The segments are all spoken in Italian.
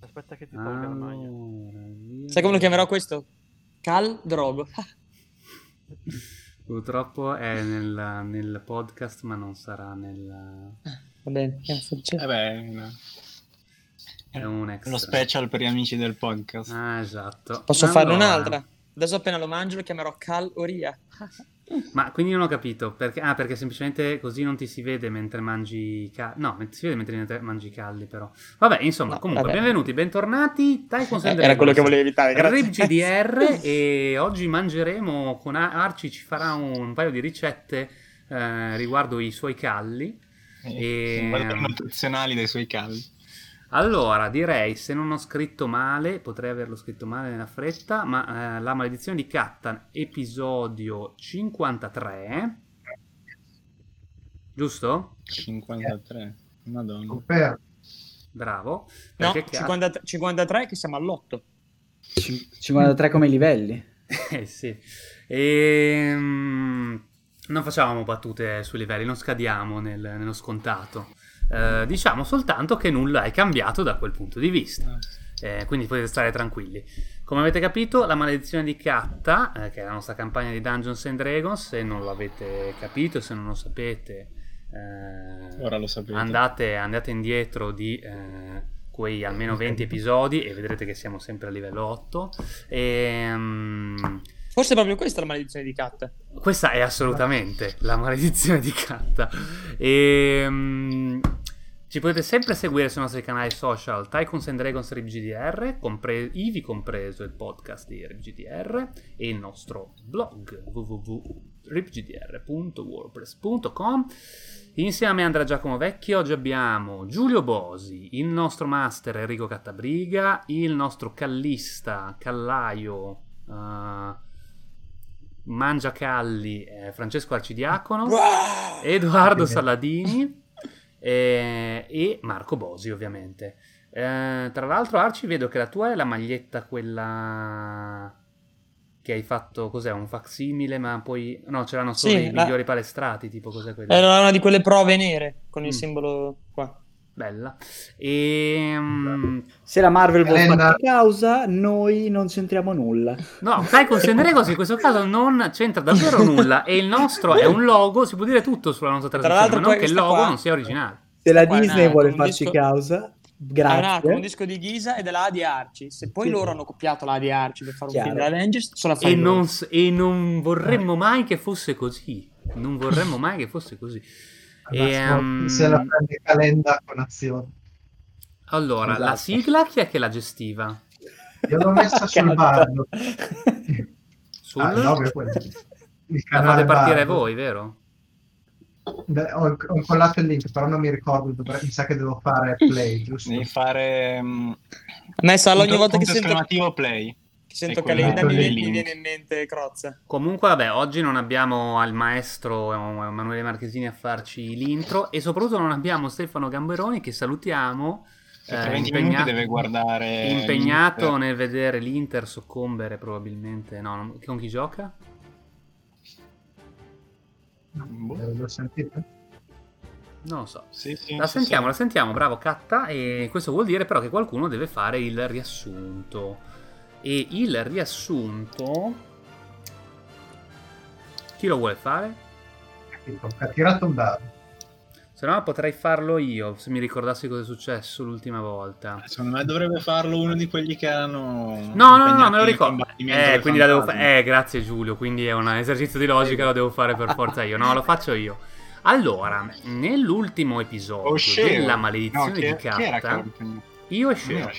Aspetta che ti tolga la maglia. Allora, via. Sai come lo chiamerò questo? Cal Drogo. Purtroppo è nel, nel podcast, ma non sarà nel... Va bene, cazzo c'è. Eh beh. È un extra. lo special per gli amici del podcast. Ah, esatto. Posso farne Allora, un'altra? Adesso appena lo mangio lo chiamerò Cal Oria. Ma quindi non ho capito, perché, ah, perché semplicemente così non ti si vede mentre mangi i calli. No, ti si vede mentre mangi i calli, però. Vabbè, insomma, No, comunque, vabbè. benvenuti, bentornati. Tycoon Eh, era quello che volevo evitare, grazie. Rip GDR e oggi mangeremo con Ar- Arci ci farà un, un paio di ricette eh, riguardo i suoi calli. E... E- valori nutrizionali dei suoi calli. Allora, direi, se non ho scritto male, potrei averlo scritto male nella fretta, ma eh, La maledizione di Cattan, episodio 53. Giusto? 53. Madonna. Confermo. Bravo. No, Perché Cat- 50 53 che siamo all'otto. Ci- 53 come livelli. Eh sì. Ehm, non facciamo battute sui livelli, non scadiamo nel- nello scontato. Eh, diciamo soltanto che nulla è cambiato da quel punto di vista. Eh, quindi potete stare tranquilli. Come avete capito, la maledizione di Katta, eh, che è la nostra campagna di Dungeons and Dragons, se non lo avete capito, se non lo sapete, eh, Ora lo sapete. andate, andate indietro di eh, quei almeno 20 episodi e vedrete che siamo sempre a livello 8. Ehm, Forse è proprio questa la maledizione di Cat. questa è assolutamente la maledizione di Katta. Ehm, ci potete sempre seguire sui nostri canali social Tycoons and Dragons RipGDR, compre- ivi compreso il podcast di RipGDR e il nostro blog www.ripgdr.wordpress.com. Insieme a Andrea Giacomo Vecchi oggi abbiamo Giulio Bosi, il nostro master Enrico Cattabriga, il nostro callista, callaio, eh, mangiacalli eh, Francesco Arcidiacono, Edoardo Saladini eh, e Marco Bosi ovviamente. Eh, tra l'altro Arci vedo che la tua è la maglietta quella che hai fatto, cos'è, un facsimile ma poi... No, c'erano solo Sì, i la- migliori palestrati, tipo cos'è quella? Era una di quelle prove nere con il Mm. simbolo qua. Bella. E... Se la Marvel vuole farci causa, noi non c'entriamo nulla. No, Tycoon and Dragons in questo caso non c'entra davvero nulla e il nostro è un logo, si può dire tutto sulla nostra Tra trasmissione, ma non che il logo qua- non sia originale. Se la è Disney una- vuole farci disco- causa, È un, grazie. un disco di Ghisa e della A di Arci. Se poi Sì. loro hanno copiato la A di Arci per fare un Chiaro. film della Avengers, sono E non, e non vorremmo mai che fosse così. Non vorremmo mai che fosse così. E, ehm, se la prende calenda con azione. allora, la Esatto. sigla chi è che la gestiva? Io l'ho messa sul bardo. Sul... Ah, no, il la canale fate partire Bardo. voi, vero? Beh, ho, ho incollato il link, però non mi ricordo. dovre- mi sa che devo fare play, giusto? Devi fare... mm, A me sale ogni volta che sento, play. Che sento E quello- Calenda mi, mi viene in mente Crozza. Comunque, vabbè, oggi non abbiamo al maestro Emanuele Marchesini a farci l'intro e soprattutto non abbiamo Stefano Gamberoni che salutiamo. Che eh, 20 impegnato- deve guardare... impegnato l'Inter. nel vedere l'Inter soccombere probabilmente. No, non- con chi gioca? Boh. Eh, Lo sentite? Non lo so. Sì, sì, La sì, sentiamo, sì. la sentiamo, bravo Catta. E questo vuol dire però che qualcuno deve fare il riassunto. E il riassunto. Chi lo vuole fare? Ha tirato un dado. Se no potrei farlo io, se mi ricordassi cosa è successo l'ultima volta. Secondo me dovrebbe farlo uno di quelli che erano... No, no, no, no, me lo ricordo. Eh, quindi la devo fare. Eh, grazie Giulio, quindi è un esercizio di logica, lo devo fare per forza io. No, lo faccio io. Allora, nell'ultimo episodio Oh, della No, maledizione chi, di chi era che Katta, impegnato? io e. Sheo.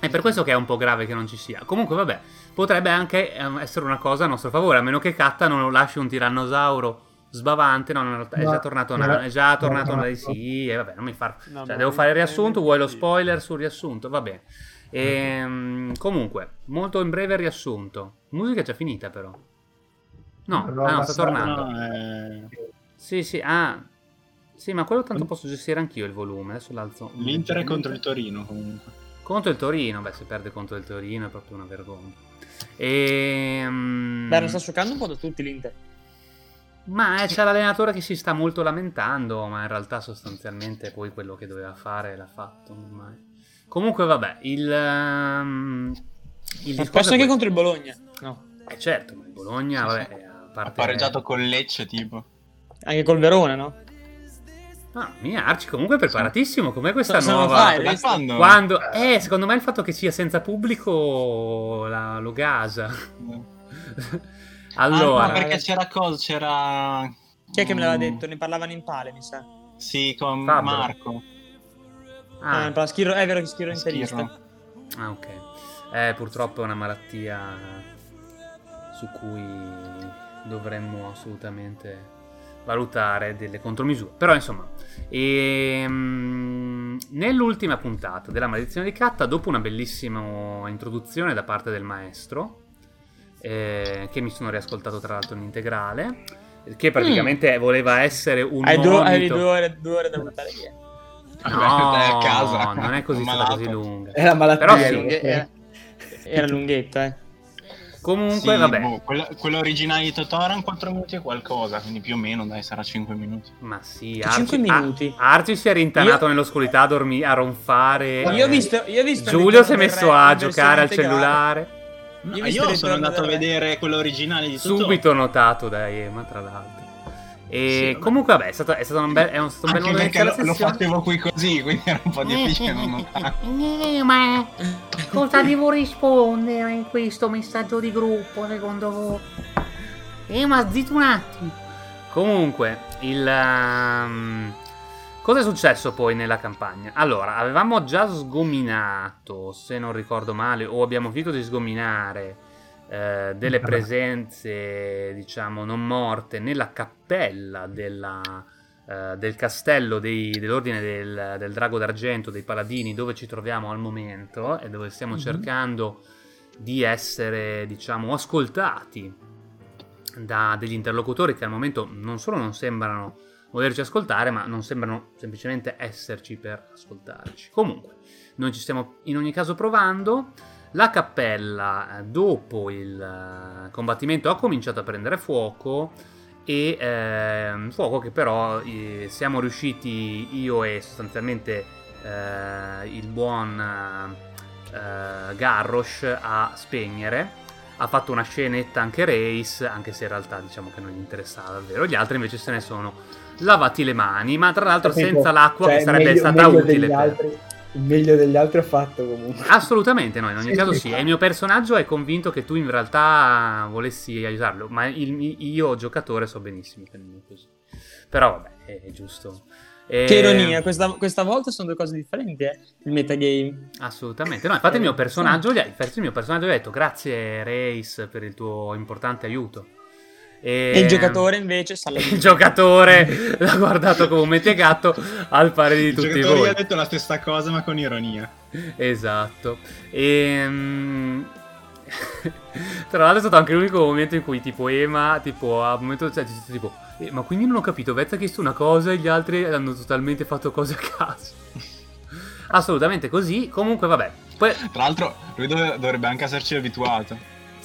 È per questo che è un po' grave che non ci sia. Comunque, vabbè, potrebbe anche ehm, essere una cosa a nostro favore, a meno che Katta non lo lasci un tirannosauro sbavante. No, no, è già tornato. no, è già tornato. no, sì, e vabbè, non mi far. No, Cioè, devo fare il riassunto. Vuoi lo spoiler sul riassunto? Va bene. Ehm, comunque, molto in breve riassunto. Musica è già finita, però. No, Allora, ah, no, sta tornando. No, eh, Sì, sì, ah. Sì, ma quello tanto posso gestire anch'io il volume. Adesso l'alzo. L'Inter è contro il Torino comunque. Contro il Torino, beh, se perde contro il Torino è proprio una vergogna. Ehm... Beh, lo sta scioccando un po' da tutti l'Inter. Ma eh, c'è l'allenatore che si sta molto lamentando, ma in realtà sostanzialmente poi quello che doveva fare l'ha fatto ormai. Comunque, vabbè, il. ehm, il Ma è anche contro il Bologna. No, Eh, certo, ma il Bologna, Sì, vabbè, sì. a Ha parte. pareggiato con Lecce, tipo. anche col Verona, no? Ah, Miarci, comunque è preparatissimo. Com'è questa non nuova. fai, Da visto? quando? Quando... Eh, secondo me il fatto che sia senza pubblico la- lo gasa. allora, Ah, no, perché c'era cosa? C'era... Chi è che me l'aveva Mm, detto? Ne parlavano in pale, mi sa. Sì, con Fabbro. Marco. Ah, ah, parla- Schiro- è vero che Schiro è interista. Ah, ok. Eh, purtroppo è una malattia su cui dovremmo assolutamente valutare delle contromisure. Però, insomma, ehm, nell'ultima puntata della maledizione di Catta, dopo una bellissima introduzione da parte del maestro, eh, che mi sono riascoltato tra l'altro in integrale, che praticamente voleva essere un Mm. Hai due, hai due ore, due ore da buttare via. No, a casa. non è così stata così lunga. È la malattia. Però Era, sì. era- era lunghetta, eh. Comunque, Sì, vabbè. boh, quella, quella originale di Totò erano 4 minuti e qualcosa, quindi più o meno, dai, sarà 5 minuti. Ma sì, Cinque minuti. Ar- Arci si è rintanato Io- nell'oscurità a, dormi- a ronfare. Io ho visto, io ho visto Giulio si è messo re a giocare al cellulare. No, Io io ho visto il sono andato a vedere quello originale di Totò. Subito notato da Ema, tra l'altro. E Sì, comunque, vabbè, è stato, è stato un bel, è un, stato un bel modo di iniziare lo, la lo facevo qui così, quindi era un po' difficile non notare. Eh, ma cosa devo rispondere in questo messaggio di gruppo secondo voi? Eh, ma zitto un attimo. Comunque, il. ehm, cosa è successo poi nella campagna? Allora, avevamo già sgominato, se non ricordo male, o abbiamo finito di sgominare eh, delle presenze, diciamo, non morte nella cappella della, eh, del castello dei- dell'ordine del, del Drago d'Argento, dei Paladini, dove ci troviamo al momento e dove stiamo Mhm. cercando di essere, diciamo, ascoltati da degli interlocutori che al momento non solo non sembrano volerci ascoltare, ma non sembrano semplicemente esserci per ascoltarci. Comunque, noi ci stiamo in ogni caso provando. La cappella, eh, dopo il eh, combattimento, ha cominciato a prendere fuoco. E ehm, fuoco che però eh, siamo riusciti, io e sostanzialmente eh, il buon eh, Garrosh, a spegnere ha fatto una scenetta anche Race, anche se in realtà diciamo che non gli interessava davvero. Gli altri invece se ne sono lavati le mani, ma tra l'altro senza l'acqua Cioè, che sarebbe meglio- stata meglio utile. per- altri- il meglio degli altri ho fatto comunque. Assolutamente no, in ogni Sì, caso sì. sì. E il mio personaggio è convinto che tu in realtà volessi aiutarlo, ma il- io giocatore so benissimo che non è così. Però vabbè, è, è giusto. E- Che ironia, questa, questa volta sono due cose differenti, eh. Il metagame. Assolutamente. No, infatti il mio personaggio, gli ha, infatti il mio personaggio gli ha detto grazie Race per il tuo importante aiuto. E, E il giocatore invece Il giocatore l'ha guardato come un mettegatto al pari di Il tutti giocatore voi. gli ha detto la stessa cosa, ma con ironia. Esatto. E tra l'altro è stato anche l'unico momento in cui tipo Ema, tipo a un momento cioè, ci- tipo "Eh, ma quindi non ho capito, Vezza ha chiesto una cosa e gli altri hanno totalmente fatto cose a caso. Assolutamente così. Comunque vabbè. Poi Tra l'altro, lui dov- dovrebbe anche esserci abituato.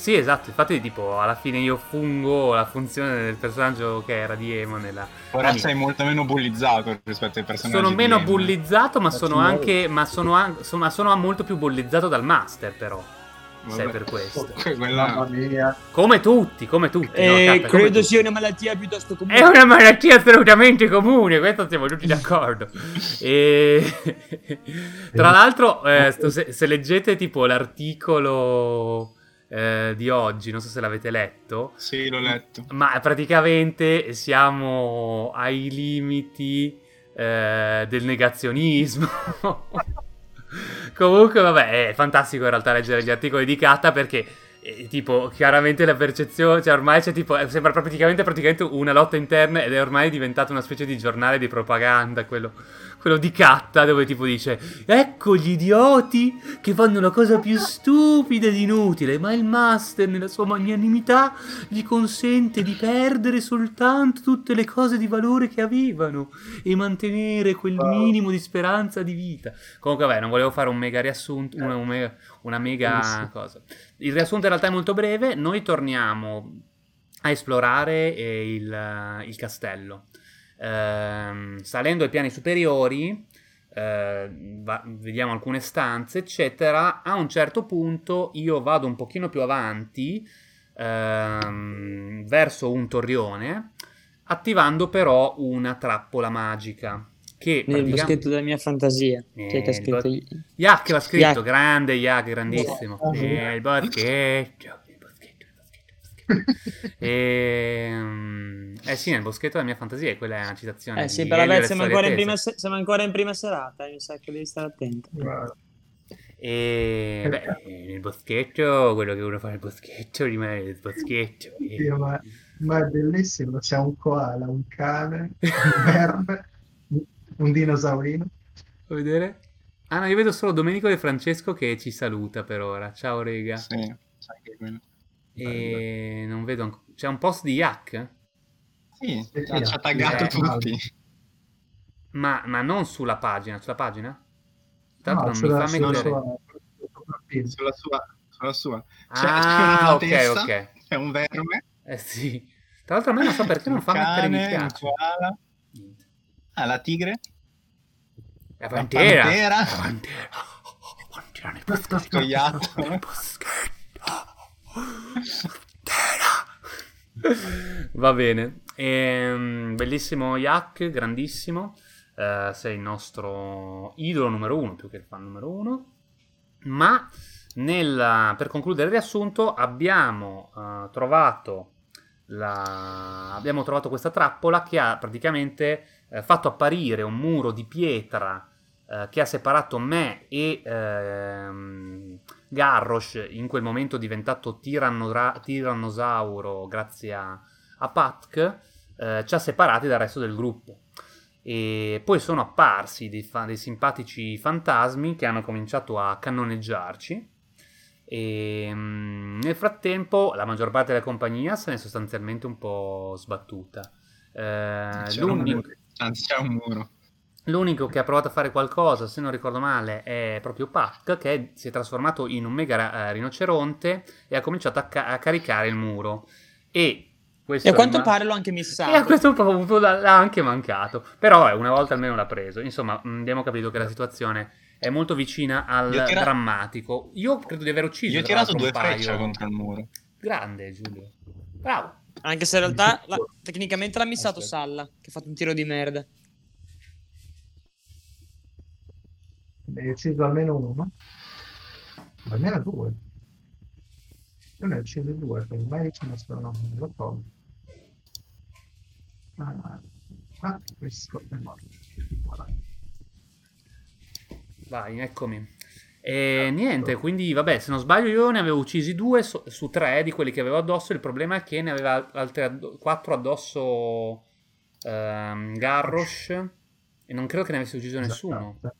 Sì, esatto, infatti tipo alla fine io fungo la funzione del personaggio che era di Emo nella... Ora anime. sei molto meno bullizzato rispetto ai personaggi. Sono di meno Emo. bullizzato, ma sono anche... Ma sono, an- so- ma sono molto più bullizzato dal master però. Vabbè. Sei per questo. Quella- Mamma mia. Come tutti, come tutti. no, E K, come credo tutti. sia una malattia piuttosto comune. È una malattia assolutamente comune, questo siamo tutti d'accordo. E... Tra l'altro, eh, sto- se, se leggete tipo l'articolo eh, di oggi, non so se l'avete letto, Sì, l'ho letto. ma praticamente siamo ai limiti eh, del negazionismo. Comunque, vabbè, è fantastico in realtà leggere gli articoli di Katta perché, eh, tipo, chiaramente la percezione, cioè ormai c'è tipo, eh, sembra praticamente, praticamente una lotta interna ed è ormai diventato una specie di giornale di propaganda, quello, quello di Katta, dove tipo dice, ecco gli idioti che fanno la cosa più stupida ed inutile, ma il master nella sua magnanimità gli consente di perdere soltanto tutte le cose di valore che avevano e mantenere quel minimo di speranza di vita. Comunque, vabbè, non volevo fare un mega riassunto, una, un mega, una mega cosa. Il riassunto in realtà è molto breve. Noi torniamo a esplorare eh, il, il castello. Ehm, salendo ai piani superiori, eh, va- vediamo alcune stanze, eccetera. A un certo punto io vado un pochino più avanti ehm, verso un torrione, attivando però una trappola magica. Che Nel pratica- boschetto della mia fantasia. Eh, che scritto... bo- Yak l'ha scritto, Yak. grande Yak, grandissimo. Oh, Eh, il boschetto, il boschetto, il boschetto. Ehm, eh sì, nel boschetto della mia fantasia, quella è una citazione. Eh sì, però e beh, siamo ancora, prima siamo ancora in prima serata, eh, mi sa che devi stare attento. Guarda, E beh, eh, nel boschetto, quello che uno fa nel boschetto rimane nel boschetto. eh. Dio, ma, ma è bellissimo, c'è un koala, un cane, un verme, un dinosaurino. Vuoi vedere? Ah no, io vedo solo Domenico De Francesco che ci saluta per ora. Ciao rega. Sì, sai che quello. E non vedo ancora. C'è un post di Yak? Sì, Sì, ci ha taggato eh, tutti. Ma, ma non sulla pagina, sulla pagina? Tanto No, non sulla- mi fa sulla sulla. Sulla sua, sulla sua. C'è Ah, una ok, testa, ok. C'è un verme, Eh sì. Tra l'altro a me non so perché non fa mettere mi cane, piace. koala. Ah, la tigre, La la pantera. pantera, La pantera. Oh, la pantera nel boschetto. scoiattolo. Nel boschetto. Pantera. Va bene. Ehm, bellissimo Yak, grandissimo. Eh, sei il nostro idolo numero uno, più che il fan numero uno. Ma nella- per concludere il riassunto abbiamo eh, trovato la- abbiamo trovato questa trappola che ha praticamente eh, fatto apparire un muro di pietra che ha separato me e ehm, Garrosh, in quel momento diventato tirannora- tirannosauro grazie a, a Patk, eh, ci ha separati dal resto del gruppo. E poi sono apparsi dei, fa- dei simpatici fantasmi che hanno cominciato a cannoneggiarci. E mm, nel frattempo la maggior parte della compagnia se ne è sostanzialmente un po' sbattuta. Eh, C'è un l'unico, muro. Anzi, c'è un muro. L'unico che ha provato a fare qualcosa, se non ricordo male, è proprio Pac, che si è trasformato in un mega eh, rinoceronte e ha cominciato a, ca- a caricare il muro. E questo E a quanto ma- pare l'ho anche e a missato. questo punto l'ha anche mancato. Però eh, una volta almeno l'ha preso. Insomma, abbiamo capito che la situazione è molto vicina al Io tira- drammatico. Io credo di aver ucciso Io ho tirato due paio. frecce contro il muro. Grande Giulio. Bravo. Anche se in realtà la- tecnicamente l'ha missato Salla, che ha fatto un tiro di merda. Ne hai ucciso almeno uno? Almeno due. Io ne ho uccisi due, quindi mai ce ne sono, non lo. Ah, ah, questo è morto. Voilà. Vai, eccomi. E niente, quindi vabbè, se non sbaglio io ne avevo uccisi due so- su tre di quelli che avevo addosso. Il problema è che ne aveva altri addo- quattro addosso ehm, Garrosh e non credo che ne avesse ucciso nessuno. Esatto.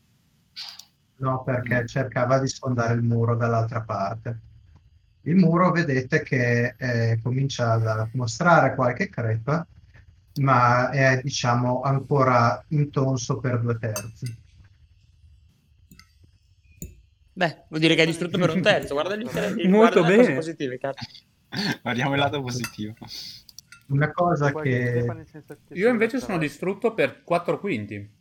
No, perché cercava di sfondare il muro dall'altra parte. Il muro vedete che eh, comincia a mostrare qualche crepa, ma è diciamo ancora intonso per due terzi. Beh, vuol dire che hai distrutto per un terzo. Guarda gli Molto guarda le cose bene. positive. Guardiamo il lato positivo. Una cosa Poi che Io invece sono distrutto per 4 quinti.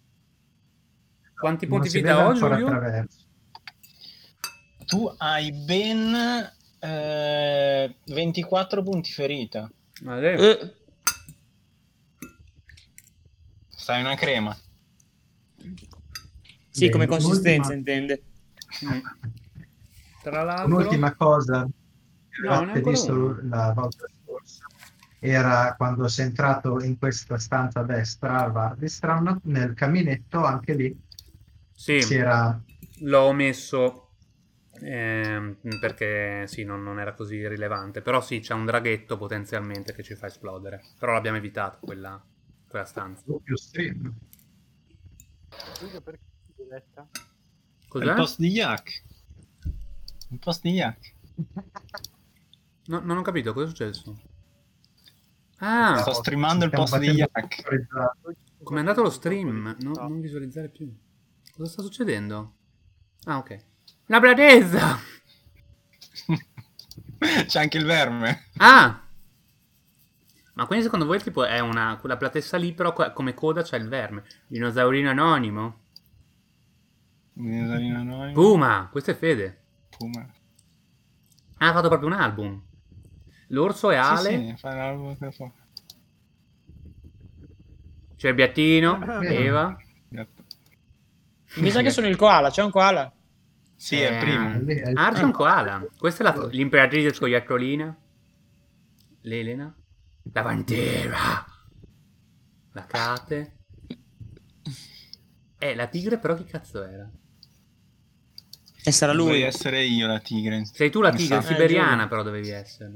Quanti punti vita ho, Giulio? attraverso. Tu hai ben eh, 24 punti ferita. Vale. Eh, Stai una crema. sì, come consistenza, l'ultima- intende. Mm. Tra l'altro... Un'ultima cosa che No, avete visto la volta scorsa era quando sei entrato in questa stanza a destra al Vardistran, nel caminetto anche lì Sì, c'era l'ho messo ehm, perché sì, non, non era così rilevante. Però sì, c'è un draghetto potenzialmente che ci fa esplodere. Però l'abbiamo evitato quella, quella stanza. doppio stream. Cos'è? Il post di Yak. Il post di Yak. No, non ho capito cosa è successo. Ah, Sto streamando il post di Yak. visualizzato. com'è andato lo stream? No. non visualizzare più. Cosa sta succedendo? Ah, ok. La platezza! C'è anche il verme. Ah! Ma quindi secondo voi tipo è una quella platessa lì, però co- come coda c'è il verme. Dinosaurino anonimo? Mesalina noi. Puma, questo è Fede. Puma. Ah, ha fatto proprio un album. L'orso e Ale. Sì, sì, fa l'album che fa. C'è Biattino. Eva. Mi sa che sono il koala, c'è un koala. Sì, è il Eh, primo. È il Arce è un primo. koala. Questa è la- l'imperatrice scoiattolina. L'Elena. La Pantera. La Cate. Eh, la tigre però che cazzo era? E sarà lui. essere io la tigre. Sei tu la tigre sa. siberiana però dovevi essere.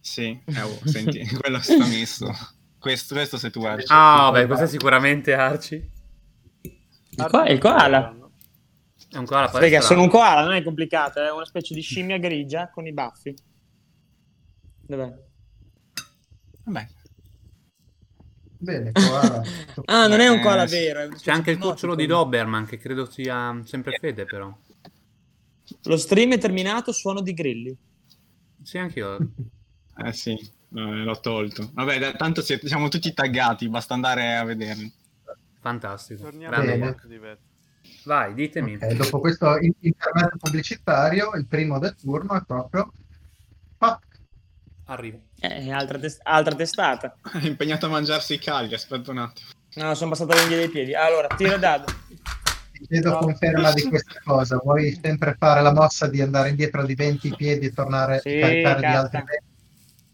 Sì, eh, oh, senti, quello sta messo. Questo, questo sei tu, Arci. Ah, vabbè, questo è sicuramente Arci. Il, ko- il koala. È un koala palestrato. sono un koala, non è complicato, è una specie di scimmia grigia con i baffi. Dov'è? Vabbè, Bene, koala. Ah, non è un Eh, koala sì. vero. C'è anche il cucciolo di. Doberman che credo sia sempre Fede però. Lo stream è terminato, suono di grilli. Sì, anche io. eh sì, eh, l'ho tolto. Vabbè, tanto siete- siamo tutti taggati, basta andare a vederli. Fantastico. Torniamo. Vai, ditemi. Ok, dopo questo in- intervento pubblicitario, il primo del turno è proprio Pac. Arrivo. Eh, altra, tes- altra testata. È impegnato a mangiarsi i cagli, aspetta un attimo. No, sono passata l'unghia dei piedi. Allora, tiro dado. Ti chiedo No. conferma di questa cosa. Vuoi sempre fare la mossa di andare indietro di 20 piedi e tornare Sì, a caricare di cazzo. altri 20?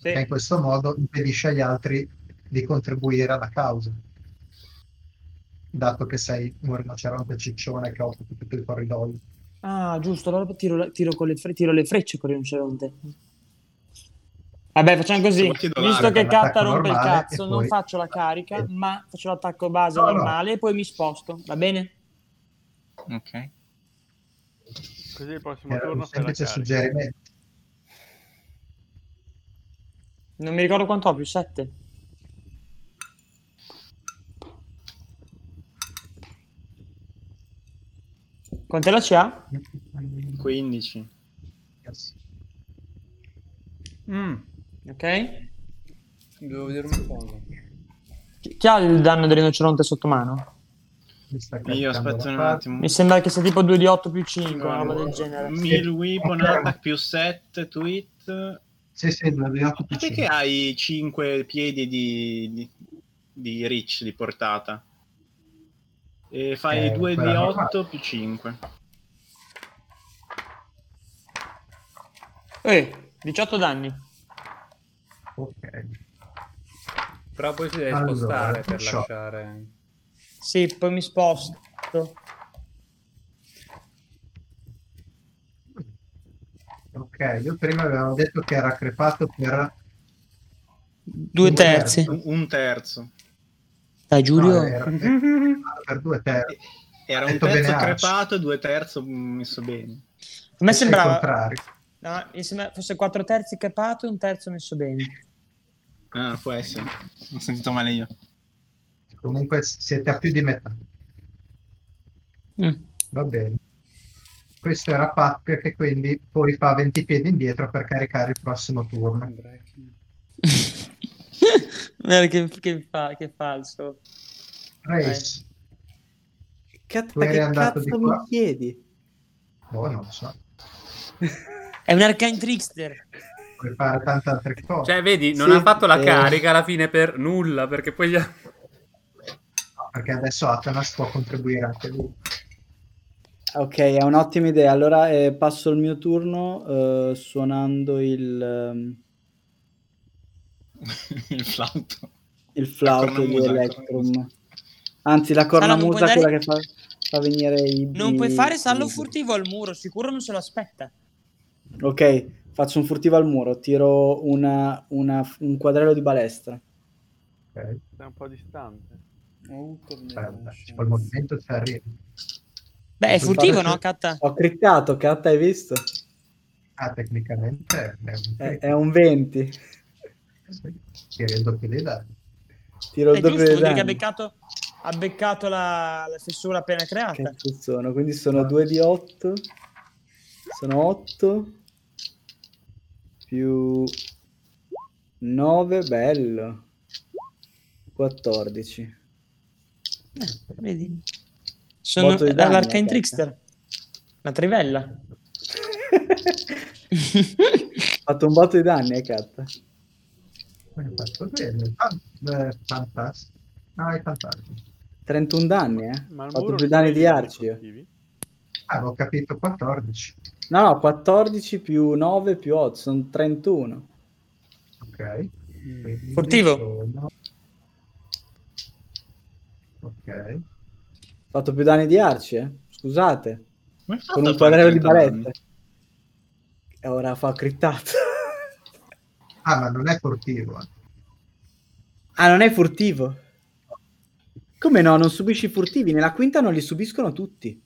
Perché in Sì. questo modo impedisce agli altri di contribuire alla causa. Dato che sei un rinoceronte ciccione che occupa tutto il corridoio. Ah, giusto, allora tiro, tiro con le, fre- tiro le frecce con il rinoceronte. Vabbè, facciamo così. Visto che un Katta rompe il cazzo, non poi- faccio la carica, Eh. ma faccio l'attacco base No, no. normale e poi mi sposto. Va bene? Ok. Così il prossimo Era un turno la semplice suggerimento. Non mi ricordo quanto ho, più 7. Quante la CA? 15. Yes. Mm, Ok. devo vedere una cosa. Chi chi ha il danno del rinoceronte sotto mano? Io la un attimo. Mi sembra che sia tipo 2 di 8 più 5, una roba del genere. Mil weapon attack più 7 tweet. Sì, sì, due di otto più Perché cinque. hai 5 piedi di, di, di reach di portata? E fai Eh, 2 di quella 8 normale. più 5. Eh, 18 danni. Ok. Però poi si deve Allora, spostare per ciò. lasciare... Sì, poi mi sposto. Ok, io prima avevamo detto che era crepato per... Due Un terzi. terzo. Un terzo. Dai, Giulio. no, era crepato per due terzi. Era un detto terzo crepato, due terzo mm, messo bene. A me sembrava... No, mi sembra fosse 4 terzi capato e un terzo messo bene. Ah, può essere. Ho sentito male io. Comunque siete a più di metà. Mm. Va bene. Questo era Pac che quindi poi fa 20 piedi indietro per caricare il prossimo turno. Guarda che, che, fa, che falso. Race. Eri che cazzo qua? mi chiedi? Oh, non lo so. È un arcane trickster. Puoi fare tante altre cose. Cioè, vedi, non Sì, ha fatto la eh. carica alla fine per nulla, perché poi gli ha... No, perché adesso Atanas può contribuire anche lui. Ok, è un'ottima idea. Allora eh, passo il mio turno eh, suonando il, ehm, il flauto. il flauto di la Electrum. Anzi, la cornamusa, puoi quella dare- che fa, fa venire i... Non puoi fare sallo furtivo al muro, sicuro non se lo aspetta. Ok, faccio un furtivo al muro, tiro una- una- un quadrello di balestra. Ok? Sei un po' distante. Aspetta, fa il movimento ci arriva. Beh, è furtivo, no, Katta? Ho crittato, Cat, hai visto? Ah, tecnicamente è un È, è un 20. Sì, Tiri il doppio dei danni. Tiro il doppio giusto, dei che ha beccato, ha beccato la, la fessura appena creata. Cazzo sono? Quindi sono 2 di 8. Sono 8. Più 9, bello. 14. Vedi? Sono l'Arcane. Trickster. Una trivella. Ha fatto un botto di danni, eh, Cat. Fatto bene. Fan- eh, Fantastico. No, è fantastico. 31 danni, eh. Ma Ha il fatto muro più danni di dei Arci. io. furtivi? Ah, avevo capito 14. No, no, 14 più 9 più 8, sono 31. Ok. Quindi Furtivo. sono- Ok. Ha fatto più danni di Arci, eh. Scusate. Con un quadrello di 30 danni? balette. E ora fa crittato. Ah, ma non è furtivo. eh. ah, non è furtivo? Come no? Non subisci i furtivi. Nella quinta non li subiscono tutti.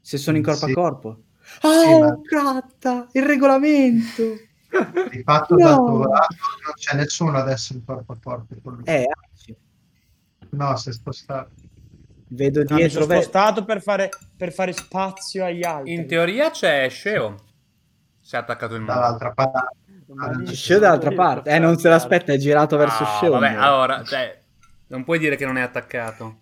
Se sono in corpo Sì. a corpo. Sì, Oh, ma- catta! Il regolamento! Di fatto No. lato non c'è nessuno adesso in corpo a corpo con lui. Eh, Arci. No, si è spostato. Vedo No, mi dietro. sono ve- spostato per fare, per fare spazio agli altri. In teoria c'è Sceo. Si è attaccato il muro. Dall'altra parte. Ah, Sceo dall'altra parte. Eh, non se l'aspetta, è girato verso Ah, Sceo. Vabbè, allora. allora, cioè, non puoi dire che non è attaccato.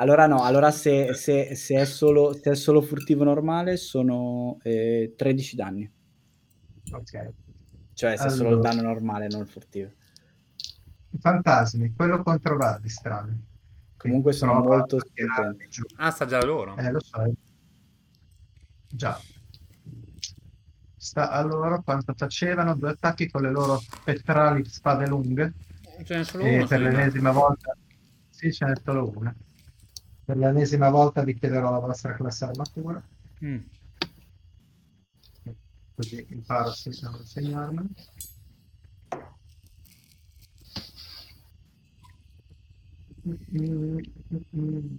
Allora no, allora se, se- se è, solo, se è solo furtivo normale sono eh, 13 danni. Ok. Cioè se è solo il Allora. danno normale, non il furtivo. I fantasmi, quello contro Valdistran. Comunque sono molto. Ah, sta già loro. Eh, lo sai. Già. Sta a loro quanto facevano due attacchi con le loro spettrali spade lunghe Ce n'è solo e uno. per no? l'ennesima volta sì ce n'è solo una per l'ennesima volta vi chiederò la vostra classe armatura Mm. così imparo a se- a segnarmela Mm, mm, mm.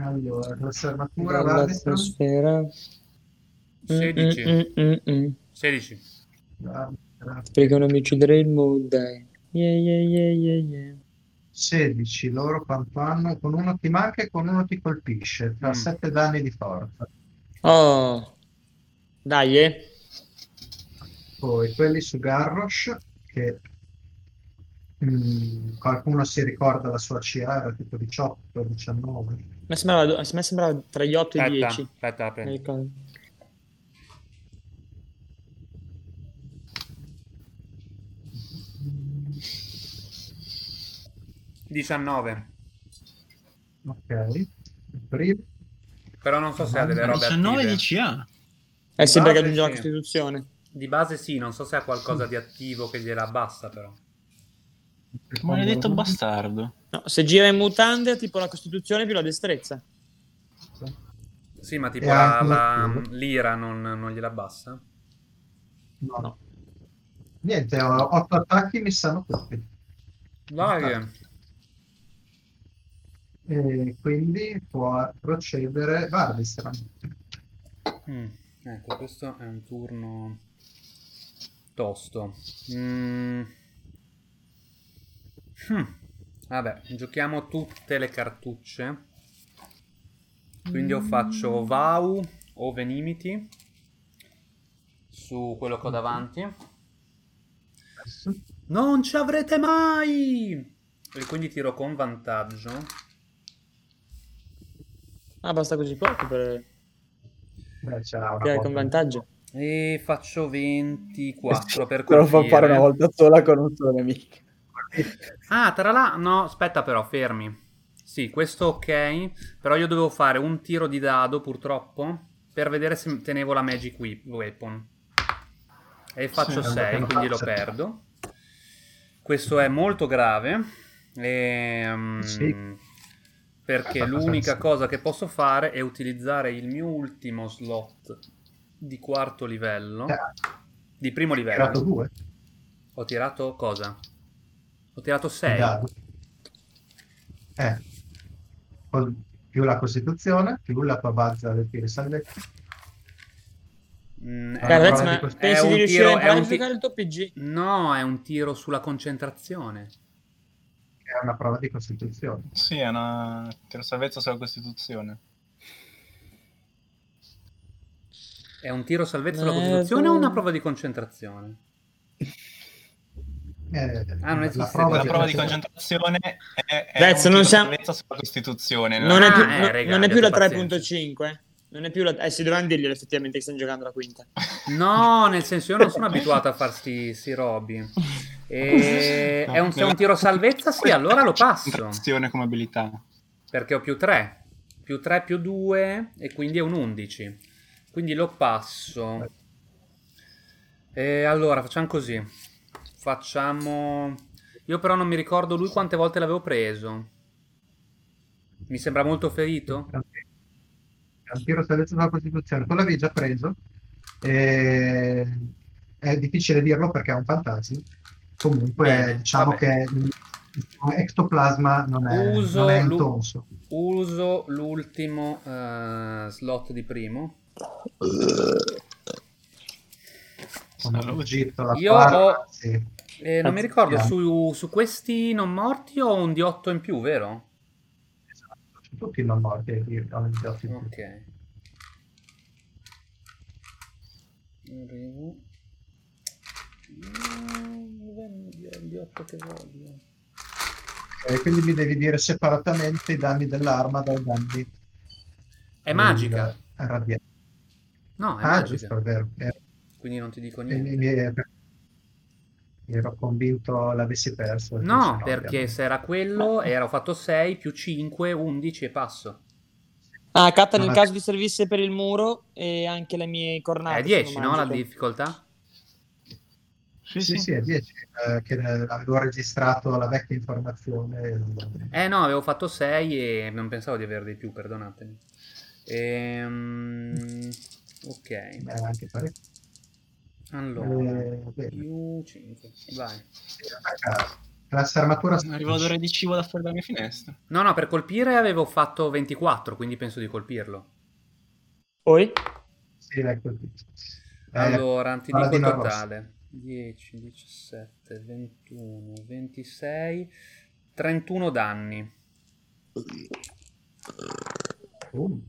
allora classe armatura Valdistran L'atmosfera. 16. Mm, mm, mm, mm. 16. Valdistran. Perché non mi uccidere il mood, dai. Yeah, yeah, yeah, yeah, yeah. 16 loro quanto hanno con uno ti manca e con uno ti colpisce fa Mm. 7 danni di forza Oh. Dai, eh. poi quelli su Garrosh che mm, qualcuno si ricorda la sua CA era tipo 18 19 A me sembrava, sembrava tra gli 8 e i Aspetta, 10. aspetta, la prendo. Mi ricordo. 19. ok il primo Però non so se ha delle robe 19 attive. di CA. Eh sì, Ah, perché sì, aggiunge la. Costituzione. Di base sì, non so se ha qualcosa di attivo che gliela abbassa però. Maledetto bastardo. No, se gira in mutande, tipo la Costituzione più la destrezza. Sì, ma tipo la, la- l'ira non, non gliela abbassa? no. No. niente ho 8 attacchi mi sanno tutti Vai. E quindi può procedere Vardistran Mm, Ecco, questo è un turno tosto. Mm. Hmm. Vabbè, giochiamo tutte le cartucce. Quindi io faccio Vau o Venimity su quello che ho davanti. Non ci avrete mai! E quindi tiro con vantaggio. Ah, basta così poco per Beh, c'era una con vantaggio. E faccio 24 per Te lo fa fare una volta sola con un solo nemico. Ah, tra l'altro, no, aspetta però, fermi. Sì, questo ok, però io dovevo fare un tiro di dado purtroppo per vedere se tenevo la Magic Weapon. E faccio Sì, 6, allora quindi lo perdo. Questo è molto grave. ehm, Sì. Perché l'unica cosa che posso fare è utilizzare il mio ultimo slot di quarto livello. Eh, Di primo livello. tirato due Ho tirato cosa? Ho tirato il 6. dado. Eh, con- più la Costituzione, più la tua bazza del tiro salvezza. Mm, di ma pensi di riuscire tiro- a imparare ti- il tuo PG? No, è un tiro sulla concentrazione. È una prova di Costituzione. Sì, è una tiro salvezza sulla Costituzione. È un tiro salvezza sulla Eh, Costituzione o una prova di concentrazione? Eh, Ah, non la esiste prova La di prova di concentrazione- è, è un non tiro siamo- salvezza sulla Costituzione. Non, è Ah, più, eh, no- raga, non è più la abbiate pazienza. 3.5. Non è più la... Eh, si dovevano dirglielo effettivamente che stanno giocando la quinta. No, nel senso io non sono abituato a far sti, sti robi. E... È un, se è un tiro salvezza, sì, allora lo passo. Trazione come abilità. Perché ho più 3. Più 3 più 2 e quindi è un 11. Quindi lo passo. E allora facciamo così. Facciamo... Io però non mi ricordo lui quante volte l'avevo preso. Mi sembra molto ferito. È un tiro salvezza sulla Costituzione. Tu l'avevi già preso. E... È difficile dirlo perché è un fantasma. Comunque, diciamo vabbè. che il ectoplasma non è, Uso non è intonso. Uso l'ultimo eh, slot di primo. La Io Parma, ho- sì. E non mi ricordo, su, su questi non morti ho un di 8 in più, vero? Esatto, tutti non morti hanno il di otto in più. Ok. Di 8 che voglio. E quindi mi devi dire separatamente i danni dell'arma dai danni È magica. del arrabbiato. No, è Ah, magica. giusto, è vero. Eh, Quindi non ti dico niente. mi- mi ero convinto l'avessi perso. No, perché ovviamente. se era quello, era ho fatto 6 più 5, 11 e passo. Ah, Catta Non nel caso vi servisse per il muro e anche le mie cornate. È 10, sono no? La difficoltà? Sì, Sì, sì. sì, è 10, eh, che avevo registrato la vecchia informazione. Eh no, avevo fatto 6 e non pensavo di avere di più, perdonatemi. Ehm, ok, Eh, anche parecchio. allora, Eh, più 5, vai. Classe armatura Arrivo ad ore di cibo da fuori dalla mia finestra. No, no, per colpire avevo fatto 24, quindi penso di colpirlo. Poi? Sì, l'hai colpito. Eh, Allora, ti dico il totale. 10, 17, 21, 26, 31 danni. uh.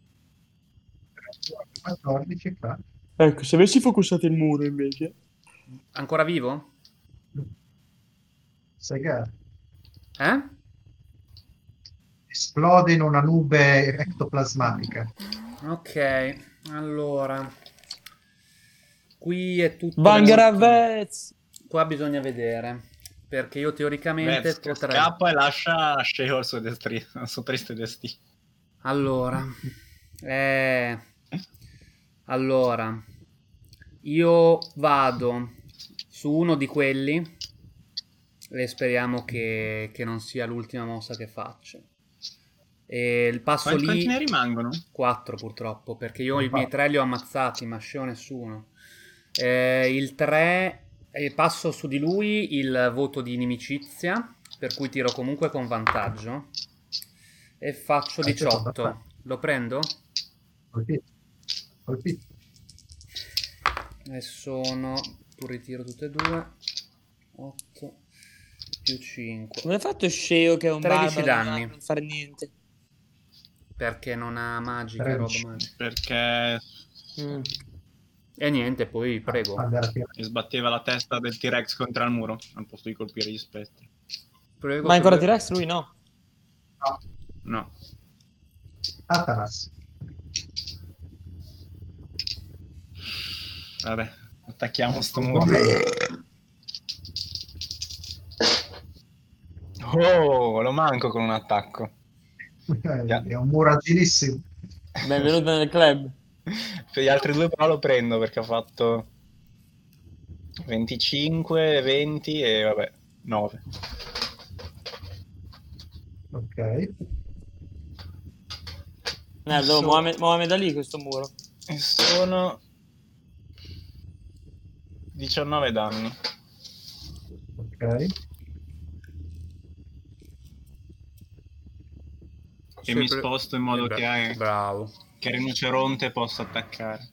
14 qua. Ecco, se avessi focussato il muro invece. Ancora vivo? Sega Eh? esplode in una nube ectoplasmatica. Ok, allora. Qui è tutto... Vangaravez! Qua bisogna vedere. Perché io teoricamente Vez, potrei... scappa e lascia Sheo il suo, destri- il suo triste destino. Allora, eh, allora, io vado su uno di quelli e speriamo che, che non sia l'ultima mossa che faccio. E il passo Quanti, quanti ne lì, rimangono? 4 purtroppo, perché io i miei 3 li ho ammazzati, ma Sheo nessuno. Eh, il 3, passo su di lui il voto di inimicizia, per cui tiro comunque con vantaggio. E faccio Ah, sì, 18. vabbè. Lo prendo? Colpito. Colpito. E sono... Tu ritiro tutte e due. 8 più 5. Come hai fatto Sceo che è un 13 barbaro danni. non fare niente? Perché non ha magica, roba 13. magica. Perché Mm. E niente, poi prego. Andare a tirare. gli sbatteva la testa del T-Rex contro il muro al posto di colpire gli spettri. prego Ma ancora T-Rex lui no. No. No. Atanas. Vabbè, attacchiamo sto muro. Oh, lo manco con un attacco. Eh, È un muro agilissimo. Benvenuto nel club. Per gli altri due però lo prendo perché ha fatto 25, 20 e vabbè, 9. Ok. Eh, lo muove, muove da lì questo muro. E sono 19 danni. Ok. E mi Sempre- sposto in modo Eh, che, hai- Bravo. Che il rinoceronte possa attaccare.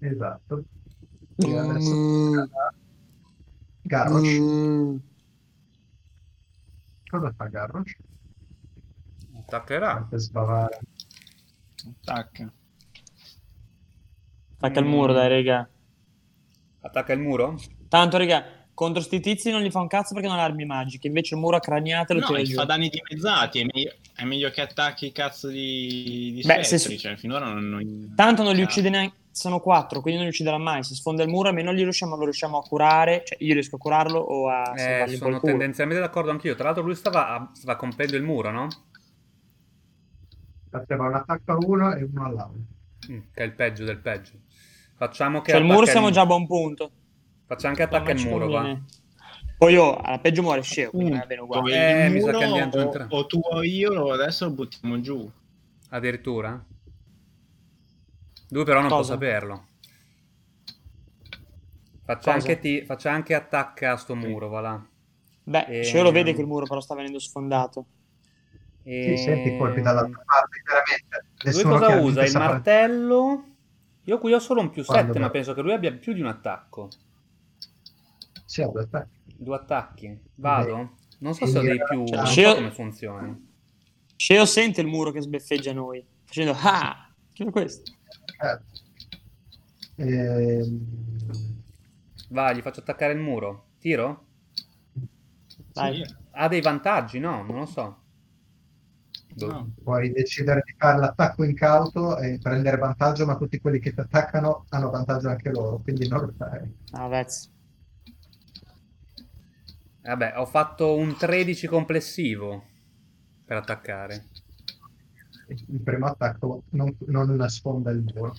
Esatto. E adesso Garrosh. Mm. Cosa fa Garrosh? Attaccherà. Per sbavare. Attacca. Attacca il muro, dai, raga. Attacca il muro? Tanto, raga, contro sti tizi non gli fa un cazzo perché non ha armi magiche. Invece il muro a craniate lo No, tira giù. fa danni dimezzati. È meglio, è meglio che attacchi i cazzo di, di Beh, se- spettri. Cioè, finora non, non- Tanto non li uccide neanche. Sono quattro, quindi non li ucciderà mai. Se sfonda il muro, almeno gli riusciamo, lo riusciamo a curare. Cioè, io riesco a curarlo o a Eh, sono tendenzialmente d'accordo anch'io. Tra l'altro lui stava, stava compendo il muro, no? Faceva un attacco a uno e uno all'altro. Mm, che è il peggio del peggio. Facciamo che Cioè, il muro siamo il- già a buon punto. Facciamo che attacca ci muro qua. Poi io, alla peggio muore Sceo, quindi Mm, va bene uguale. dove Eh, mi sa che andiamo o, entrambi. o tu o io adesso lo buttiamo giù. Addirittura? Lui però non può Cosa? saperlo. Faccia Cosa? anche, ti, faccia anche attacca a sto muro, va là. Beh, Ehm, Sceo lo vede che il muro però sta venendo sfondato. E... Sì, senti i colpi dall'altra parte, veramente. Lui Nessuno cosa chiaramente usa? Il saprà- martello? Io qui ho solo un più Quando 7, ma penso che lui abbia più di un attacco. Sì, ha due attacchi. Due attacchi. Vado? Non so se ho dei più, cioè, non so come funzioni. Sceo sente il muro che sbeffeggia noi, facendo ah, che è questo? Eh, ehm, Vai, gli faccio attaccare il muro. Tiro? Dai. Sì. Ha dei vantaggi? No, non lo so. Boh. No. puoi decidere di fare l'attacco incauto e prendere vantaggio, ma tutti quelli che ti attaccano hanno vantaggio anche loro, quindi non lo fai. Ah, vezzo. Vabbè, ho fatto un 13 complessivo per attaccare. Il primo attacco non, non sfonda il muro.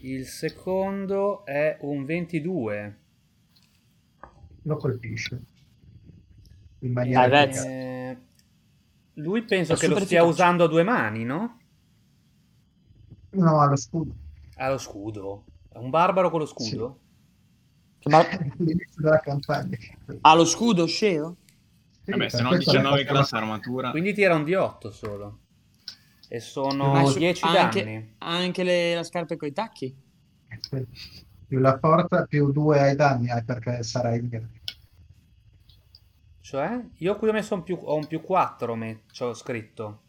Il secondo è un 22. lo colpisce in maniera Dai, efficace. Eh, lui penso È che lo stia efficace. usando a due mani, no? no allo scudo Ha lo scudo. È un barbaro con lo scudo? Ma all'inizio della campagna ha lo scudo Sceo? Sì, Vabbè, se no questo 19 la classe armatura. Quindi tira un D8 solo. E sono su- 10 ha danni. anche, anche le, la scarpa con i tacchi? più la forza più due ai danni hai perché sarai in Cioè, io qui ho messo un più, ho un più 4, me, ci ho scritto.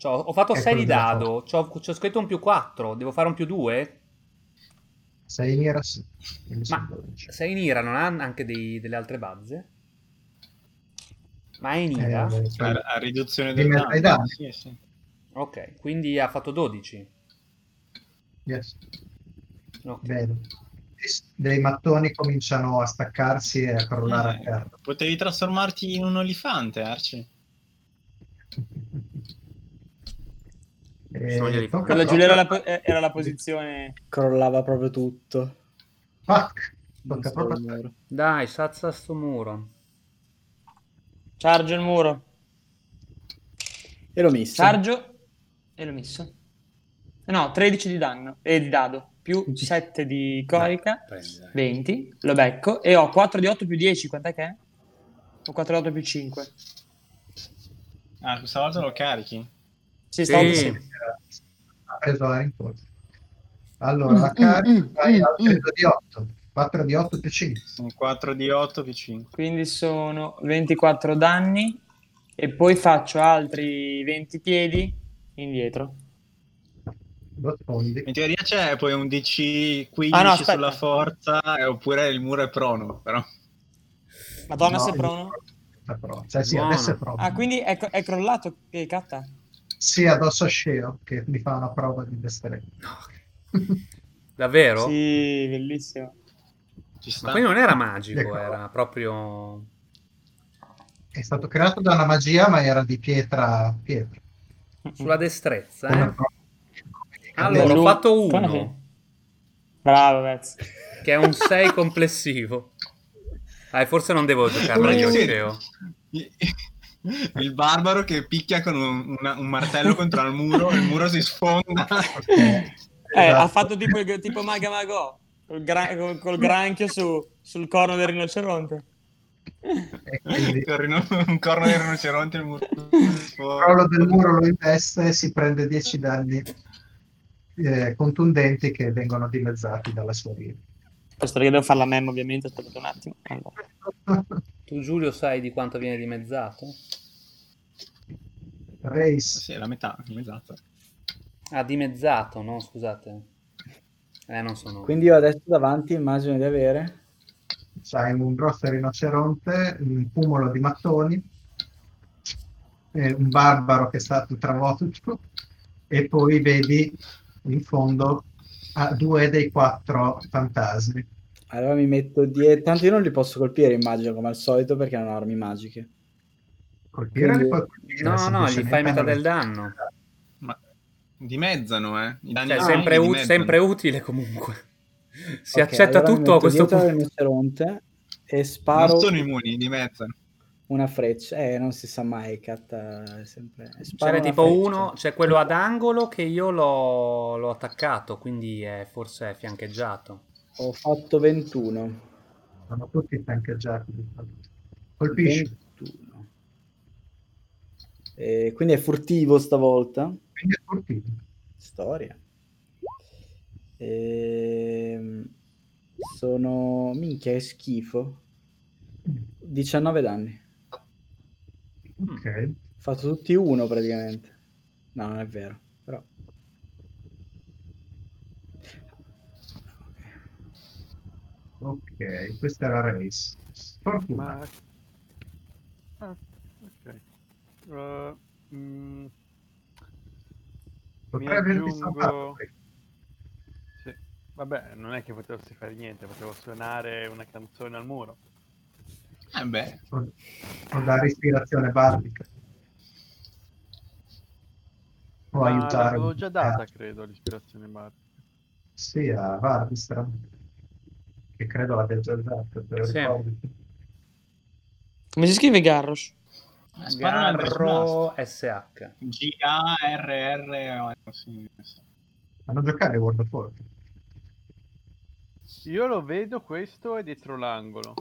C'ho- ho fatto È 6 di dado, c'ho, c'ho scritto un più 4, devo fare un più 2? Sei in ira sì. Ma sono 12. 6 in ira non ha anche dei- delle altre bazze? Ma è in Eh, ira? Cioè, poi- a riduzione del danno. danni. Sì, sì. Ok, quindi ha fatto 12. yes. Ok. Bene. dei mattoni cominciano a staccarsi e a crollare a Eh, terra potevi trasformarti in un olifante, Arci. E tocca Quella Giulia era la, eh, era la posizione... Crollava proprio tutto. Fuck! Tocca proprio. Dai, sazza sto muro. Chargio il muro. E l'ho messo. Chargio e l'ho messo. Eh No, 13 di danno e di dado più 7 di corica, Prendi, dai. 20. Lo becco e ho 4 di 8 più 10. Quant'è che è? Ho 4 di 8 più 5. Ah, questa volta lo carichi. Sì, stavo sì. ha preso la rincorsa allora la carica vai al 3 di 8 4 di 8 più 5 Un 4 di 8 più 5. Quindi sono 24 danni e poi faccio altri 20 piedi indietro. In teoria c'è poi un DC 15 Ah, no, sulla forza, eh, oppure il muro è prono, però. Madonna, No, sei prono? è pro- cioè sì adesso è proprio Ah, quindi è, è crollato che catta? Sì addosso a Sceo che mi fa una prova di destrezza Davvero? Sì, bellissimo. Ci Ma quindi non era magico, Ecco. era proprio... è stato creato da una magia ma era di pietra pietra Sulla destrezza, eh? Allora, ho fatto uno? Bravo, Vez. che è un 6 complessivo. Ah, forse non devo giocarlo io, Sì. Il barbaro che picchia con un, una- un martello contro il muro, il muro si sfonda. Eh, Esatto. ha fatto tipo, il- tipo Maga Magò, col, gra- col- col granchio su- sul corno del rinoceronte. E quindi un corno di rinoceronte il muro. il crollo del muro lo investe e si prende 10 danni eh, contundenti che vengono dimezzati dalla sua vita. Questo perché devo fare la mem ovviamente, aspettate un attimo. Allora. Tu, Giulio, sai di quanto viene dimezzato? Race Sì, la metà, esatto. Ah, dimezzato, no? Scusate. Eh, non sono... Quindi io adesso davanti immagino di avere c'hai un grosso rinoceronte, un cumulo di mattoni, un barbaro che è stato travolto e poi vedi in fondo due dei quattro fantasmi. Allora mi metto dietro. Tanto io non li posso colpire, immagino, come al solito, perché hanno armi magiche. Colpire No, no, gli fai metà del danno. Ma dimezzano, eh? I danni Cioè, sempre, u- dimezzano. sempre utile comunque. Si Ok, accetta allora tutto a questo punto. e sparo Non sono immuni, dimezzano. una freccia. Eh, non si sa mai, Cat è sempre... Ce sparo n'è una tipo freccia. uno, c'è quello ad angolo che io l'ho, l'ho attaccato, quindi è, forse è fiancheggiato. Ho fatto 21. Sono tutti fiancheggiati. Colpisci, 21. E quindi è furtivo stavolta. quindi è furtivo. Storia. Ehm, sono... Minchia, è schifo. 19 danni. Ok. Ho fatto tutti uno praticamente. No, non è vero. Però... Ok, questa era Race. Fortuna. Ma... Ah, ok. Uh, mm, Potrei mi aggiungo- sì. Vabbè, non è che potessi fare niente, potevo suonare una canzone al muro. Eh beh, Con, con dare ispirazione bardica. Può Ma aiutare. l'avevo già data, eh, credo, l'ispirazione Bard. sì, a Vardistra. Che credo l'abbia già dato, te lo Sì. ricordi? Come si scrive Garrosh? Garro SH. G-A-R-R... Hanno giocare World of Warcraft. Io lo vedo, questo è dietro l'angolo.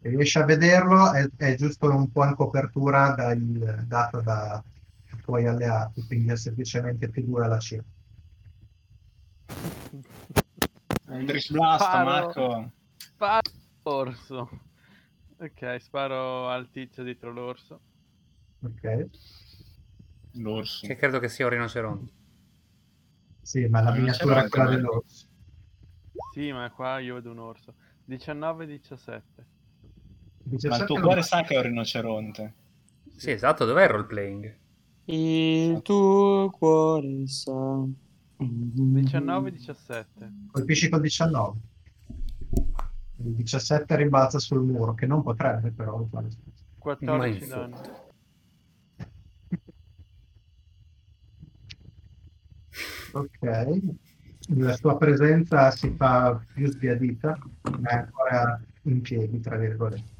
Se riesci a vederlo, è, è giusto un po' in copertura dal, dato da i tuoi alleati, quindi è semplicemente figura la C. Eldritch Blast, Sparo. Marco. Sparo l'orso. Ok, sparo al tizio dietro l'orso. Ok? L'orso. Che credo che sia un rinoceronte. Sì, ma la miniatura è quella dell'orso. Sì, ma qua io vedo un orso. 19-17. Ma 17 il tuo cuore sa che è un rinoceronte. Sì, esatto, dov'è il role playing? Il tuo cuore sa. 19-17. Colpisci col 19. Il 17 rimbalza sul muro, che non potrebbe però fare. 14 in danni. Ok. La sua presenza si fa più sbiadita, ma è ancora in piedi, tra virgolette.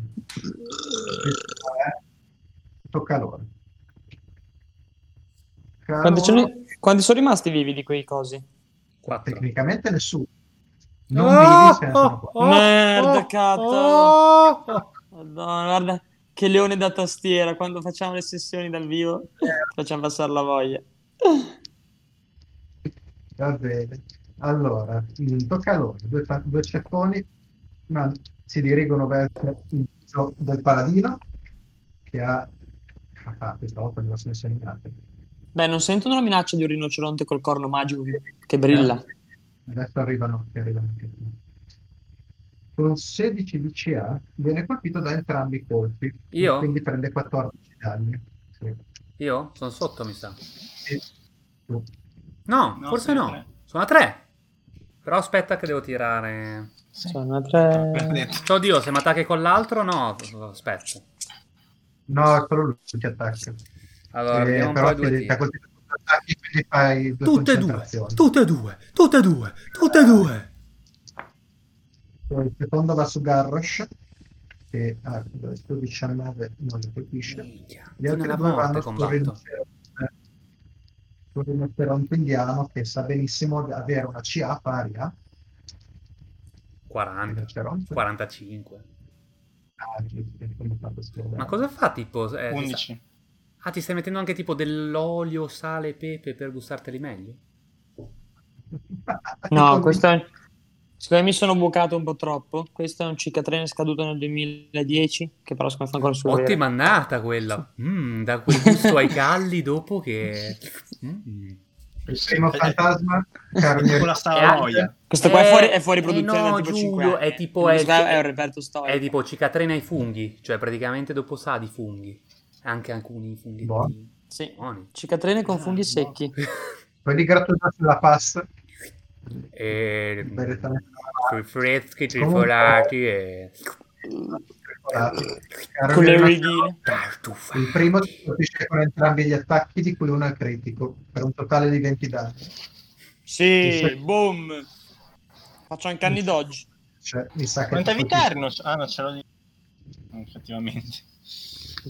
Tocca a loro. Quanti, ne- quanti sono rimasti vivi di quei cosi? Quattro. Tecnicamente nessuno. Non Oh, vivi, oh, oh, Merda, oh, cazzo. oh. Madonna, guarda che leone da tastiera. Quando facciamo le sessioni dal vivo, facciamo passare la voglia. Va bene. Allora, mm, tocca a loro. Due, due ceffoni ma si dirigono verso il viso del paladino che ha... Ah, questa volta me lo sono. Beh, non sentono la minaccia di un rinoceronte col corno magico che, che brilla. Adesso arrivano, che arrivano anche qui. Con 16 di CA viene colpito da entrambi i colpi. Io? Quindi prende 14 danni. Sì. Io? Sono sotto, mi sa. Sì. No, No, forse no. tre. Sono a tre. Però aspetta che devo tirare... Sono tre. Oddio, se mi attacchi con l'altro, no. Aspetta. No, è solo lui che attacca. Allora, Eh, un però po' due ti- ti attacchi, quindi fai due Tutte e due, tutte e due, tutte e due, tutte e due. Il secondo va su Garrosh, che ha questo 19 non lo colpisce. Gli altri due vanno combatto. rinoceronte, sul rinoceronte indiano che sa benissimo di avere una CA pari a 40, rinoceronte. 45. Ah, Ma cosa fa tipo? eh, ti sta- 11. Ah, ti stai mettendo anche tipo dell'olio, sale e pepe per gustarteli meglio? No, questo è... Secondo me mi sono bucato un po' troppo. Questo è un cicatrene scaduto nel 2010, che però secondo me fa ancora sul Ottima annata quella. Mm, da quel gusto ai calli dopo che... Mm. Il primo fantasma, Con la salanoia. Questo qua è fuori, Eh, è fuori eh produzione no, da tipo 5 Giulio, anni. è tipo- è- è un reperto storico. È tipo cicatrina ai funghi, cioè praticamente dopo sa di funghi. Anche alcuni funghi. Buono. Sì. Buoni. Cicatrine Ah, con funghi secchi. quelli grattugiati sulla pasta, E sui freschi, trifolati e... Caro Con le tartufati. Il primo ti colpisce con entrambi gli attacchi, di cui uno è critico, per un totale di 20 danni. Sì, Sì. boom. Faccio anche anni d'oggi. Cioè, mi sa che Quanta vita erano? Ah, no, ce l'ho di... Effettivamente.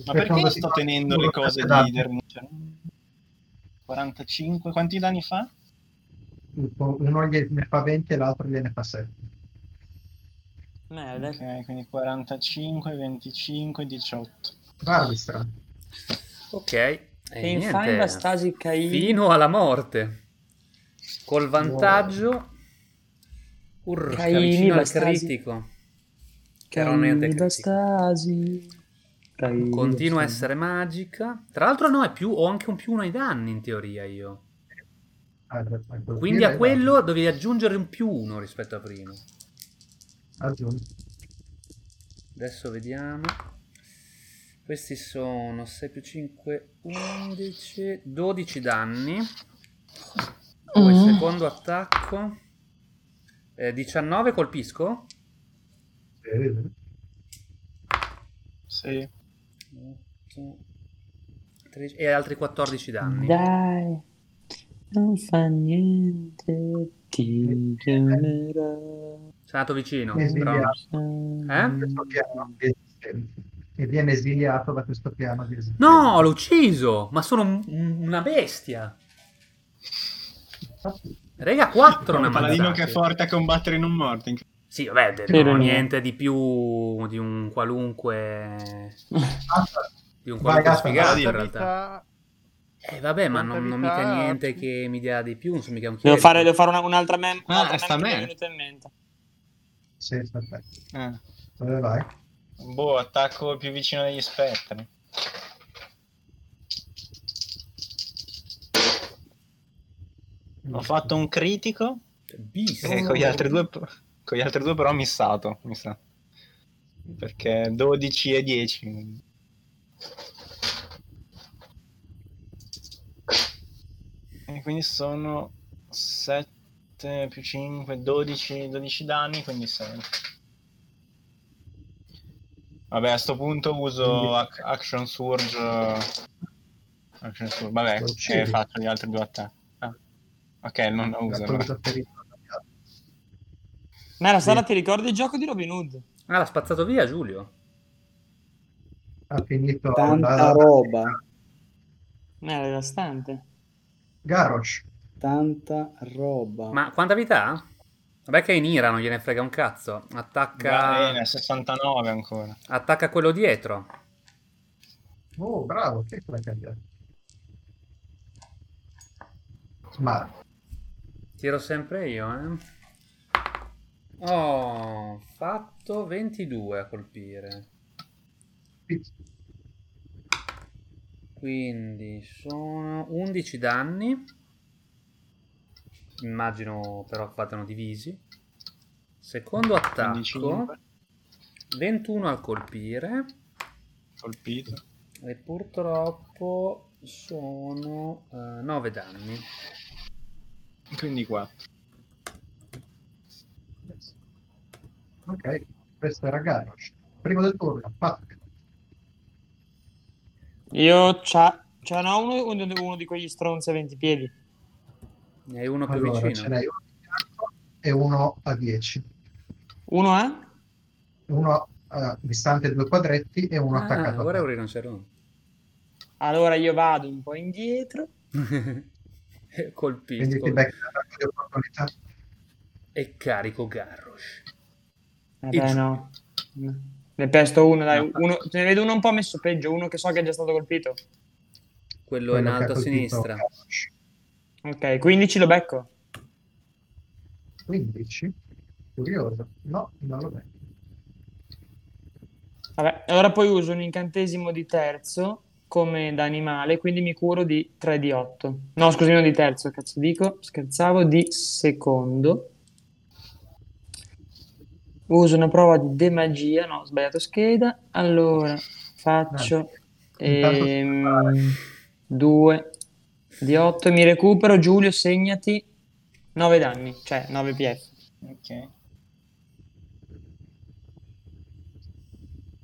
Ma perché ti sto tenendo le cose di Dermuccia? 45? Quanti danni fa? Uno gliene fa 20 e l'altro gliene fa 7. Merda. Ok, quindi 45, 25, 18. Ok. Barbistra. E Che infame niente. Bastasi Caini. Fino alla morte. Col vantaggio... Urca, Caini, vicino al Bastasi. critico. Però niente Caini critico. Bastasi. Caini Continua a essere magica. Tra l'altro no, è più, ho anche un più uno ai danni in teoria io. Ah, per- per colpire, Quindi a quello dovevi aggiungere un più uno rispetto a prima. Aggiungi. Adesso vediamo. Questi sono 6 più 5, 11, 12 danni. Poi Mm. secondo attacco. Eh, 19 colpisco? Sì? Sì. 8, 13, e altri 14 danni. Dai. Non fa niente. Ti chiamerò. Sei andato vicino. Però- Eh? E viene esiliato da questo piano di. No, l'ho ucciso! Ma sono un- un- una bestia. Rega, 4 ne un paladino che è forte a combattere in un morto. Sì, vabbè, de- Che no, ironia. niente di più di un qualunque di un qualunque sfigato vai, in realtà. Eh vabbè, ma non, non mica niente che mi dia di più, so mica un Devo fare, devo fare una- un'altra mem. Ah, un'altra sta a mem che me. mi è venuta in mente. Sì, aspetta. Eh. Dove vai? Boh, attacco più vicino degli spettri. Ho fatto un critico Bis. e con gli altri due, con gli altri due però ho missato, mi sa. Perché 12 e 10. E quindi sono 7 più 5, 12, 12 danni, quindi 6. Vabbè, a sto punto uso ac- Action Surge. Action Surge, vabbè, e faccio gli altri due attacchi. Ah. Ok, non lo uso. Allora. ferito. Mera, Sara, ti ricordi il gioco di Robin Hood? Ah, l'ha spazzato via Giulio. Ha finito Tanta la- roba. Mera, devastante. Garrosh. Tanta roba. Ma quanta vita ha? Vabbè che è in ira, non gliene frega un cazzo. Attacca Bene, 69 ancora. attacca quello dietro. Oh, bravo, che l'ha cambiato? Smart. Tiro sempre io, eh. Ho fatto 22 a colpire. Quindi sono 11 danni. Immagino però vadano divisi. Secondo attacco 15, 21 al colpire. colpito. E purtroppo sono 9 danni. Quindi 4. Ok, questo era Garrosh. Primo del turno, Patrick. Io c'ha, c'è no, uno, uno, uno di quegli stronzi a 20 piedi. Ne hai uno più Allora, ce vicino. n'hai uno e uno a 10. Uno è? Uno eh, distante due quadretti e uno Ah, attaccato ora un te. rinoceronte. Allora io vado un po' indietro. E Colpisco. E carico Garrosh. Vabbè, Il- no. Ne pesto uno, dai. Uno, ce ne vedo uno un po' messo peggio, uno che so che è già stato colpito. Quello in Quello che alto ha a sinistra. Ok, 15 lo becco. 15. Curioso. No, non lo becchi. Vabbè, allora poi uso un incantesimo di terzo come da animale, quindi mi curo di 3 di 8. No, scusi, non di terzo, cazzo dico, scherzavo, di secondo. Uso una prova di demagia, no, ho sbagliato scheda. Allora, faccio Intanto- 2 di 8, mi recupero, Giulio, segnati 9 danni, cioè 9 PF. Ok.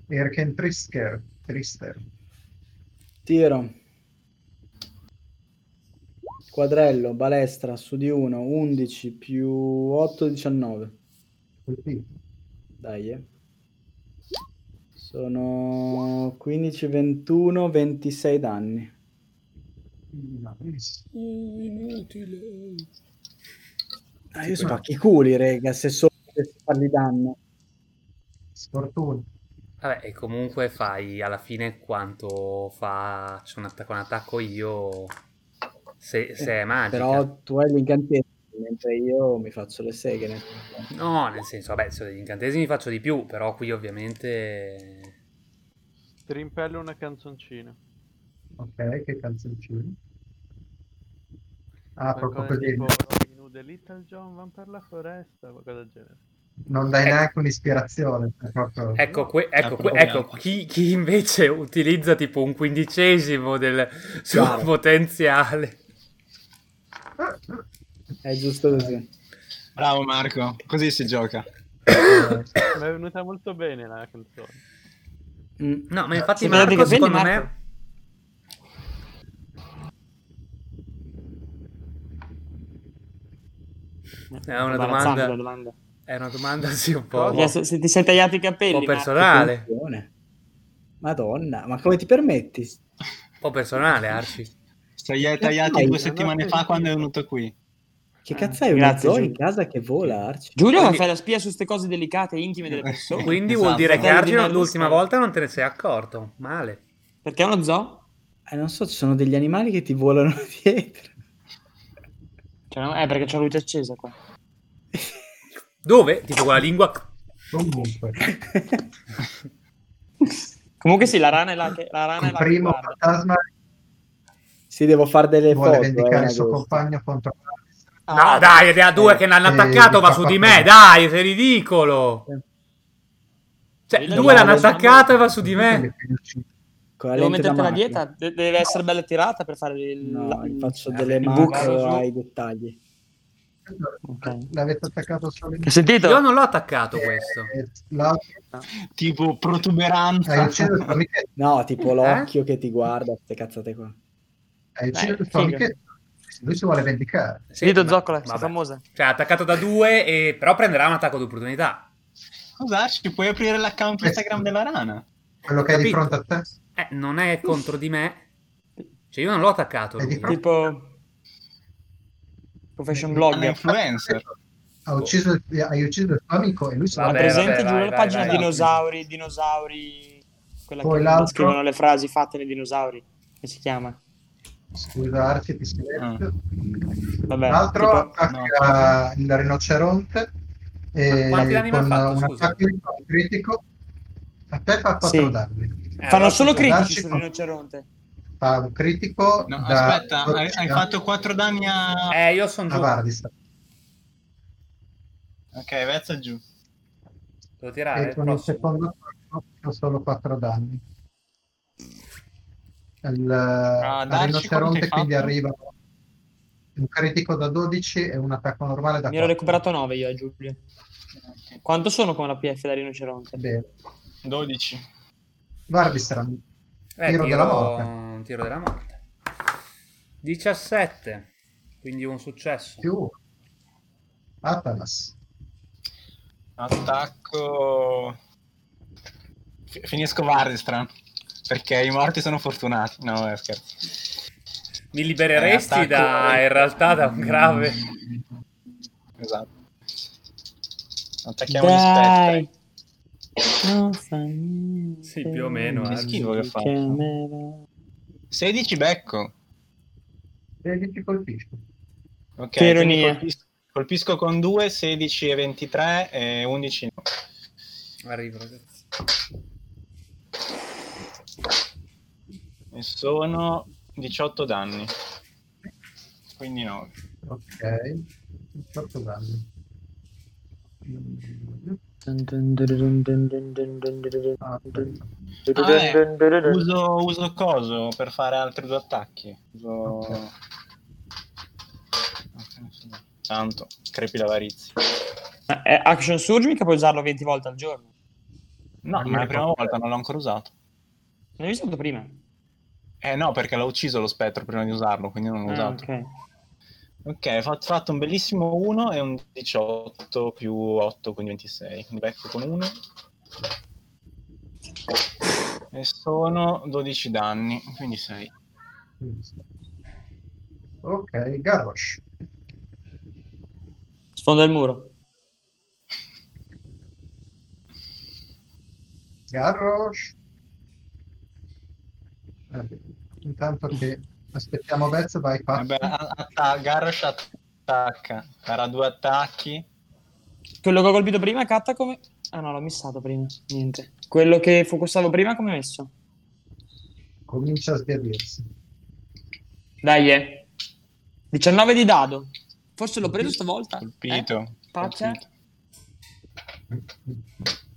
Erken Trisker. Trister. Tiro. Quadrello, balestra, su di 1, 11 più 8, 19. Colpito. Dai, eh. Sono 15, 21, 26 danni. Nice. Ah, io spacchi i culi, rega, se solo fargli danno. Sfortuna. Vabbè, e comunque fai alla fine quanto faccio un attacco, un attacco io se, se è magica. Però tu hai l'incantesimo, mentre io mi faccio le seghe. nel. No, nel senso, vabbè, se degli incantesimi faccio di più, però qui ovviamente... Ti rimpello una canzoncina. Ok, che canzoncino. Ah, Qualcosa proprio tipo così. Robin Hood e Little John van per la foresta, qualcosa del genere. Non dai Ecco. neanche un'ispirazione. proprio- Ecco, que- ecco, Ah, que- ecco, chi, chi invece utilizza tipo un quindicesimo del suo Chiaro. potenziale. È giusto così. Bravo Marco, così si gioca. Mi è venuta molto bene la canzone. Mm. No, ma infatti Sì, ma Marco, capelli, secondo Marco. me... È una domanda, domanda. è una domanda sì un po', Perché se, se ti sei tagliato i capelli, un po' Marco, personale, Attenzione. Madonna, ma come ti permetti? un po' personale, Arci. Se gli hai tagliati fai? due settimane fa quando è venuto qui. Che Ah, cazzo hai un grazie, zoo in casa che vola, Arci? Giulio, Quindi- fai la spia su queste cose delicate e intime delle persone. Quindi Esatto. vuol dire che merda l'ultima volta non te ne sei accorto. Male. Perché è uno zoo? Eh, non so, ci sono degli animali che ti volano dietro. Cioè, no, è perché c'è la luce accesa qua. Dove? Tipo con la lingua... Comunque, Comunque sì, la rana è la che, la rana è il la che primo guarda. fantasma sì, devo fare delle vuole foto. vendicare eh, il suo compagno contro No, dai, ne ha due che l'hanno eh, attaccato, va fa su di me, dai, sei ridicolo. Cioè, Sì, due l'hanno no, attaccato e va su di me. La Devo la macchina. dieta? De- deve essere bella tirata per fare il... No, la- faccio delle macro ai dettagli. Ok. L'avete attaccato solo in sentito? Io non l'ho attaccato questo. Eh, l'altro Tipo protuberanza. No, tipo l'occhio che ti guarda, queste cazzate qua. hai ucciso il tuo amichetto lui si vuole vendicare Sì, ma- Zoccola, vabbè. famosa. Cioè, ha attaccato da due, e... però prenderà un attacco d'opportunità. Scusarci, puoi aprire l'account Instagram della rana? quello che è di fronte a te Eh, non è contro di me. Cioè, io non l'ho attaccato. È Tipo... Profession blogger. influencer. ha ucciso il- hai ucciso il tuo amico e lui si Vabbè, presente vabbè, giù vai, la vai, pagina vai. dinosauri, dinosauri... Quella Poi che l'altro- scrivono le frasi fatte nei dinosauri. Come si chiama? Scusa Arci ti silenzio Vabbè, l'altro tipo- attacca il rinoceronte e Quanti danni mi ha con fatto, un scusa? attacco critico a te fa 4 Sì. danni Eh, Fanno solo critici sul con- rinoceronte. fa un critico No, da aspetta, hai, hai fatto 4 danni a... Eh, io sono giù. Vardis Ok, vezza giù. Devo tirare. e con il secondo attacco fa solo 4 danni il Ah, al darci rinoceronte quindi fatto? arriva un critico da 12 e un attacco normale da Mi ero 4 recuperato 9 io, eh, Giulio. Quanto sono con la PF da rinoceronte? bene 12. Vardistran Eh, tiro della morte un tiro della morte. 17. Quindi un successo. più Atanas Attacco... Fi- Finisco Vardistran. Perché i morti sono fortunati. No, è scherzo. Mi libereresti Eh, da, in realtà da un grave. Esatto. Attacchiamo gli spettri. Non fa niente. Sì, più o meno, Che eh. schifo che fa. Chiamerò. 16 becco. 16 colpisci Ok, Che quindi ironia. colpis- colpisco con 2, 16 e 23 e 11 no. Arrivo, ragazzi. E sono 18 danni. Quindi 9. Ok. 18 danni. Mm, ah. Ah, eh, uso, uso coso per fare altri due attacchi. Uso... Ok. Tanto, crepi l'avarizia. È action surge mica puoi usarlo 20 volte al giorno. No, Non ma è la prima volta, non l'ho ancora usato. L'hai usato prima? Eh no, perché l'ho ucciso lo spettro prima di usarlo, quindi non l'ho Ah, usato. ok. Ok, ho fatto, fatto un bellissimo 1 e un 18 più 8, quindi 26. Quindi becco con 1. E sono 12 danni, quindi 6. Ok, Garrosh. Sfonda il muro. Garrosh. Eh, intanto che aspettiamo Bez, vai qua. Vabbè, a- atta- Garrosh attacca. Farà due attacchi. Quello che ho colpito prima, Katta come... Ah no, l'ho missato prima. Niente. Quello che focussavo prima come messo? Comincia a sbiadirsi. Dai, eh. 19 di dado. Forse l'ho preso stavolta. Colpito. Eh? Colpito.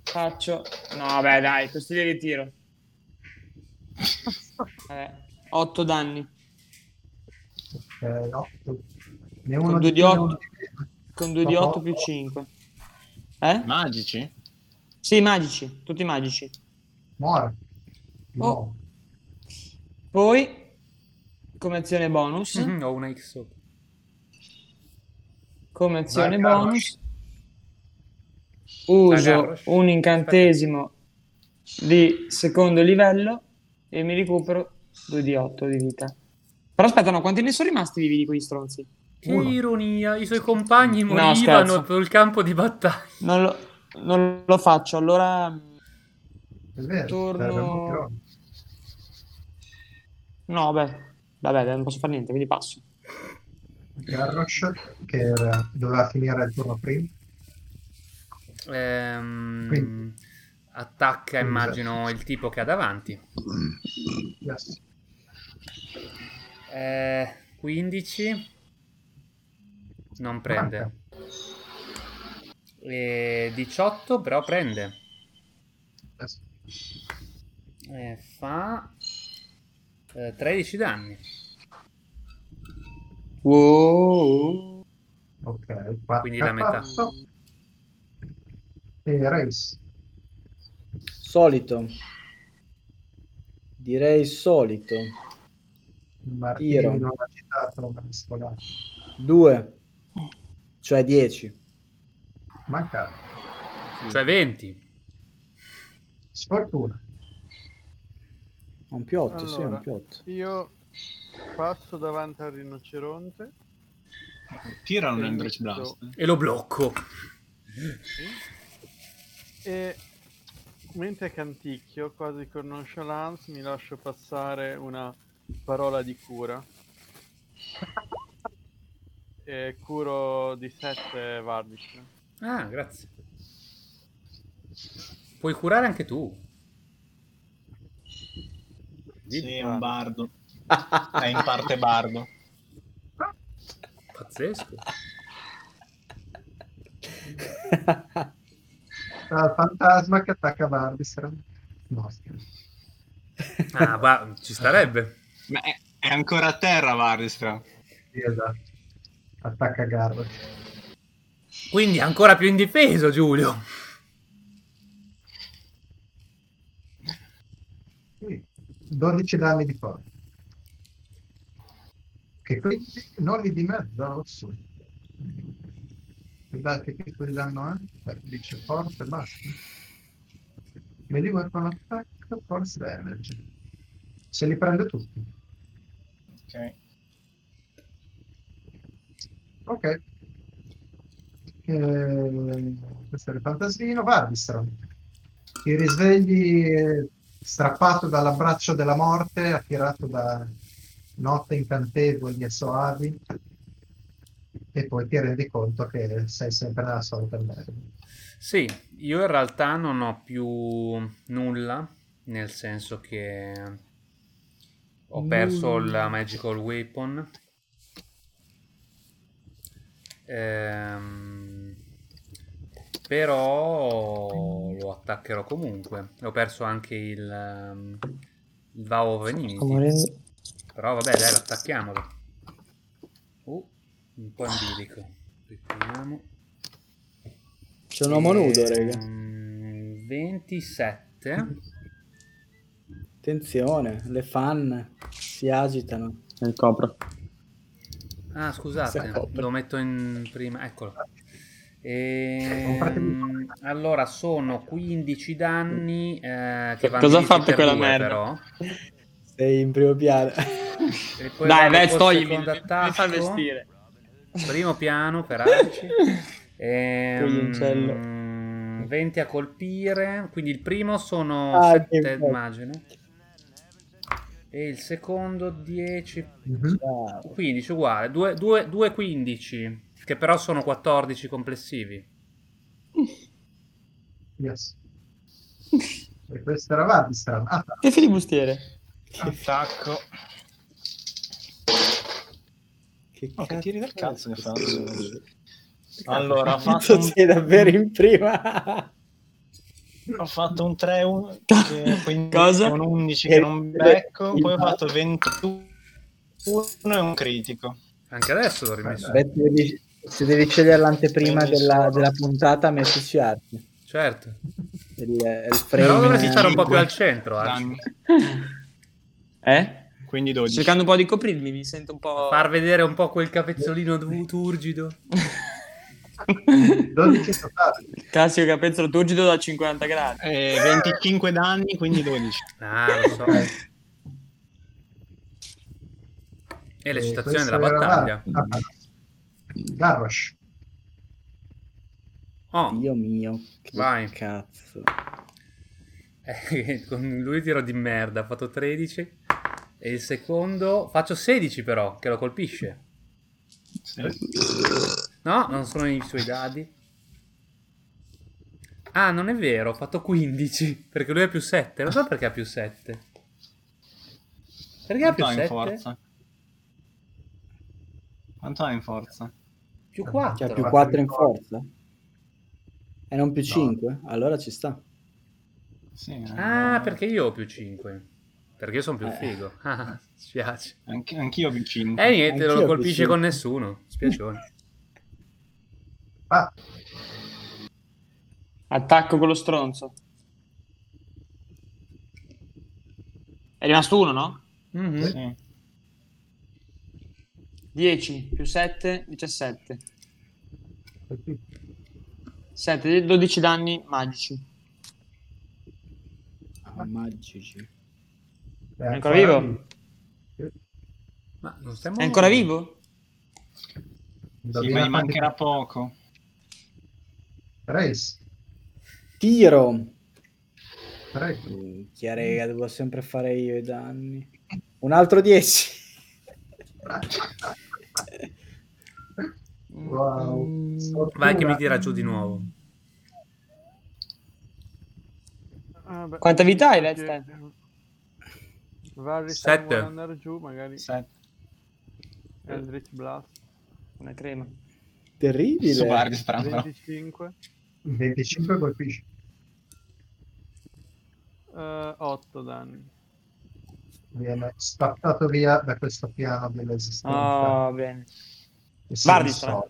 Faccio... No, vabbè, dai, questo di ritiro. Vabbè. 8 danni. Ok, 8. Ne uno Con due di più, ne otto. uno di meno. Con 2 di No. 8 più 5. Eh? Magici? Sì, magici. Tutti magici. Muore. No. Oh. Poi, come azione bonus, Mhm, Ho una X sopra. come azione Vai, bonus, uso un incantesimo di secondo livello e mi recupero 2 di 8 di vita. Però aspetta, no, quanti ne sono rimasti vivi di quegli stronzi? Che Uno. ironia, i suoi compagni No, morivano scherzo. sul campo di battaglia. Non lo, non lo faccio, allora... È vero. Torno-. No, beh, vabbè, non posso fare niente, quindi passo. Garrosh, che era- doveva finire il turno prima. Ehm, Quindi. attacca, Quindi, immagino, il tipo che ha davanti. Yes. Eh, 15. Non prende. E 18 però prende. Yes. E fa eh, 13 danni. Wow. Ok, 4 Quindi la metà. E Race. Solito. Direi solito. Martini Iro. non ha citato, scolato. 2. Cioè 10. Manca. Cioè 20. Sfortuna. Un più 8, sì, Allora. un 8. Io passo davanti al rinoceronte Tira un E metto- Blast. E lo blocco. e mentre canticchio, quasi con nonchalance, mi lascio passare una parola di cura. E curo di 7 Vardic. Ah, grazie. Puoi curare anche tu. Sì, è un bardo. È in parte bardo. Pazzesco. Ah, il fantasma che attacca Barbisra. No. Ah, ma ci starebbe. Ma è, è ancora a terra, Vardistra. Sì, esatto. Attacca Garrosh. Quindi è ancora più indifeso, Giulio. Sì, 12 danni di forza. Che quindi non li di mezzo su. Guardate che quel danno è. Beh, dice forza e basta. Vedi con attacco, forza e energy. Se li prende tutti. Ok. Ok. Eh, questo è il fantasino. Barbistron. Ti risvegli strappato dall'abbraccio della morte, attirato da notte incantevoli e soavi. E poi ti rendi conto che sei sempre nella solita merda. Sì, io in realtà non ho più nulla, nel senso che Ho perso la Magical Weapon. Ehm, però lo attaccherò comunque. E Ho perso anche il, ehm, il Enmity. morendo. Però vabbè, dai, lo attacchiamolo. Uh, un po' in bilico. C'è un uomo nudo, Ehm, raga. 27. Attenzione, le fan si agitano. Il copro. Ah, scusate, lo metto in prima. Eccolo. Ehm, allora, sono 15 danni eh, che vanno Cosa ha fatto quella due, merda? però. Sei in primo piano. E poi Dai, col toglimi. Mi fa vestire. Primo piano per Arci. Ehm, Coglioncello. 20 a colpire. Quindi il primo sono Ah, 7, che bello. immagino. E il secondo 10. Mhm. Ciao. 15 uguale. 2, 15. Che però sono 14 complessivi. Yes. E questo era Vardistra. Ah, Che filibustiere. Attacco. Che Oh, che tiri del cazzo che fa? Allora, fatto un, sei davvero in prima. Ho fatto un 3, un, quindi Cosa? un 11 che non becco, poi ho fatto 21 e un critico. Anche adesso l'ho rimesso. Beh, devi- se devi scegliere l'anteprima della, della puntata, mettici arti. Certo. Il, il frame, Però dovresti stare un po' eh, più al centro. Eh? Quindi Sto 12. cercando un po' di coprirmi, mi sento un po'... Far vedere un po' quel capezzolino tu- turgido. 12 totali. Classico capezzolo turgido da 50 gradi. Eh, 25 danni, quindi 12. Ah, lo so. E l'eccitazione questo della era battaglia. Var- ah, Garrosh. Oh, Dio mio, che Vai. cazzo. eh, con lui tiro di merda. Ha fatto 13. E il secondo faccio 16 però, che lo colpisce. Sì. No, non sono i suoi dadi. Ah, non è vero, ho fatto 15. Perché lui ha più 7. Non so perché ha più 7. Perché ha Quanto più ha in 7? forza? Quanto ha in forza? Più C'ha 4. più 4 in forza? E non più 5? Allora ci sta. Sì, eh, Ah, perché io ho più 5. Perché io sono più Eh. figo. Ah, spiace. Anche, anch'io ho più 5. Eh niente, non Anch'io lo ho colpisce più con nessuno. Spiacione. Ah, Attacco con lo stronzo. È rimasto uno, no? Mhm. Sì. 10 più 7, 17. 7, 12 danni magici. Ah, magici. è ancora vivo? Ma non stiamo... È ancora vivo? Sì, ma gli mancherà poco. Trace. Tiro. Minchia, rega, devo sempre fare io i danni. Un altro 10. Wow. Vai che mi tira giù di nuovo. Ah, beh, Quanta vita hai? Varys Sette. vuole andare giù, magari 7. Eldritch Blast. Una crema. Terribile. Su però. 25, 25 colpisci. eh, 8 danni. Viene spazzato via da questo piano dell'esistenza. Oh, bene. risolve.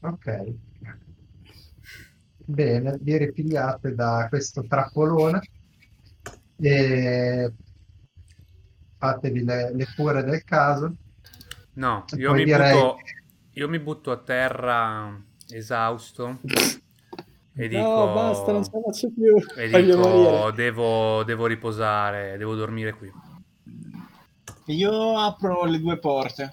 Ok. Bene, vi ripigliate da questo trappolone e fatevi le, le cure del caso. No, io mi, direi- butto, io mi butto a terra esausto e dico... No, basta, non ce la faccio più. E Voglio dico, morire. devo, devo riposare, devo dormire qui. Io apro le due porte.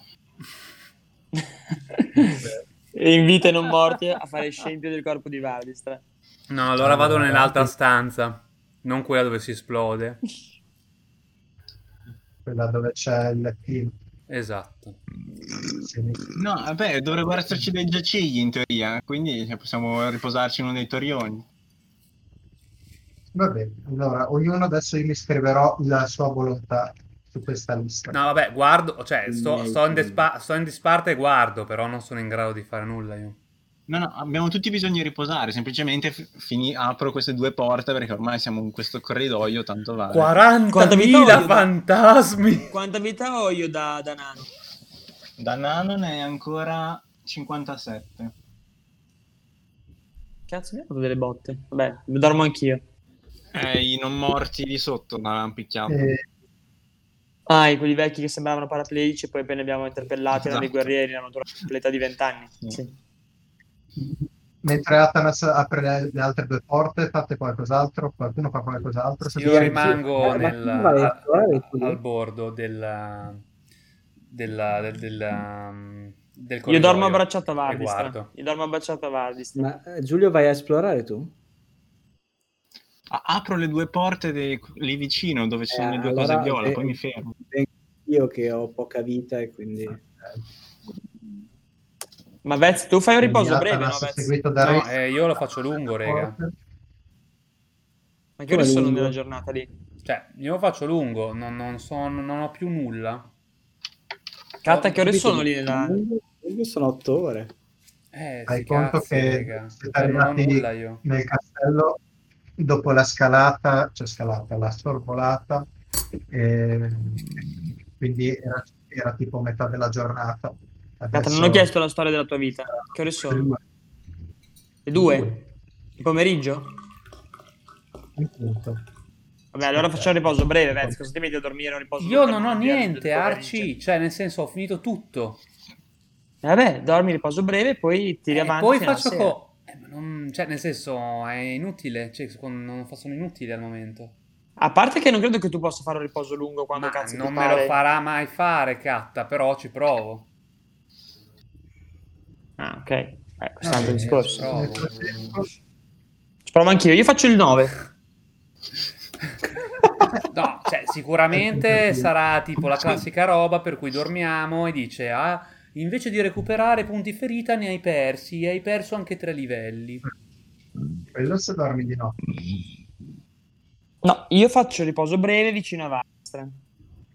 e invita i non morti a fare scempio del corpo di Vardistra. No, allora vado nell'altra stanza, non quella dove si esplode. Quella dove c'è il lettino. Esatto. No, vabbè, dovrebbero esserci dei giacigli in teoria, quindi possiamo riposarci in uno dei torrioni. Va bene, allora ognuno adesso io mi scriverò la sua volontà su questa lista. No, vabbè, guardo, cioè, sto, sto in, dispa- sto in disparte e guardo, però non sono in grado di fare nulla io. No, no, abbiamo tutti bisogno di riposare. Semplicemente fi- fini- apro queste due porte perché ormai siamo in questo corridoio, tanto vale. 40.000 fantasmi! Quanta vita ho io da, da nano? Da nano ne è ancora 57. Cazzo, mi ha dato delle botte. Vabbè, dormo anch'io. Eh, i non morti di sotto mi avevano picchiato. E Ah, i quelli vecchi che sembravano paraplegici e poi appena li abbiamo interpellati erano i Esatto. guerrieri, erano durati l'età di vent'anni. Sì. Sì. Mentre Atanas apre le, le altre due porte, fate qualcos'altro? Qualcuno fa qualcos'altro? Io rimango ma nel- a al bordo del, della, del, del, um, del Io dormo abbracciato a Vardistra. guardo. Io dormo abbracciato a Vardistra. Ma eh, Giulio vai a esplorare tu? Apro le due porte dei- lì vicino dove ci sono Eh, le due allora, cose viola, eh, poi mi fermo. Io che ho poca vita e quindi... Ma Vez, tu fai un riposo breve, no Vez? seguito da No, eh, io lo faccio lungo, rega. Ma che ore sono nella giornata lì? Cioè, io lo faccio lungo, non, non, sono- non ho più nulla. Catta, che ore sono lì nella... Io sono otto ore. Eh, sti conto cazzi, che rega. siete Cioè, non ho arrivati nulla io. nel castello dopo la scalata, cioè scalata, la sorvolata, e quindi era, era tipo metà della giornata. Adesso- non ho chiesto la storia della tua vita. Che ore sono? Le due? Il pomeriggio? Un punto. Vabbè, allora facciamo un riposo breve, Vez. Cosa ti metti a dormire un riposo Io non ho niente? Arci. Cioè, nel senso, ho finito tutto. Eh, Vabbè, dormi riposo breve, poi tiri E avanti. poi faccio co... eh, ma non- Cioè, nel senso, è inutile. Cioè, secondo- non fa- sono inutili al momento. A parte che non credo che tu possa fare un riposo lungo quando Ma cazzo non me pare. lo farà mai fare, Catta, però ci provo. Ah, ok. Eh, questo è un altro Eh, discorso. provo. Ci provo anch'io. Io faccio il 9. No, cioè, sicuramente sarà tipo la classica roba per cui dormiamo e dice, ah, invece di recuperare punti ferita ne hai persi e hai perso anche tre livelli. Quello se dormi di notte. No, io faccio il riposo breve vicino a Vastra.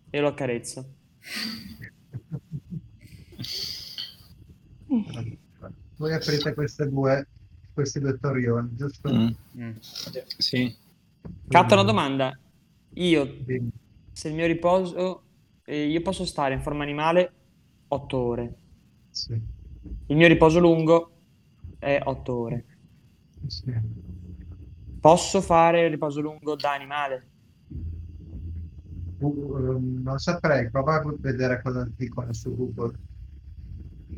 E lo accarezzo. Voi aprite queste due, questi due torrioni, giusto? Mm. Mm. Sì. Catta una domanda. Io, Quindi, se il mio riposo... eh, io posso stare in forma animale 8 ore. sì, Il mio riposo lungo è 8 ore. sì. Posso fare il riposo lungo da animale? Uh, non saprei, prova a vedere cosa dicono su Google.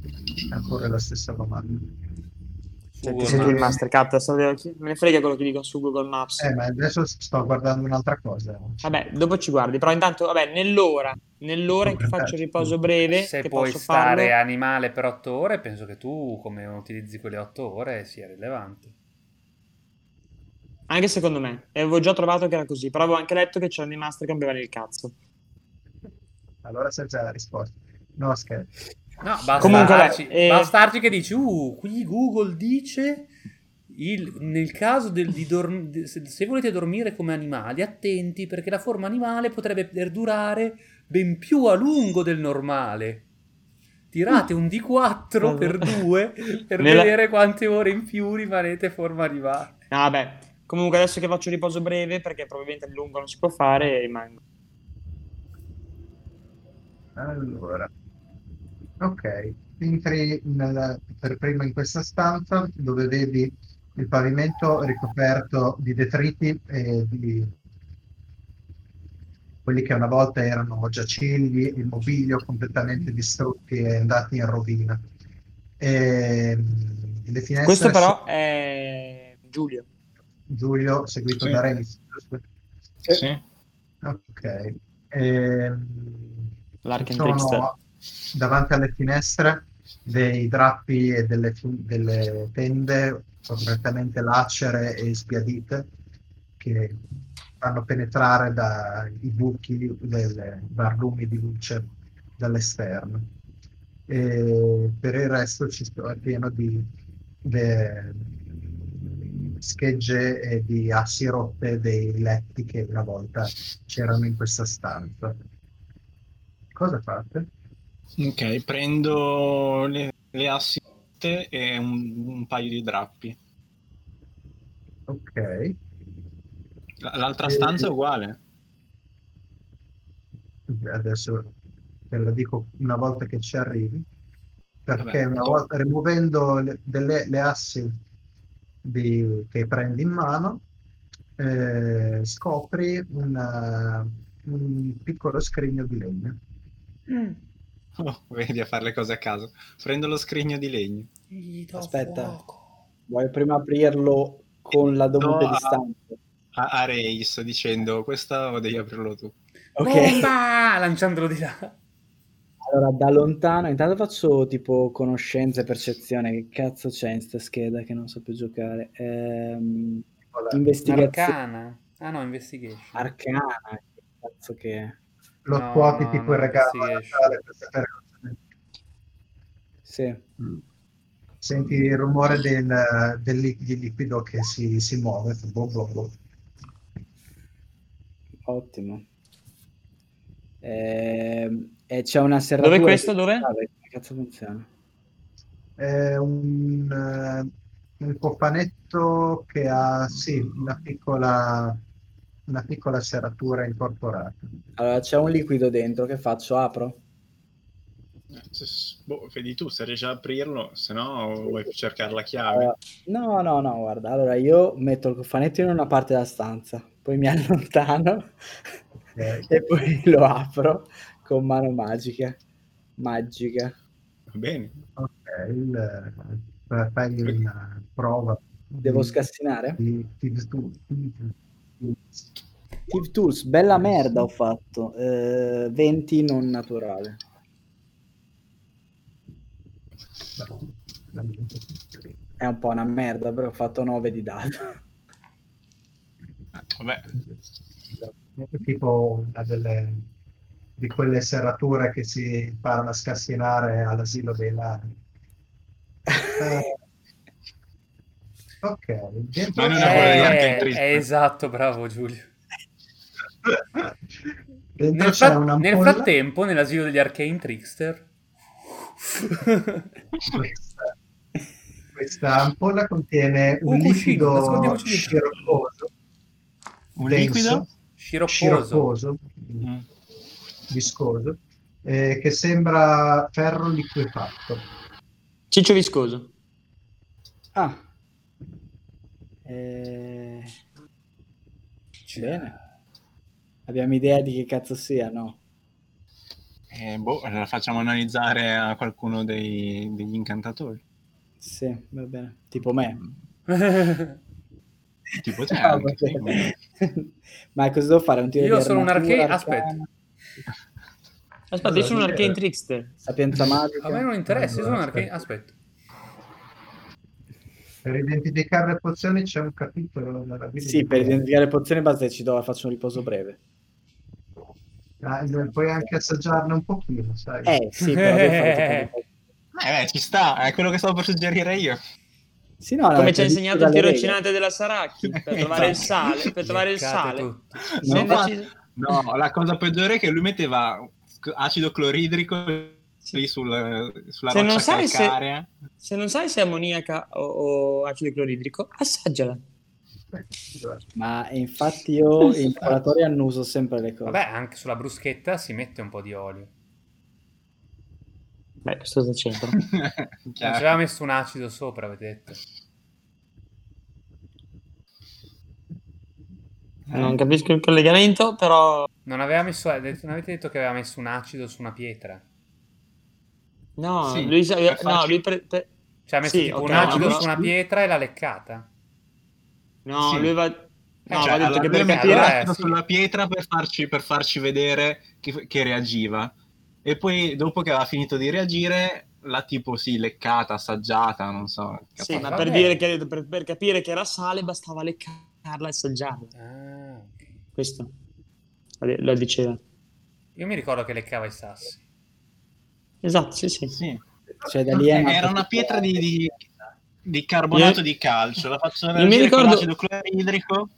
È ancora la stessa domanda. Cioè, ti senti il Maps. master cat, so- me ne frega quello che dicono su Google Maps. Eh, ma adesso sto guardando un'altra cosa. Vabbè, dopo ci guardi, però intanto, vabbè, nell'ora, nell'ora in cui faccio il riposo breve, Se che puoi posso stare farlo, animale per otto ore, penso che tu, come utilizzi quelle otto ore, sia rilevante. anche secondo me, e avevo già trovato che era così, però avevo anche letto che c'erano i master che rompevano il cazzo. Allora sai già la risposta. No, scherzo. No, basta, Comunque, Arci, vabbè, eh, basta Arci che dici, uh, qui Google dice, il- nel caso del- di dorm- de- se, se volete dormire come animali, attenti perché la forma animale potrebbe perdurare ben più a lungo del normale. Tirate un D4 per due per Nella- vedere quante ore in più rimanete forma animale. No, vabbè, comunque adesso che faccio riposo breve, perché probabilmente il lungo non si può fare, rimango. Allora, ok, entri nel- per prima in questa stanza dove vedi il pavimento ricoperto di detriti e di quelli che una volta erano giacigli, il mobilio completamente distrutti e andati in rovina. E, mm, le finestre Questo però sono- è Giulio. Giulio, seguito Sì. da Renis, giusto? Sì. Ok. Ehm, Larkin ci sono. Davanti alle finestre dei drappi e delle, delle tende completamente lacere e sbiadite che fanno penetrare dai buchi delle barlumi di luce dall'esterno. E per il resto ci sto, è pieno di de- schegge e di assi rotte dei letti che una volta c'erano in questa stanza. Cosa fate? Ok, prendo le, le assi e un, un paio di drappi. Ok. L- L'altra Eh, stanza è uguale. Adesso te lo dico una volta che ci arrivi. Perché Vabbè, una volta rimuovendo le, delle, le assi di- che prendi in mano, eh, scopri una- un piccolo scrigno di legno. Oh, vedi a fare le cose a caso. Prendo lo scrigno di legno. Aspetta. fuoco. Vuoi prima aprirlo con la dovuta No, distanza? A, a Reis dicendo questa o devi aprirlo tu. Ok. Bomba! Lanciandolo di là. Allora, da lontano, intanto faccio tipo conoscenza e percezione. Che cazzo c'è in sta scheda che non so più giocare? Ehm, investigazione Arcana. Ah no, investigation. arcana. Che cazzo che è? Lo No, scuoti no, tipo no, il regalo a. Natale per sapere cosa- Sì. Senti il rumore del, del li- di liquido che si, si muove. Boh, boh, boh. Ottimo. Ehm, e c'è una serratura. Dove questo? Dove? Come cazzo funziona? È un, eh, un cofanetto che ha sì, una piccola, una piccola serratura incorporata. Allora, c'è un liquido dentro. Che faccio? Apro? Boh, vedi tu se riesci ad aprirlo, se no vuoi cercare la chiave. No, no, no, guarda. Allora, io metto il cofanetto in una parte della stanza, poi mi allontano Ok. e poi lo apro con mano magica. Magica. Va bene. Ok, il, eh, fai una prova. Devo scassinare? di- di- di- Tip Tools, bella merda ho fatto. Eh, 20 non naturale. È un po' una merda, però ho fatto 9 di dato. Eh, Vabbè, tipo una delle di quelle serrature che si imparano a scassinare all'asilo dei nani. Eh, ok, dentro Ma non è Eh, è esatto, bravo Giulio. dentro Nel, c'è fra- una nel frattempo, nell'asilo degli Arcane Trickster, questa, questa ampolla contiene un Un liquido sciroccoso, un liquido? sciropposo. sciroccoso, Mm. viscoso, eh, che sembra ferro liquefatto. Ciccio viscoso. Ah. Eh, Bene. Abbiamo idea di che cazzo sia, no? Eh, boh, la facciamo analizzare a qualcuno dei- degli incantatori. Sì, va bene. Tipo me. Tipo te Ah, anche. Ma cosa devo fare? Un tiro Io di sono un arcane- arcana, Aspetta, io sono un arcane trickster. Sapienza magica? A me non interessa, io sono un Aspetta. Arcane... Aspetta. Per identificare le pozioni c'è un capitolo nella Bibbia. Sì, per identificare le pozioni basta che ci do, faccio un riposo breve. Ah, puoi anche assaggiarne un pochino, sai. Eh, sì, però. Eh, beh, ci sta, è quello che stavo per suggerire io. Sì, no, Come ci ha insegnato il regole. tirocinante della Saracchi per trovare il sale, per trovare il sale. No, Sei ma- deciso- No, la cosa peggiore è che lui metteva acido cloridrico lì sul, sulla Se non roccia sai se- calcarea. Se non sai se è ammoniaca o, o acido cloridrico, assaggiala. Ma infatti io in laboratorio annuso sempre le cose. Vabbè, anche sulla bruschetta si mette un po' di olio. Beh, questo sta c'entra. Non ci aveva messo un acido sopra, avete detto. Non capisco il collegamento, però... Non aveva messo... non avete detto che aveva messo un acido su una pietra? No, Sì, lui, no, farci- lui pre- Cioè ha messo Sì, tipo ok, un acido ma- su una pietra e l'ha leccata. No, Sì. lui va... No, Cioè, va detto che per capire... eh, sì. sulla pietra per farci, per farci vedere che, che reagiva. E poi, dopo che aveva finito di reagire, la tipo sì, leccata, assaggiata, non so. Sì, ma per, dire che, per, per capire che era sale bastava leccarla e assaggiarla. Ah. Questo lo diceva. Io mi ricordo che leccava i sassi. Esatto, sì, sì. Sì. Cioè, da lì è Era una pietra di, di- di carbonato Io- di calcio. La faccio Io mi ricordo- l'acido cloridrico.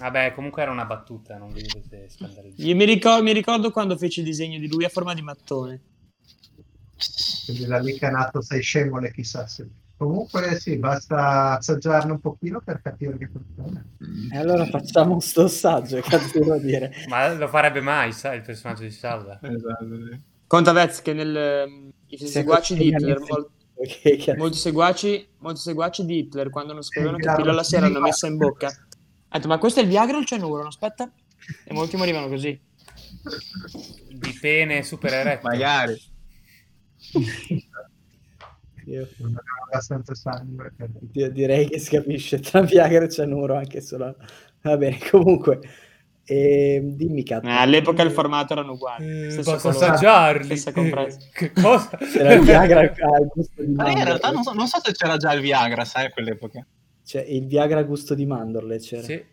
Vabbè, comunque era una battuta, non vi dovete scandalizzare. Io mi ricordo, mi ricordo quando feci il disegno di lui a forma di mattone. Quindi da lì che è nato sei scemole, chissà se. Comunque sì, basta assaggiarne un pochino per capire che funziona. E allora facciamo sto assaggio, che cazzo devo dire? Ma lo farebbe mai, sa, il personaggio di Salva? Esatto. Conta Vez che nel, ehm, i seguaci di Hitler, mol- molti, seguaci, molti seguaci di Hitler, quando non sapevano Sì, che pillola si erano messa in bocca, ha detto ma questo è il Viagra o il cianuro? Aspetta. E molti morivano così. Di pene super eretto. Magari. Io, abbastanza sangue. per- io direi che si capisce tra Viagra e Cianuro anche solo. Va bene, comunque. Ehm, dimmi cazzo. Eh, all'epoca il formato erano uguali. Eh, Stesso Posso colore. assaggiarli? Che cosa? C'era il Viagra al gusto di Ma in mandorle. realtà non so, non so se c'era già il Viagra, sai, a quell'epoca. Cioè, il Viagra a gusto di mandorle c'era. Sì.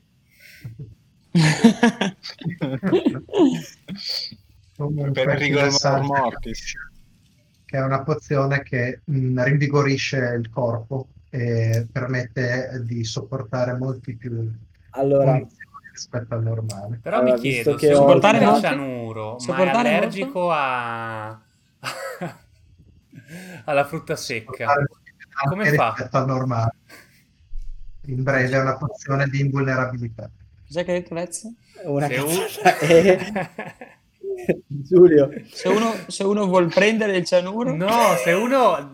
Comunque, per il rigor interessante mortis. che è una pozione che mh, rinvigorisce il corpo e permette di sopportare molti più Allora, rispetto al normale. Però Allora, mi chiedo, che se Sopportare il cianuro, ma è allergico a... alla frutta secca, Come fa? rispetto al normale. In breve è una pozione di invulnerabilità. Cos'è che ha detto Vez? una Se. Giulio, Se uno, se uno vuol prendere il cianuro, No, se uno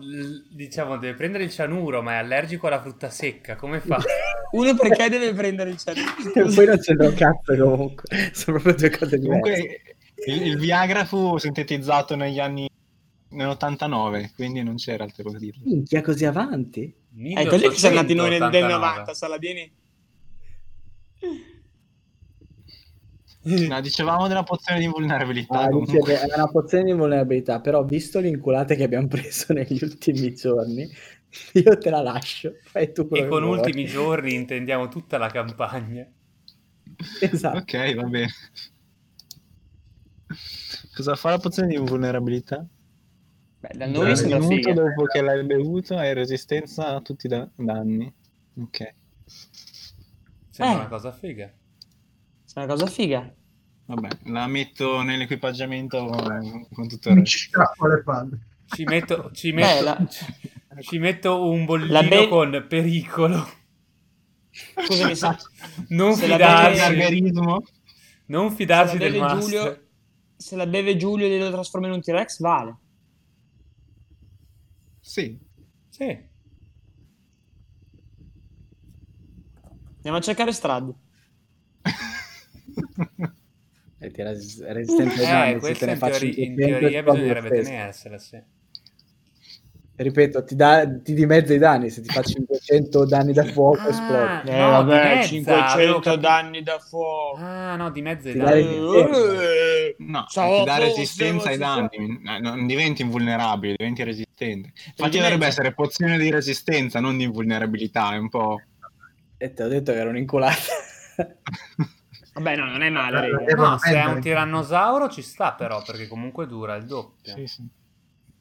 diciamo deve prendere il cianuro ma è allergico alla frutta secca, come fa? uno perché deve prendere il cianuro? poi non c'entra un cazzo comunque. Sono proprio due cose diverse. Comunque il, il Viagra fu sintetizzato negli anni nell'89, quindi non c'era alternativa. Minchia, così avanti? È così che siamo andati noi nel, nel 1889. 90, Saladini. No, dicevamo della pozione di invulnerabilità. Ah, comunque. dice che è una pozione di vulnerabilità, però visto le inculate che abbiamo preso negli ultimi giorni, io te la lascio. Fai tu quello E con vuoi. ultimi giorni intendiamo tutta la campagna. Esatto. Ok, va bene. Cosa fa la pozione di invulnerabilità? Beh, da noi sembra minuto figa. dopo che l'hai bevuto hai resistenza a tutti i da- danni. Ok. Sembra Eh. una cosa figa. È una cosa figa. Vabbè, la metto nell'equipaggiamento con tutto il resto. ci strappo le palle. Ci metto, ci Beh, metto, la- ci metto un bollino be- con pericolo. Scusami, se, Non fidarsi, non fidarsi se la del beve master. Giulio, se la beve Giulio e lo trasforma in un T-Rex, vale. Sì. Sì. Andiamo a cercare Strad. E ti res- resistente ai Eh, danni, se questo te ne in, faccio teori- in 500 teoria bisognerebbe tenersela, sì. Ripeto, ti, dà, ti dimezza i danni, se ti fa 500 danni da fuoco Ah, esplodi. Eh, no, vabbè, di mezza, 500 avevo capito. danni da fuoco. Ah, no, di mezzo i danni. Eh, No, Ciao, ti dà forse, resistenza ai danni, eh, non diventi invulnerabile, diventi resistente. Infatti dovrebbe essere pozione di resistenza, non di invulnerabilità, è un po'... E ti ho detto che era un'inculata. Vabbè, no, non è male. Devo No, se è un tirannosauro ci sta però, perché comunque dura il doppio. Sì, sì.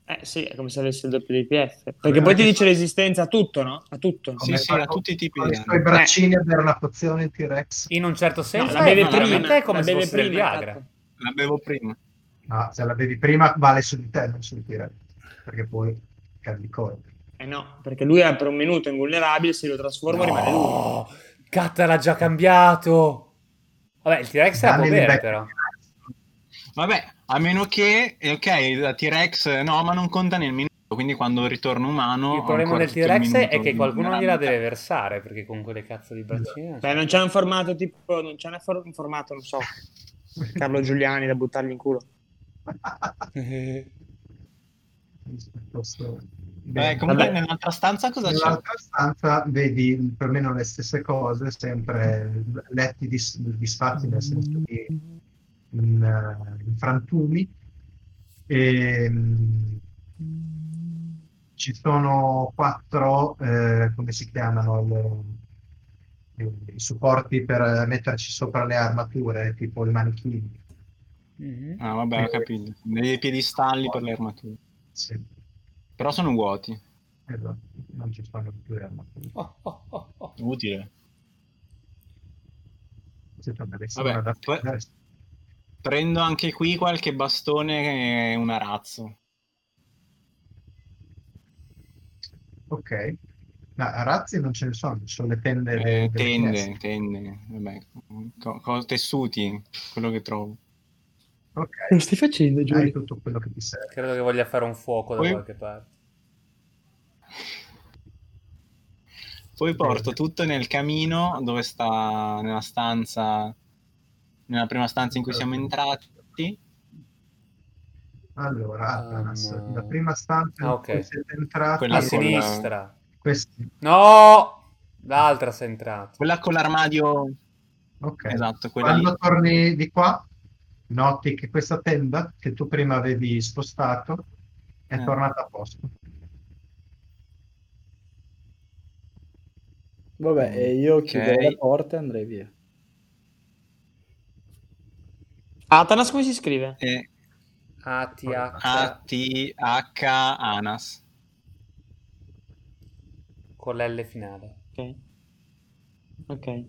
Eh sì, è come se avesse il doppio di PF. Perché poi ti dice resistenza a tutto, no? A tutto. Sì, sì, a tutti i tipi Con di i braccini avere una pozione in T-Rex. In un certo senso la beve è prima, veramente come la se beve fosse prima, Viagra. cazzo. La bevo prima. No, se la bevi prima vale su di te, non sul T-Rex. Perché poi cadi corpo. Eh no, perché lui è per un minuto invulnerabile, se lo trasforma rimane lui. No, Catta l'ha già cambiato. Vabbè, il T-Rex la può bere però. Vabbè, a meno che, eh, ok, la T-Rex no, ma non conta nel minuto, quindi quando ritorno umano... Il problema del T-Rex è che qualcuno gliela deve versare, perché con quelle cazzo di braccine... Beh, non c'è un formato tipo, non c'è un formato, non so, Carlo Giuliani da buttargli in culo. Beh, comunque Vabbè. nell'altra stanza cosa c'è? Nell'altra stanza vedi più o meno le stesse cose, sempre letti dis- disfatti nel senso di in, eh, in frantumi. E, mm, ci sono quattro, eh, come si chiamano, le- i supporti per metterci sopra le armature, tipo i manichini. Mhm. Ah, vabbè, ho capito. Dei piedistalli per le armature. Sì, Però sono vuoti. esatto, non ci sono più le armature. Oh, oh, oh, oh. Utile. Sì, vabbè, da prendere. Prendo anche qui qualche bastone e un arazzo. Ok. Ma razzi non ce ne sono, ci sono le tende. Eh, tende, tende, vabbè, co- co- tessuti, quello che trovo. Ok, Cosa stai facendo, hai Giulio? tutto quello che ti serve. Credo che voglia fare un fuoco da Poi- qualche parte. Poi porto tutto nel camino dove sta nella stanza, nella prima stanza in cui siamo entrati. Allora, Atanas, Um, la prima stanza ah, in ok. cui siete entrati, Quella A con sinistra. questi. No! L'altra sei entrato. Quella con l'armadio, Ok. esatto, quella lì. Quando torni di qua, noti che questa tenda che tu prima avevi spostato è Eh. tornata a posto. Vabbè, e io Ok. chiuderei la porta e andrei via. Atanas come si scrive? E ATH. ATH Anas. con l'L finale. Ok. Ok.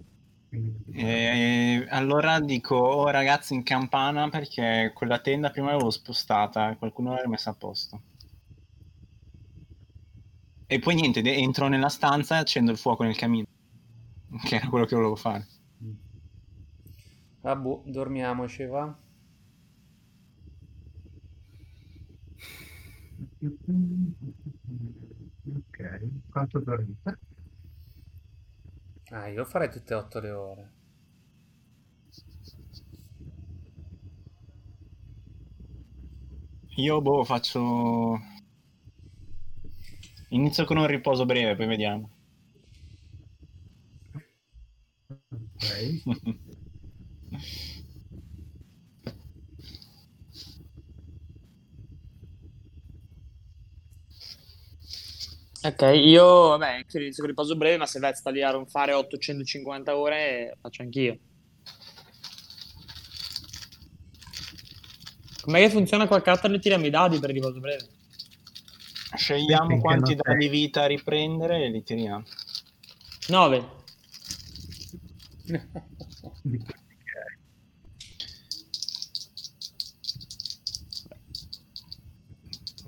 Quindi, E allora dico, oh ragazzi in campana perché quella tenda prima l'avevo spostata, qualcuno l'aveva messa a posto. E poi niente, de- entro nella stanza e accendo il fuoco nel camino, che era quello che volevo fare. Vabbè, dormiamoci, va. Ok, quanto dormite? Ah, io farei tutte e otto le ore. Io boh, faccio... Inizio con un riposo breve, poi vediamo. Ok. Ok, io vabbè, anche inizio con riposo breve, ma se Vez sta lì a fare 850 ore, faccio anch'io. Com'è che funziona col carattere tirami i dadi per il riposo breve? Scegliamo Finché quanti dadi di vita riprendere e li tiriamo. 9. Di quelli che hai.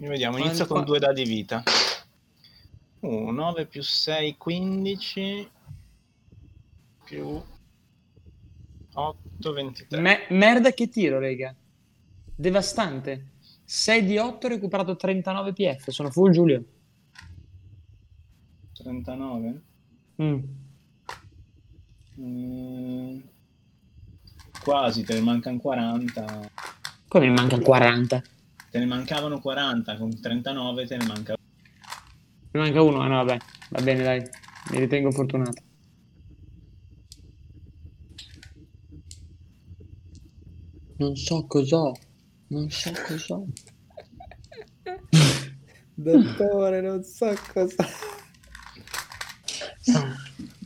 Io vediamo, Quanto- inizio con due dadi vita. Uh, 9 più 6, 15 più 8, 23. Me- merda che tiro, rega. Devastante. 6 di 8 ho recuperato 39 PF, sono full Giulio. 39? Mm. Mm, quasi, te ne mancano 40. Come mi manca 40? Te ne mancavano 40, con 39 te ne manca Mi manca uno, ah no vabbè, va bene dai, mi ritengo fortunato. Non so cos'ho, non so cos'ho. Dottore, non so cosa.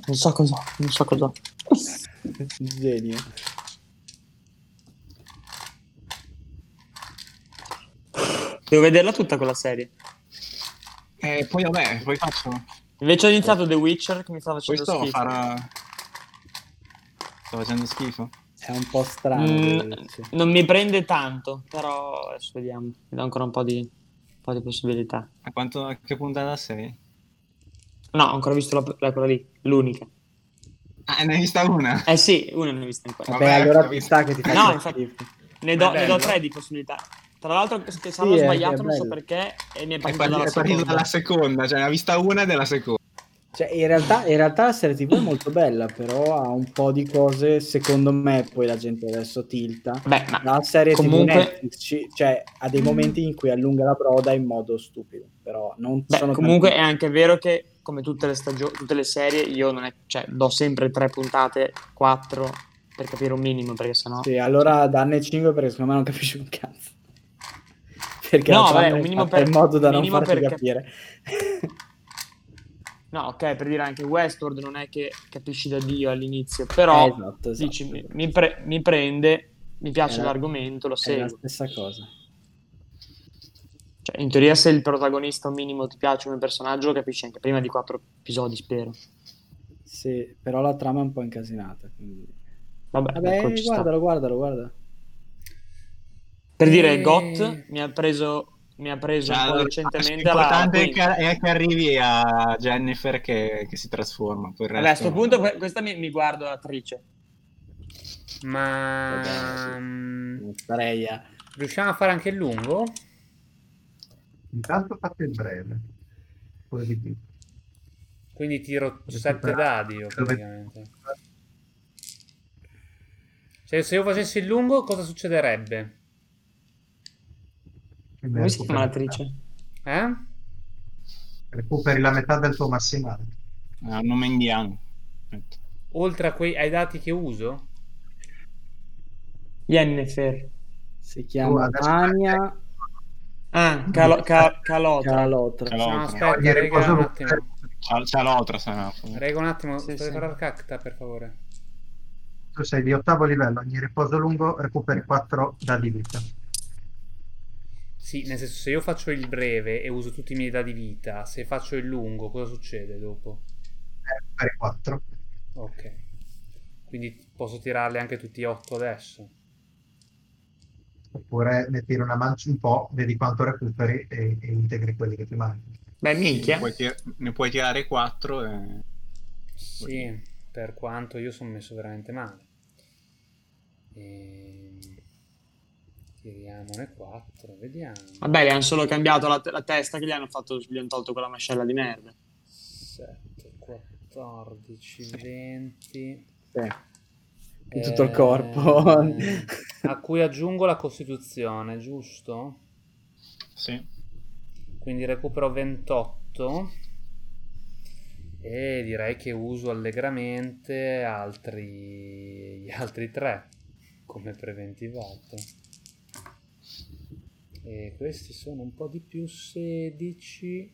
Non so cos'ho, non so cos'ho. Genio. Devo vederla tutta quella serie. E poi vabbè, poi faccio... Invece ho iniziato The Witcher che mi sta facendo Questo schifo. farà... Sto facendo schifo. È un po' strano. Mm, non mi prende tanto, però adesso vediamo. Mi dà ancora un po' di, un po' di possibilità. A, quanto, a che puntata sei? No, ho ancora visto la, la- quella lì, l'unica. Ah, ne hai vista una? Eh sì, una ne ho vista ancora. Vabbè, Vabbè, allora visto. sta che ti No, faccia infatti-. Ne do, ne do tre di possibilità. Tra l'altro, che se sarò Sì, è- sbagliato, è non so perché, e mi è È partito partita, dalla è partita seconda. dalla seconda, cioè ne ha vista una della seconda. Cioè, in realtà, in realtà la serie TV è molto bella, però ha un po' di cose, secondo me, poi la gente adesso tilta. Beh, ma La serie Comunque- TV Netflix, ci- cioè, ha dei momenti in cui allunga la broda in modo stupido, però non beh, sono comunque è tanti- anche vero che, come tutte le stagioni, tutte le serie, io non è, cioè, do sempre tre puntate, quattro, per capire un minimo, perché sennò... Sì, allora danne 5 perché secondo me non capisci un cazzo. Perché No, vabbè, un minimo per- in modo da non farti per cap- capire. No, ok, per dire anche Westworld non è che capisci da Dio all'inizio, però Eh, esatto, esatto. dici, mi, mi pre- mi prende, mi piace È la- l'argomento, lo È la seguo. stessa cosa. Cioè, in teoria se il protagonista un minimo ti piace come personaggio lo capisci anche prima di quattro episodi, spero. Sì, però la trama è un po' incasinata. Quindi... Vabbè, Vabbè, ecco, sta. guardalo, guardalo, guarda. Per dire, Eh. Got mi ha preso, mi ha preso Cioè, un po' allora, recentemente l'importante è Queen. che, è che arrivi a Jennifer che, che si trasforma. Poi il Vabbè, a resto- sto punto que- questa mi, mi guardo l'attrice. Ma Vabbè, mm, a... riusciamo a fare anche il lungo? Intanto fate il breve. Poi di più. Quindi tiro Recupera- 7 dadi io Dove- praticamente. Cioè, se io facessi il lungo, cosa succederebbe? Quindi Come si chiama recuperi- l'attrice? Eh? Recuperi la metà del tuo massimale. Ah, nome indiano. Oltre a quei, ai dati che uso? Yennefer. Si chiama adesso- Ania Ah, Calo- Ca- Calotra. Calotra. Calotra. No, No, aspetta, Ogni rega, un attimo. L'altra, se no. Rega un attimo, Sì, sì. cacta, per favore. Tu sei di ottavo livello, ogni riposo lungo recuperi 4 dadi vita. Sì, nel senso, se io faccio il breve e uso tutti i miei dadi vita, se faccio il lungo, cosa succede dopo? Eh, Recuperi 4. Ok. Quindi posso tirarli anche tutti e 8 adesso. Oppure ne tiri una mancia un po', vedi quanto recuperi e, e integri quelli che ti mancano. Beh, Ne minchia. puoi, tir- ne puoi tirare 4 e... Sì, per quanto io sono messo veramente male. Ehm, Tiriamone 4, vediamo. Vabbè, gli hanno solo cambiato la, la testa che gli hanno, fatto, gli hanno tolto quella mascella di merda. 7, 14, 20. Di tutto il corpo. Eh, a cui aggiungo la costituzione, giusto? Sì. Quindi recupero 28 e direi che uso allegramente altri, gli altri 3 come preventivato. E questi sono un po' di più 16,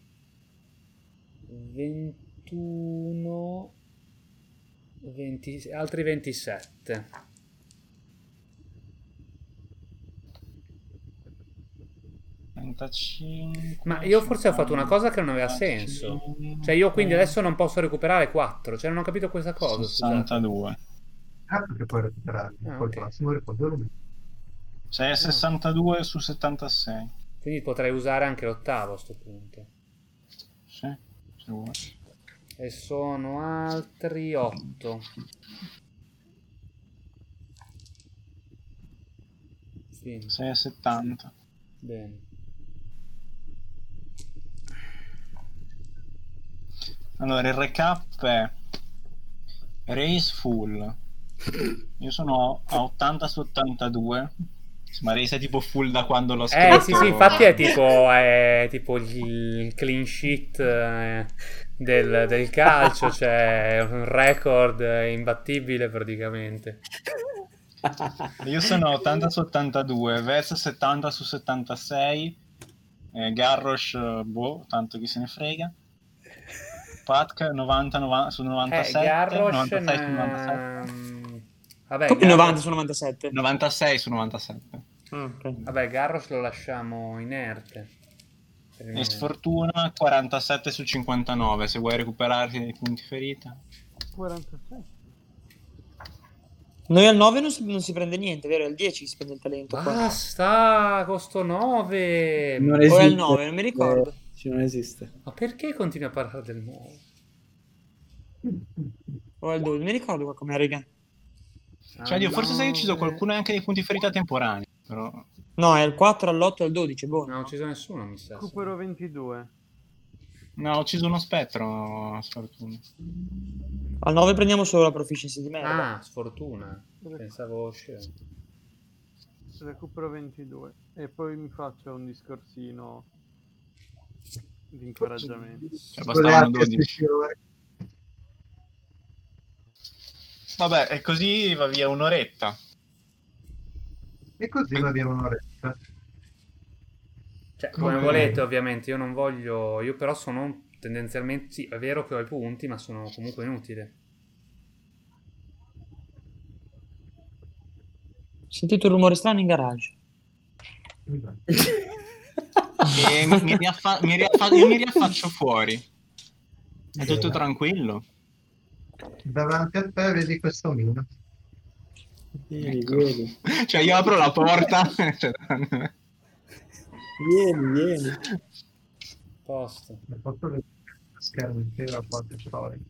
21, 20, altri 27. Ma io forse ho fatto una cosa che non aveva senso. Cioè io quindi adesso non posso recuperare 4, cioè non ho capito questa cosa. scusate. 62. Certo che puoi recuperarli, Ah, poi ok. il prossimo lungo. Sei a 62 su 76. Quindi potrei usare anche l'ottavo a sto punto. Sì, se vuoi. E sono altri 8. Sì, Sei a 70. bene. Allora, il recap è Race full. Io sono a 80 su 82. Ma è tipo full da quando l'ho scritto. Eh sì sì, infatti è tipo, è tipo il clean sheet eh, del, del calcio, cioè un record imbattibile praticamente. Io sono a 80 su 82, Vez 70 su 76, eh, Garrosh, eh, boh, tanto chi se ne frega. Patk 90, 90 su Eh, 97, Garrosh 96 su 97. Vabbè, Come Garrosh- 90 su 97. 96 su 97. Ah, ok. Vabbè, Garrosh lo lasciamo inerte. E sfortuna 47 su 59, se vuoi recuperarti dei punti ferita. 46. Noi al 9 non si, non si prende niente, vero? Al 10 si spende il talento. qua. Basta, costo 9. Non O è esiste. al 9, non mi ricordo. Eh, non esiste. Ma perché continui a parlare del 9? O è al 12, non mi ricordo qua come riga. Cioè, Dio, forse sei ucciso qualcuno e anche dei punti ferita temporanei. Però... No, è al 4, all'8 e al 12, boh. Non ho ucciso nessuno, mi sa. Recupero 22. No, ho ucciso uno spettro, sfortuna. Al 9 prendiamo solo la proficiency di merda. Ah, sfortuna. Pensavo scemo. Recupero 22. E poi mi faccio un discorsino di incoraggiamento. Cioè, bastavano altre 12. sessioni. Vabbè, e così va via un'oretta. E così va via un'oretta. Cioè, come Ok. volete, ovviamente. Io non voglio. Io però sono tendenzialmente. Sì, è vero che ho i punti, ma sono comunque inutile. Ho sentito un rumore strano in garage. E mi, mi riaffa- mi riaffa- io mi riaffaccio fuori. È tutto tranquillo. Davanti a te vedi questo mino. Vieni, Ecco. vieni, Cioè io apro la porta. vieni, vieni. Posto. Non posso vedere lo schermo intero a quanto storico.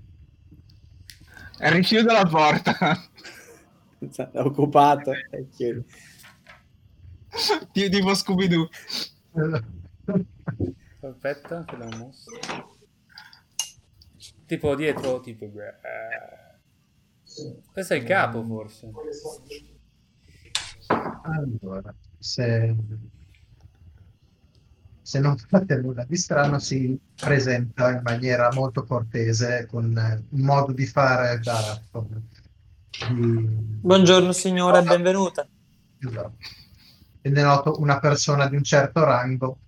richiudo la porta. È occupato. Eh, chiudi. Io tipo Scooby-Doo. Aspetta, che l'ho mosso. Tipo dietro, tipo... eh. Questo è il capo, forse. Allora, se, se non fate nulla di strano, si presenta in maniera molto cortese, con eh, un modo di fare da... di- Buongiorno signora, benvenuta. Esatto. E ne noto una persona di un certo rango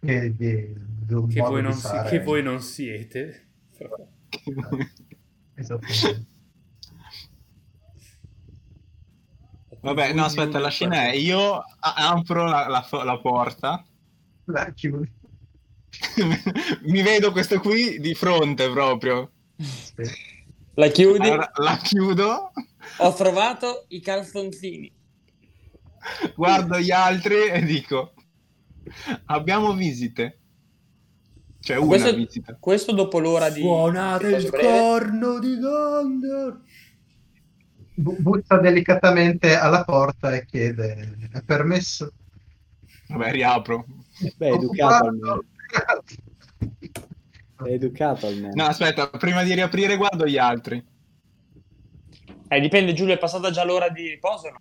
e di, di un Che voi, si- che voi non siete. Esattamente. Vabbè, no, aspetta, la scena è io apro la, la- la porta, La chiudi. mi vedo questo qui di fronte proprio. La chiudi? Allora, la chiudo, Ho trovato i calzonzini. guardo gli altri e dico: Abbiamo visite. Cioè, una Questo, visita. questo dopo l'ora di... Suonate il breve. corno di Gondor. Bu- Butta delicatamente alla porta e chiede: È permesso? Vabbè, riapro. Beh, è educato almeno. È educato almeno. No, aspetta, prima di riaprire guardo gli altri. Eh, dipende, Giulio, è passata già l'ora di riposo? o No?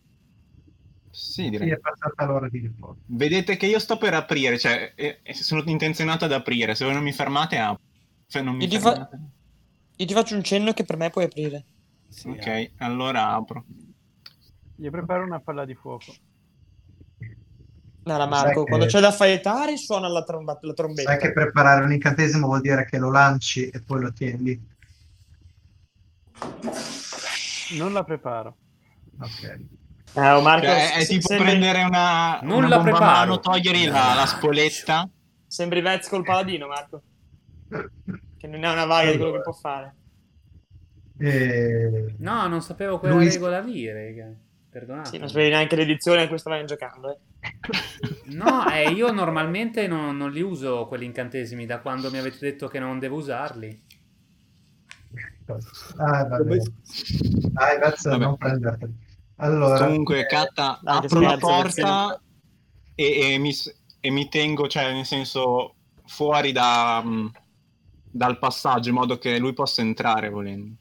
Sì, Sì, direi. è passata l'ora di riposo. Vedete che io sto per aprire, cioè eh, eh, sono intenzionato ad aprire. Se voi non mi fermate, apro. Se non mi Io ti fa- fermate. Io ti faccio un cenno che per me puoi aprire. Sì, Ok, allora apro. Gli preparo una palla di fuoco. Allora, Marco, che- quando c'è da faietare suona la, tromba- la trombetta. Sai che preparare un incantesimo vuol dire che lo lanci e poi lo tieni. Non la preparo. Ok. Eh, Marco, Cioè, è, è tipo sembri, prendere una, Non una mano, togliergli la, la spoletta. sembri Vez col paladino, Marco. Che non è una vaga di quello che può fare. E- No, non sapevo quella Lui- regola lì, raga. Perdonate. Sì, non sapevi neanche l'edizione a cui stavamo giocando. Eh. No, eh, io normalmente non, non li uso quegli incantesimi da quando mi avete detto che non devo usarli. Ah, va bene. Dai, Vabbè. non prenderti. Allora, Comunque, Katta, che apro la porta e, e mi, e mi tengo, cioè, nel senso, fuori da, mh, dal passaggio, in modo che lui possa entrare volendo.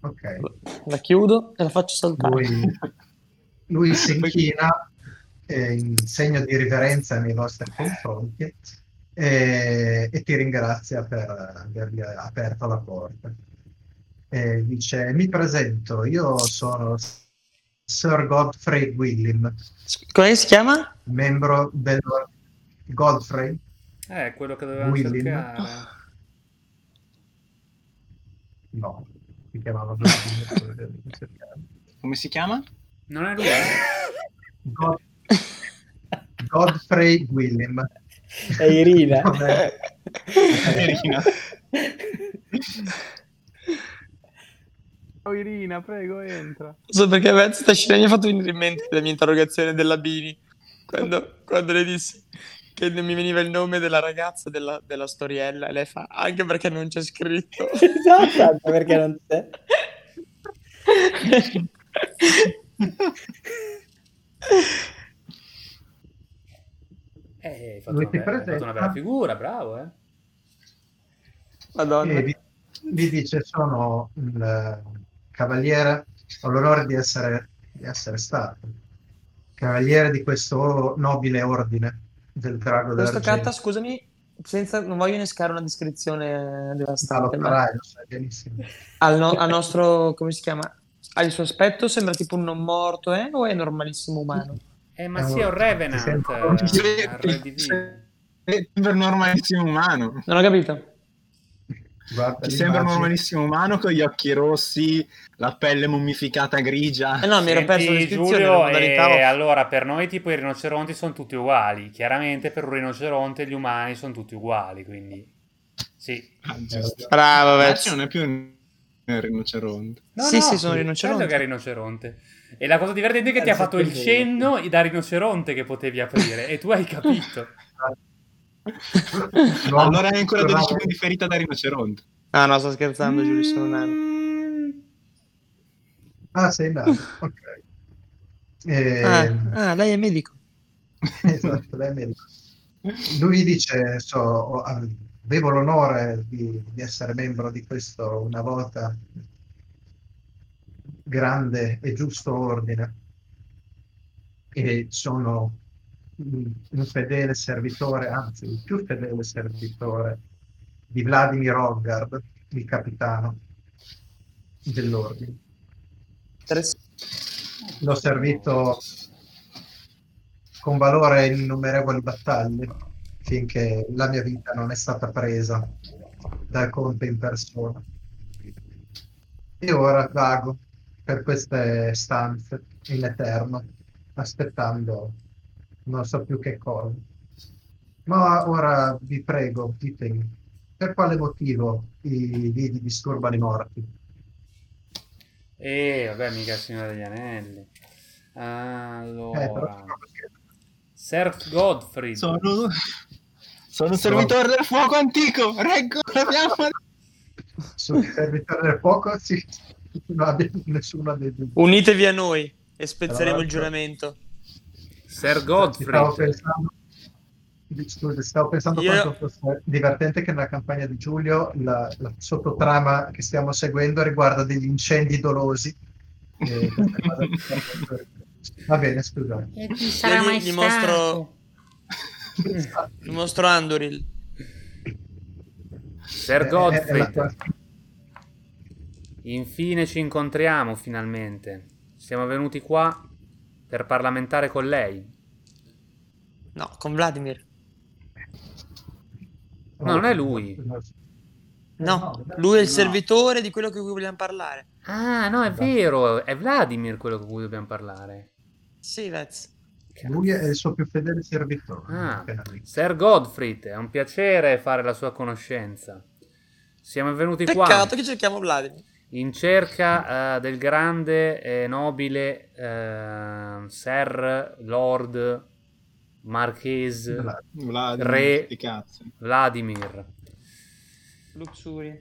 ok. La chiudo e la faccio saltare. Lui, lui si inchina eh, in segno di riverenza nei vostri confronti e, e ti ringrazia per avergli aperto la porta. E dice: Mi presento, io sono Sir Godfrey William, Come si chiama? membro del Godfrey. Eh, quello che dovevamo Willing. cercare. No, si chiamava. Come si chiama? Non è lui? eh? God- Godfrey William. È Irina. Vabbè. Irina. Oh Irina, prego, entra. So perché Vez sta scena mi ha fatto venire in mente la mia interrogazione della Bini. Quando, quando le dissi che non mi veniva il nome della ragazza della, della storiella e lei fa anche perché non c'è scritto. esatto, perché non c'è. Eh, hai fatto, una hai fatto una bella figura, bravo, eh. Madonna. E vi, vi dice sono il eh, cavaliere, ho l'onore di essere, di essere stato cavaliere di questo nobile ordine del drago Questo d'argento. Catta, scusami, senza, non voglio innescare una descrizione Ah, lo devastante, ma farai, lo sai benissimo. al, no- al nostro, come si chiama? Al suo aspetto sembra tipo un non morto, eh? O è normalissimo umano? Eh, ma sì, è un Revenant. sembra- eh, normalissimo umano. Non ho capito. Guarda Ti sembra un normalissimo umano con gli occhi rossi, la pelle mummificata grigia. Eh no, mi ero perso la modalità eh, off. allora per noi tipo i rinoceronti sono tutti uguali. Chiaramente per un rinoceronte gli umani sono tutti uguali, quindi sì. Ah. Bravo, Vez. non è più un rinoceronte. No, Sì, no, sì, sono rinoceronte. che è rinoceronte. E la cosa divertente è che ti ha Terzo fatto il cenno da rinoceronte che potevi aprire e tu hai capito. L'uomo- Allora hai ancora 12 l'uomo- punti di ferita da rinoceronte. Ah no, sto scherzando, Giulio, sono un anno. Ah, sei nato, ok. Eh, Ah, ah, lei è medico. esatto, lei è medico. Lui dice, so, ho- avevo l'onore di, di essere membro di questo una volta grande e giusto ordine e sono un un fedele servitore, anzi il più fedele servitore di Vladimir Hogard, il capitano dell'ordine. L'ho servito con valore in innumerevoli battaglie finché la mia vita non è stata presa dal conte in persona. E ora vago per queste stanze in eterno, aspettando non so più che cosa. Ma ora vi prego, ditemi, per quale motivo i vidi disturbano i morti? E vabbè, mica il Signore degli Anelli. Eh, però Allora, sono così. Sir Godfrey. Sono, sono un servitore del fuoco antico. Reggo la fiamma. sul servitore del fuoco sì, non abbiamo nessuno dei due. Unitevi a noi e spezzeremo il giuramento. Sir Stavo Godfrey. pensando, scusa, stavo pensando Io- quanto fosse divertente che nella campagna di Giulio la, la sottotrama che stiamo seguendo riguarda degli incendi dolosi. E molto- Va bene, scusate. E chi sarà gli- mai gli stato? mostro- Il mostro Andoril. Sir È- è- è Godfrey. tua- Infine ci incontriamo finalmente. Siamo venuti qua per parlamentare con lei. No, con Vladimir. No, non è lui. No, lui è il servitore di quello di cui vogliamo parlare. Ah, no, è vero, è Vladimir quello con cui dobbiamo parlare. Sì, Vez. Lui è il suo più fedele servitore. Ah. Sir Godfrey, è un piacere fare la sua conoscenza. Siamo venuti qua Peccato che cerchiamo Vladimir. In cerca eh, del grande e nobile eh, Sir Lord Marchese Vladimir, Re-. Vladimir. Luxuria.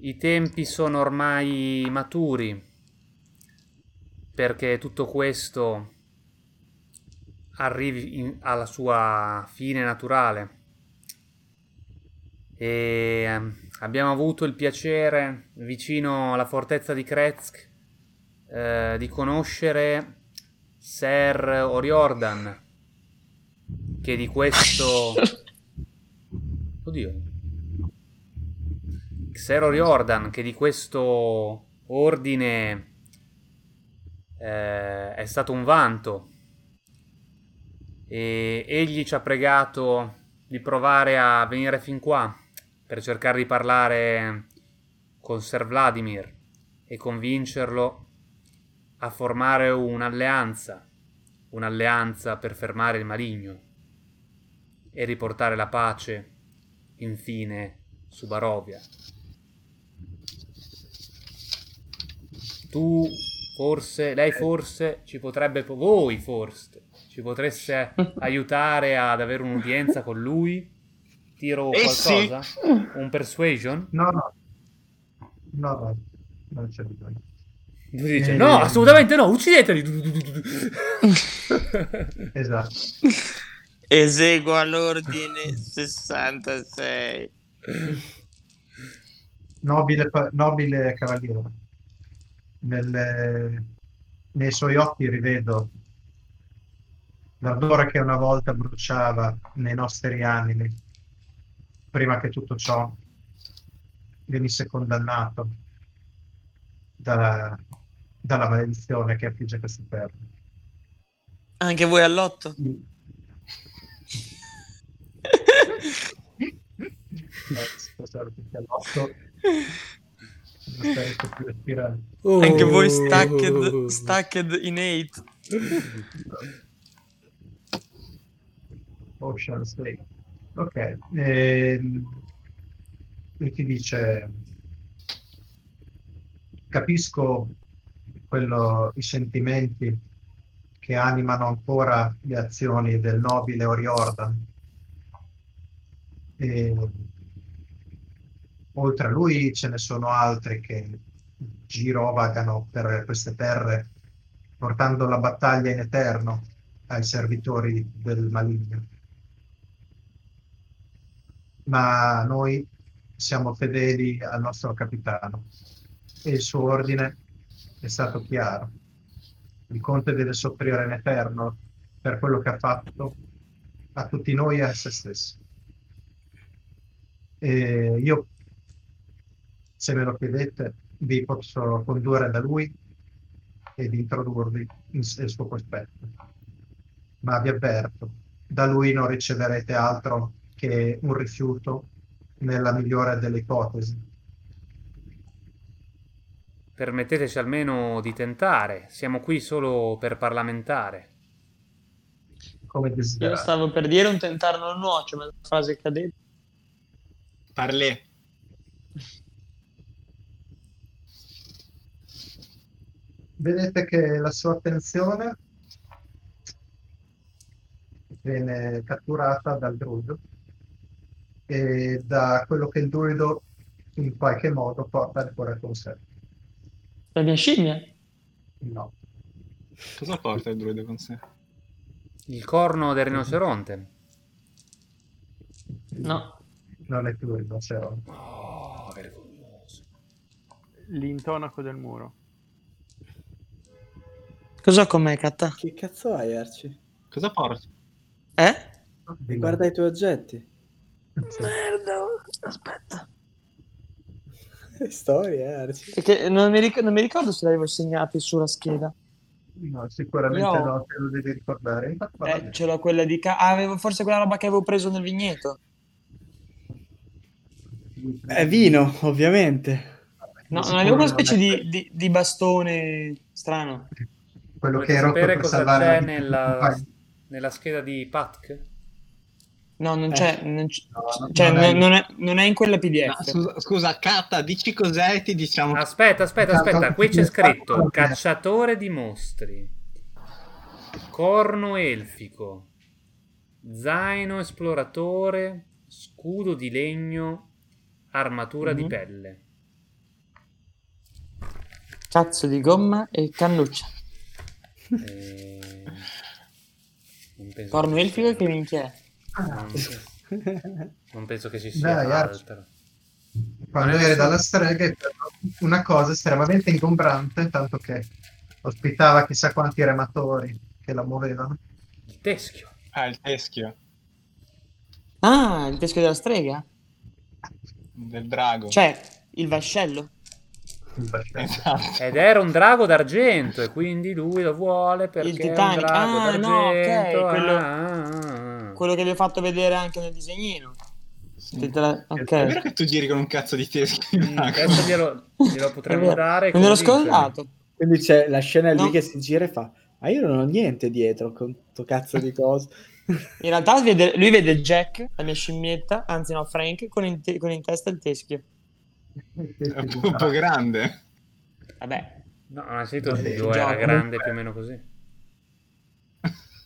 I tempi sono ormai maturi perché tutto questo arrivi in- alla sua fine naturale. E ehm, abbiamo avuto il piacere vicino alla fortezza di Krezk eh, di conoscere Ser Oriordan che di questo oddio. Xero Riordan che di questo ordine eh, è stato un vanto. E egli ci ha pregato di provare a venire fin qua per cercare di parlare con Ser Vladimir e convincerlo a formare un'alleanza, un'alleanza per fermare il maligno e riportare la pace infine su Barovia. Tu forse, lei forse ci potrebbe, voi forse ci potreste aiutare ad avere un'udienza con lui? Tiro Eh sì. qualcosa? Un persuasion? No, no. No, no, non c'è bisogno. Lui dice Eh, no, assolutamente no, uccideteli. Esatto. Eseguo all'ordine 66. Nobile, nobile cavaliere. Nelle- nei suoi occhi rivedo l'ardore che una volta bruciava nei nostri animi, prima che tutto ciò venisse condannato dalla, dalla maledizione che affligge questa terra. Anche voi all'otto? Respirando. Anche voi Oh. stacked, stacked in 8. Ocean State. Ok. ehm, lui ti dice capisco quello- i sentimenti che animano ancora le azioni del nobile Oriordan. E oltre a lui ce ne sono altri che girovagano per queste terre portando la battaglia in eterno ai servitori del maligno. Ma noi siamo fedeli al nostro capitano e il suo ordine è stato chiaro. Il conte deve soffrire in eterno per quello che ha fatto a tutti noi e a se stesso. E io, se me lo chiedete, vi posso condurre da lui ed introdurvi nel suo cospetto. Ma vi avverto, da lui non riceverete altro che un rifiuto nella migliore delle ipotesi. Permetteteci almeno di tentare. Siamo qui solo per parlamentare. Come Io desiderate. stavo per dire un tentare non nuoce, ma la frase che ha detto. Parlé. Vedete che la sua attenzione viene catturata dal druido e da quello che il druido in qualche modo porta ancora con sé. La mia scimmia? No, Cosa porta il druido con sé? Il corno del rinoceronte. No. non è più il nocero. Oh, vergognoso. L'intonaco del muro. Cosa con me, Catta? Che cazzo hai, Arci? Cosa porta? Eh? Guarda i tuoi oggetti. Merda. Aspetta. Storie, eh, Arci. Perché non mi, ric- non mi ricordo se l'avevo segnati sulla scheda. No, sicuramente Io- no, te lo devi ricordare. Infatti, Eh, ce l'ho quella di... Ca- ah, avevo forse quella roba che avevo preso nel vigneto. È vino, ovviamente. No, non avevo una specie di, di- di bastone strano. quello Volete che ero sapere per cosa salvare nella, nella scheda di Patk? No, non Eh. c'è... Non c- No, no, cioè, non non, è- non è, non è in quella No, PDF. scusa, scusa, Katta, dici cos'è e ti diciamo... Aspetta, aspetta, aspetta. Qui c'è scritto cacciatore di mostri, corno elfico, zaino esploratore, scudo di legno, armatura di Mhm. pelle. Cazzo di gomma e cannuccia. Eh, non penso Corno elfico che minchia è? Non, non penso che ci sia Dai, altro. Quando nessuno- dalla strega è una cosa estremamente ingombrante, tanto che ospitava chissà quanti rematori che la muovevano. Il teschio. Ah, il teschio Ah, il teschio della strega? del drago. Cioè, il vascello? Il vascello. Esatto. Ed era un drago d'argento e quindi lui lo vuole perché Il è un drago Ah, no, ok, d'argento. quello- Ah, ah, ah. Quello che vi ho fatto vedere anche nel disegnino. Che te la- È vero che tu giri con un cazzo di teschio in Mm? Adesso glielo, glielo potremmo dare. Me l'ero convincerli. scordato. Quindi c'è la scena No. lì che si gira e fa: Ma io non ho niente dietro con sto cazzo di cose. In realtà vede- lui vede Jack, la mia scimmietta, anzi no, Frank, con in, te- con in testa il teschio. È un po', un po' grande. Vabbè, No, non hai sentito il era grande più o meno così.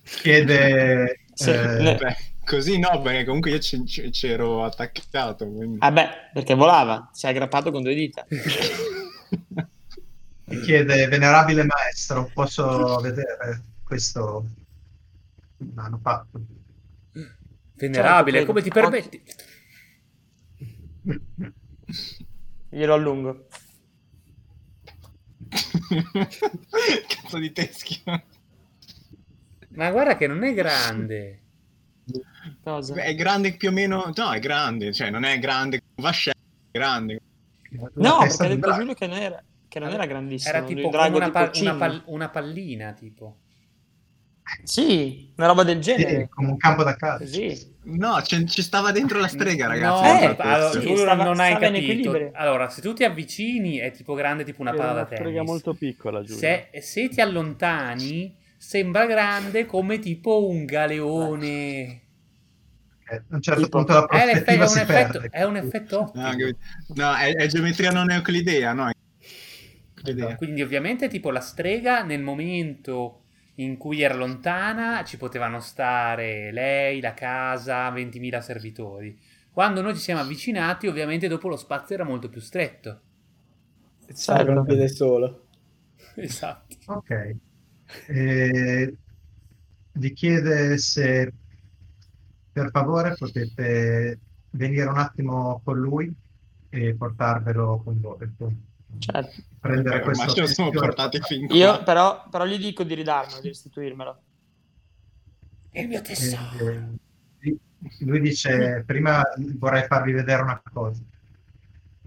Chiede... Sì, eh, le- Beh, così no, perché comunque io c- c- c'ero attaccato. Quindi... vabbè, perché volava, si è aggrappato con due dita. chiede, venerabile maestro, posso vedere questo hanno fatto? Venerabile, Certo, come ti permetti? Glielo allungo. cazzo di teschio. Ma guarda che non è grande. Cosa? È grande più o meno... No, è grande. Cioè, non è grande vascello, è grande. No, perché ha detto. Giulio che non era, che non era grandissimo. Era tipo una, tipo una pal- una pallina, tipo. Sì, una roba del Sì, genere. come un campo da calcio. Così. No, ci stava dentro la strega, ragazzi. No, Eh, il allora, sì, tu stava- non hai capito. Allora, se tu ti avvicini è tipo grande tipo una palla da una strega tennis. molto piccola, Giulio. Se, se ti allontani sembra grande come tipo un galeone. Eh, A un certo Tipo- punto la È, è prospettiva un si effetto, perde. è un effetto No? No, è, è geometria non euclidea, no? vedere. Quindi ovviamente tipo la strega nel momento in cui era lontana ci potevano stare lei, la casa, 20.000 servitori. Quando noi ci siamo avvicinati ovviamente dopo lo spazio era molto più stretto. Serve un piede solo. Esatto. Ok. Eh, vi chiede se per favore potete venire un attimo con lui e portarvelo con voi. Certo. Prendere Eh, ormai questo ce lo siamo portati fin qua. Io però, però gli dico di ridarmelo, di restituirmelo. Il mio tesoro. Eh, lui dice prima vorrei farvi vedere una cosa.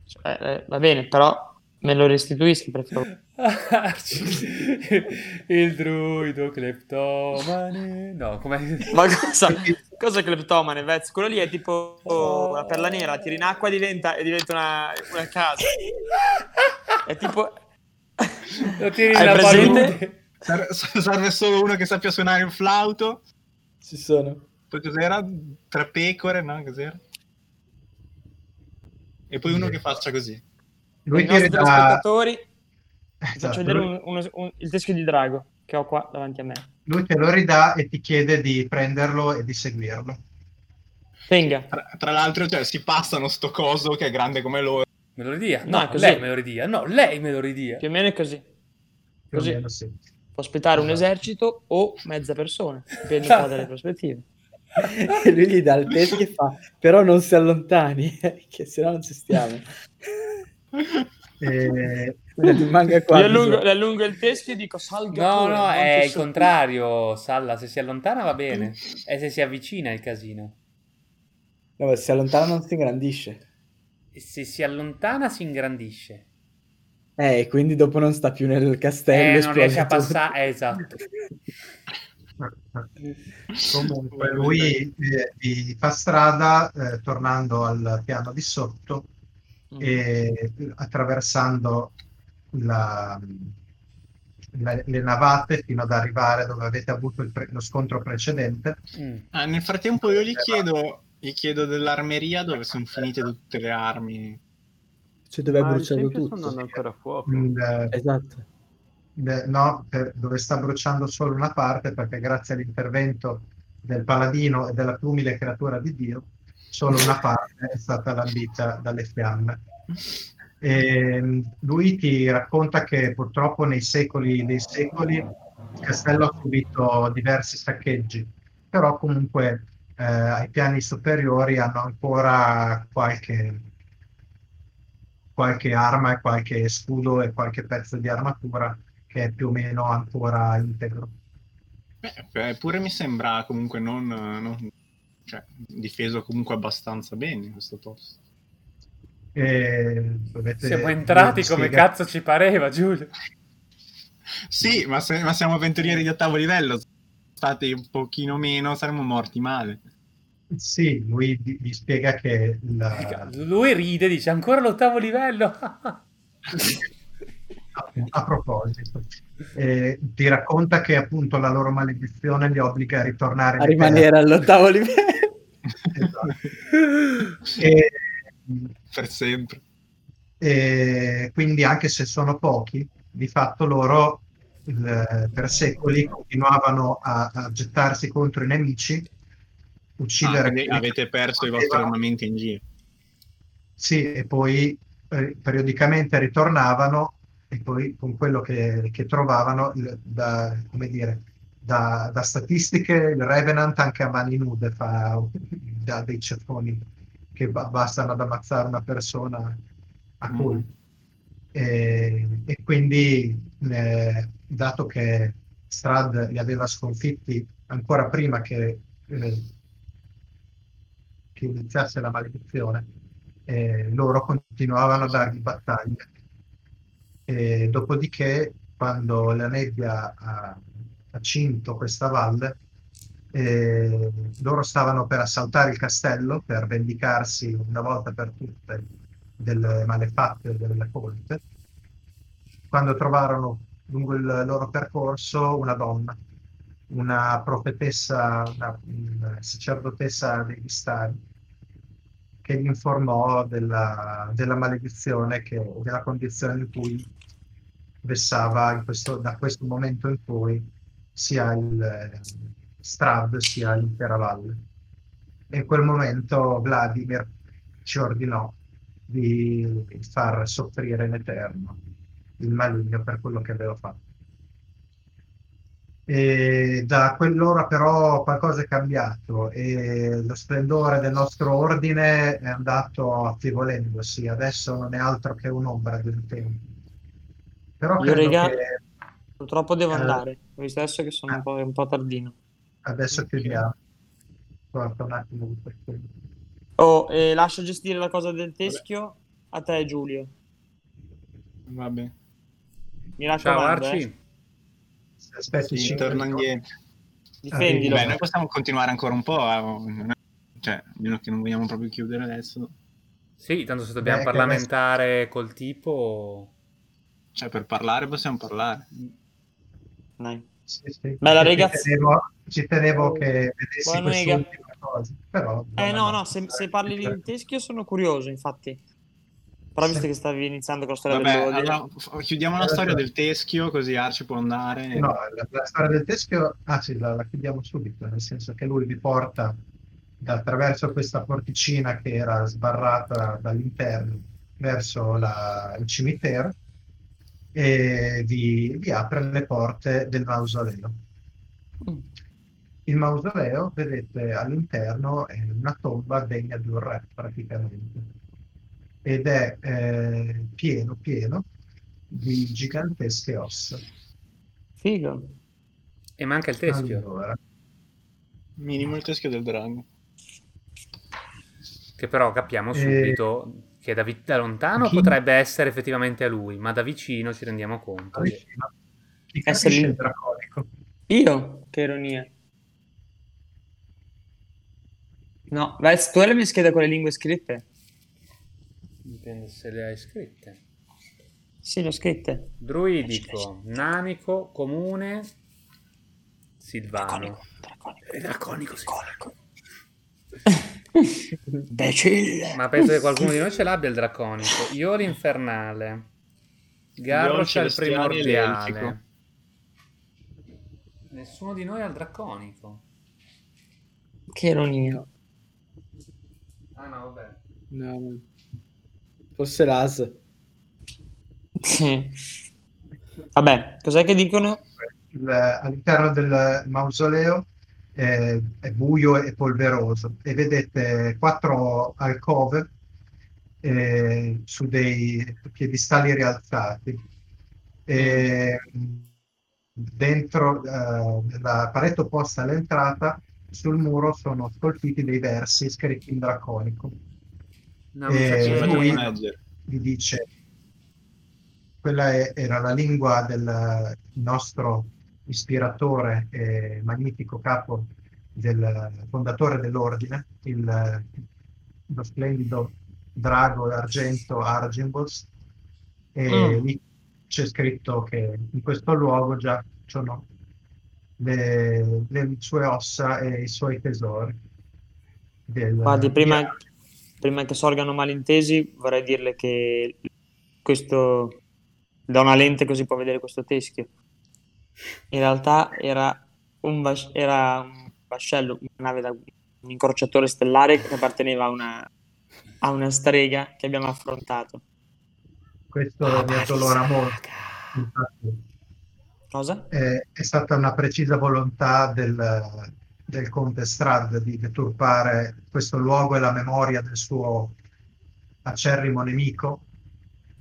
Cioè, eh, va bene, però me lo restituisci per favore. il druido cleptomane. No, come Ma cosa, cosa è cleptomane, Vez? Quello lì è tipo una perla nera, tiri in acqua e diventa, e diventa una, una casa. È tipo... lo tiri nella presente? Serve, serve solo uno che sappia suonare il flauto. Ci sono. Poi cos'era? Tre pecore, no? Cos'era? E poi uno che faccia così. Lui I ti nostri ridà... telespettatori vi Esatto, faccio vedere lui- un- uno- un- il teschio di drago che ho qua davanti a me. lui te lo ridà e ti chiede di prenderlo e di seguirlo. Tenga. Tra, tra l'altro, cioè, si passano sto coso che è grande come loro. Me lo ridia? No, No, è così. lei me lo ridia. No, lei me lo ridia. Più o meno è così. Così. meno, sì. Può aspettare un Esatto. esercito o mezza persona, dipende un po' dalle prospettive. e lui gli dà il teschio e fa, però non si allontani, che sennò non ci stiamo. E-. Io allungo, le allungo il teschio e dico salga No, pure, no, è il so- contrario, Salla. Se si allontana va bene. E se si avvicina è il casino. No, se si allontana non si ingrandisce. E se si allontana si ingrandisce. Eh, quindi dopo non sta più nel castello. Eh, non riesce a passare. eh, esatto. Comunque lui eh, vi fa strada eh, tornando al piano di sotto Mm. e attraversando la- la- le navate fino ad arrivare dove avete avuto il pre- lo scontro precedente. Mm. Ah, nel frattempo io gli chiedo, gli chiedo dell'armeria dove sono finite tutte le armi. Cioè, dove è Ah, bruciato tutto. andando ancora a fuoco. Il- Esatto. de- no, per- dove sta bruciando solo una parte perché grazie all'intervento del paladino e della più umile creatura di Dio, solo una parte è stata lambita dalle fiamme. E mm, lui ti racconta che purtroppo nei secoli dei secoli il castello ha subito diversi saccheggi, però comunque eh, ai piani superiori hanno ancora qualche, qualche arma e qualche scudo e qualche pezzo di armatura che è più o meno ancora integro. Eppure mi sembra comunque non, non- cioè, difeso comunque abbastanza bene questo posto. E dovete- Siamo entrati come spiega- cazzo ci pareva, Giulio. Sì, ma, se- ma siamo avventurieri di ottavo livello. State un pochino meno, saremmo morti male. Sì, lui vi, vi spiega che la- Lui ride, dice ancora l'ottavo livello. a, a proposito, eh, ti racconta che appunto la loro maledizione li obbliga a ritornare A rimanere all'ottavo livello. Esatto. E, Per sempre. e quindi anche se sono pochi, di fatto loro il- per secoli continuavano a, a gettarsi contro i nemici, Ah, uccidere quelli avete che perso i vostri armamenti in giro. Sì, e poi eh, periodicamente ritornavano e poi con quello che, che trovavano, da, come dire, da, da statistiche, il Revenant anche a mani nude fa da dei ceffoni che ba- bastano ad ammazzare una persona a Mm. colpi. E, e quindi, eh, dato che Strad li aveva sconfitti ancora prima che, eh, che iniziasse la maledizione, eh, loro continuavano a dargli battaglia. E dopodiché, quando la nebbia ha, ha cinto questa valle, eh, loro stavano per assaltare il castello per vendicarsi una volta per tutte delle malefatte delle colpe, quando trovarono lungo il loro percorso una donna, una profetessa, una, una sacerdotessa degli stari, che gli informò della, della maledizione, che, della condizione in cui vessava questo- da questo momento in poi sia il Strad sia l'intera valle. E in quel momento Vladimir ci ordinò di far soffrire in eterno il maligno per quello che aveva fatto. E da quell'ora però qualcosa è cambiato e lo splendore del nostro ordine è andato affievolendosi, adesso non è altro che un'ombra del tempo. Però Io, credo regà, che purtroppo devo Eh. andare. Ho visto adesso che sono un po', un po' tardino. adesso chiudiamo. Guarda un attimo. Oh, eh, lascio gestire la cosa del teschio a te, Giulio. Va bene. Mi Ciao eh. Arci. Se aspetti Sì, minuti, indietro. Difendilo. Beh, noi possiamo continuare ancora un po', eh, cioè, a meno che non vogliamo proprio chiudere adesso. Sì, tanto se dobbiamo Beh, parlamentare col tipo... Cioè, per parlare possiamo parlare. Dai. sì, sì. Bella, Ci ragazzi. tenevo, ci tenevo che vedessi Buona quest'ultima cosa. Però, Eh no, no, se, se parli di teschio sono curioso, infatti. Però visto che stavi iniziando con la storia Vabbè, dell'ordine... allora, chiudiamo la Eh, storia del teschio, così Arci può andare. No, la, la storia del teschio, ah sì, la, la chiudiamo subito, nel senso che lui vi porta da- attraverso questa porticina che era sbarrata dall'interno verso la- il cimitero e vi, vi apre le porte del mausoleo. Mm. Il mausoleo, vedete all'interno, è una tomba degna di un re praticamente ed è eh, pieno, pieno di gigantesche ossa. Figo. E manca il teschio. Allora, Minimo il teschio del drago. Che però capiamo Eh, subito che da, vi- da lontano chi- potrebbe essere effettivamente a lui, ma da vicino ci rendiamo conto. vicino. Chi Essere il draconico? Io? Che ironia. No, Vez, tu hai le mie schede con le lingue scritte? Dipende se le hai scritte. Sì, le ho scritte. Druidico, nanico, comune, silvano. Draconico. E draconico, sì. Becille. Ma penso che qualcuno di noi ce l'abbia il draconico. Io l'infernale. Garrosh Io è il primordiale. Nessuno di noi ha il draconico. Che ironia. Ah no, vabbè. No. Forse l'as. Vabbè, cos'è che dicono? All'interno del mausoleo eh, è buio e polveroso e vedete quattro alcove eh, su dei piedistalli rialzati. E dentro eh, nella parete opposta all'entrata sul muro sono scolpiti dei versi scritti in draconico. No, Facciamo lui- vi dice quella è- era la lingua del nostro ispiratore e magnifico capo del fondatore dell'ordine, il, lo splendido drago d'argento Argimbos, e Mm. lì c'è scritto che in questo luogo già sono le, le sue ossa e i suoi tesori. Del, Guardi, prima, prima che sorgano malintesi, vorrei dirle che questo da una lente così può vedere questo teschio. In realtà era un, vas- era un vascello, una nave da un incrociatore stellare che apparteneva a una, a una strega che abbiamo affrontato. questo Ah, mi addolora molto. Infatti, Cosa? è, è stata una precisa volontà del, del conte Strad di deturpare questo luogo e la memoria del suo acerrimo nemico,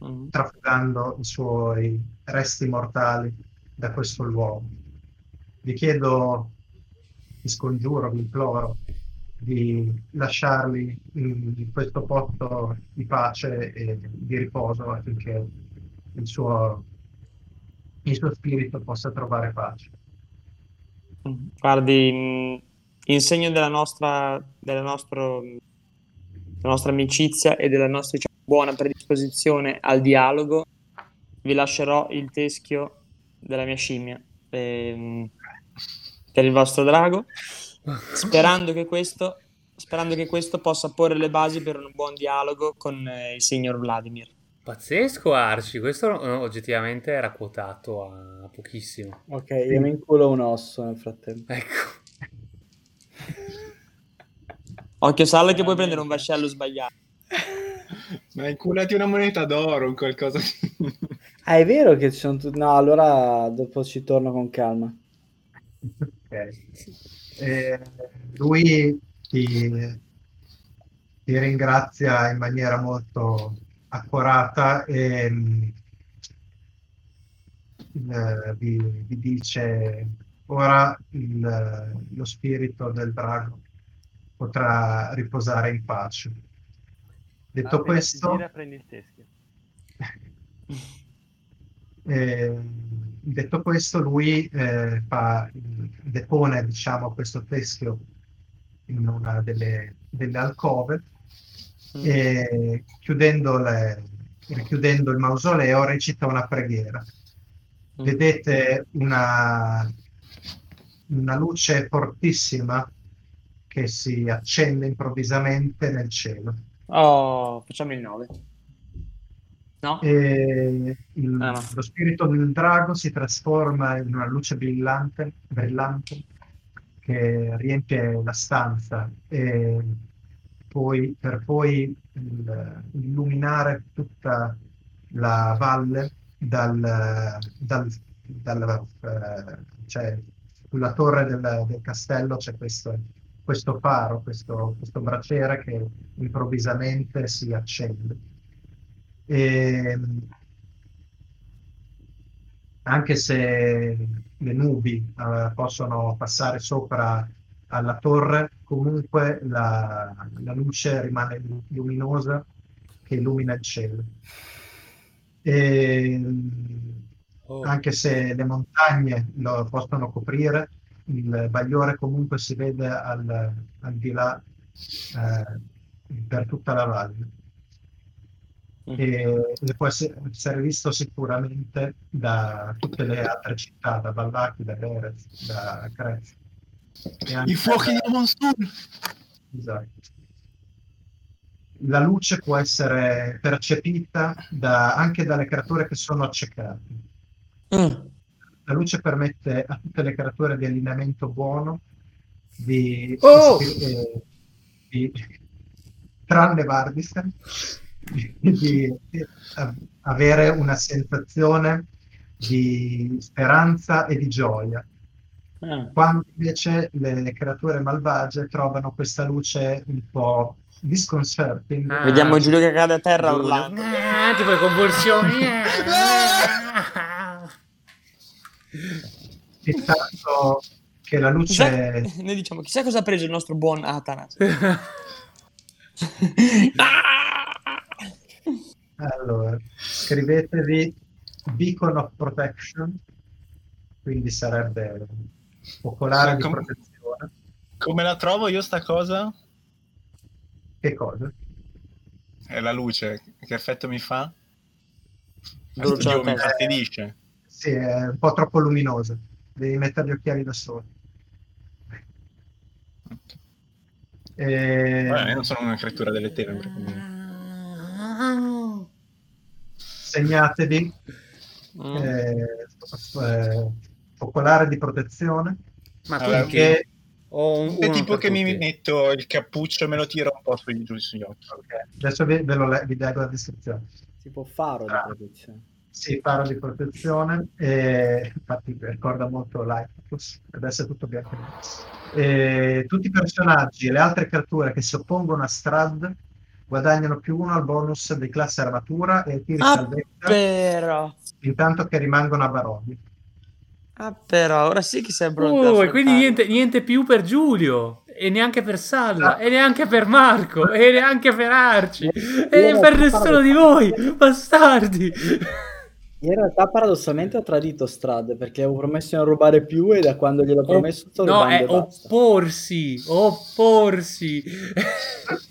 Mm. trafugando i suoi resti mortali da questo luogo. Vi chiedo, vi scongiuro, vi imploro di lasciarli in questo posto di pace e di riposo affinché il suo, il suo spirito possa trovare pace. Guardi, mh, in segno della nostra, della nostro- della nostra amicizia e della nostra diciamo, buona predisposizione al dialogo, vi lascerò il teschio della mia scimmia ehm, per il vostro drago, sperando che questo, sperando che questo possa porre le basi per un buon dialogo con eh, il signor Vladimir. Pazzesco Arci, questo no, oggettivamente era quotato a pochissimo. Ok, io mi inculo un osso nel frattempo. Ecco. Occhio Salla che puoi prendere un vascello sbagliato. Ma inculati una moneta d'oro, un qualcosa. Ah, è vero che ci sono tutti... No, allora dopo ci torno con calma. Ok. Eh, lui ti, ti ringrazia in maniera molto accorata e mh, eh, vi, vi dice ora il- lo spirito del drago potrà riposare in pace. Detto Appena si questo, gira, prendi il teschio. eh, detto questo, lui eh, fa, depone diciamo, questo teschio in una delle, delle alcove e chiudendo, le- richiudendo il mausoleo recita una preghiera. Vedete una, una luce fortissima che si accende improvvisamente nel cielo. Oh, facciamo il 9. No? E il- Ah, no. lo spirito del drago si trasforma in una luce brillante, brillante che riempie la stanza e poi, per poi il- illuminare tutta la valle dal, dal, dal, eh, cioè, sulla torre del, del castello c'è questo, questo faro, questo, questo braciere che improvvisamente si accende. E, anche se le nubi eh, possono passare sopra alla torre, comunque la, la luce rimane luminosa che illumina il cielo. E, Oh. anche se le montagne lo possono coprire, il bagliore comunque si vede al, al di là eh, per tutta la valle e, e può essere, essere visto sicuramente da tutte le altre città, da Ballacchi, da Verez, da Crez. I fuochi da- di Monsoon! Esatto. La luce può essere percepita da- anche dalle creature che sono accecate. Mm. La luce permette a tutte le creature di allineamento buono di, Oh! di- di- tranne Vardisen, di, av- avere una sensazione di speranza e di gioia. Ah. Quando invece le creature malvagie trovano questa luce un po' disconcerting, Ah. Vediamo Giulio che cade a terra urlando. Ah, tipo le convulsioni. eh. e tanto che la Chissà- luce Noi diciamo, chissà cosa ha preso il nostro buon Atanas. Allora, scrivetevi Beacon of Protection, quindi sarebbe focolare di Com- protezione. Come la trovo io sta cosa? Che cosa? È la luce, che effetto mi fa? La mi testa. infastidisce. Sì, è un po' troppo luminosa. Devi mettere gli occhiali da solo. E... Vabbè, io non sono una creatura delle tenebre. quindi- Segnatevi Mm. eh, eh, focolare di protezione Ma Allora, tutti? che O un, È tipo che mi tutti? metto il cappuccio e me lo tiro un po' sui, giù sugli occhi. ok, adesso vi, ve lo le- vi leggo la descrizione. Tipo faro di Ah. protezione. Sì, faro di protezione, e, infatti ricorda molto Lighthouse, adesso è tutto bianco. E tutti i personaggi e le altre creature che si oppongono a Strad guadagnano più uno al bonus di classe armatura e tiri Ah, salvezza, però. intanto che rimangono a baroni. Ah, però, ora sì che sei pronto. Oh, e quindi niente, niente più per Giulio. E neanche per Salla, e neanche per Marco, e neanche per Arci, e per nessuno di voi, bastardi. In realtà paradossalmente ho tradito Strad perché avevo promesso di non rubare più e da quando gliel'ho promesso sto no, rubando è e basta. opporsi, opporsi.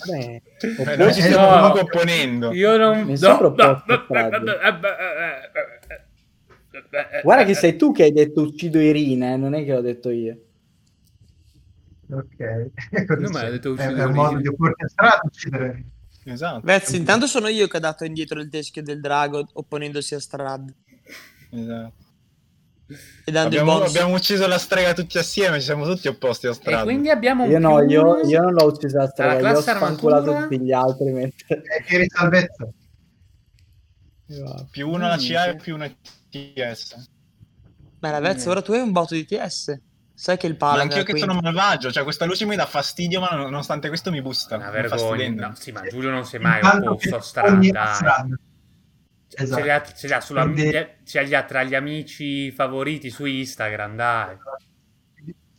Beh, Eh, oppure- noi ci stiamo No. comunque opponendo. Io non... Mi sembra un po' Guarda che sei tu che hai detto uccido Irina, eh, non è che l'ho detto io. Ok, Così Non me l'ha c'è. detto è, uccidere è un modo Irina. di opporre Strad uccidere. Esatto. Vez, intanto sono io che ho dato indietro il teschio del drago opponendosi a Strad esatto. e dando il Abbiamo, abbiamo ucciso la strega tutti assieme, ci siamo tutti opposti a E strada. quindi abbiamo Io no, più io, uno. io non l'ho uccisa la strega, io ho spancolato tutti gli altri mentre... E tiri salvezza. Più uno alla CA e più uno TS. Ma la ora tu hai un botto di TS. Sai che il palo anch'io che sono malvagio, cioè questa luce mi dà fastidio, ma nonostante questo mi busta. Una vergogna. No, sì, ma Giulio non si è mai Strada, ogni dai. strada. Ce Esatto. li ha, ce li ha sulla- Quindi- ce li ha tra gli amici favoriti su Instagram, dai.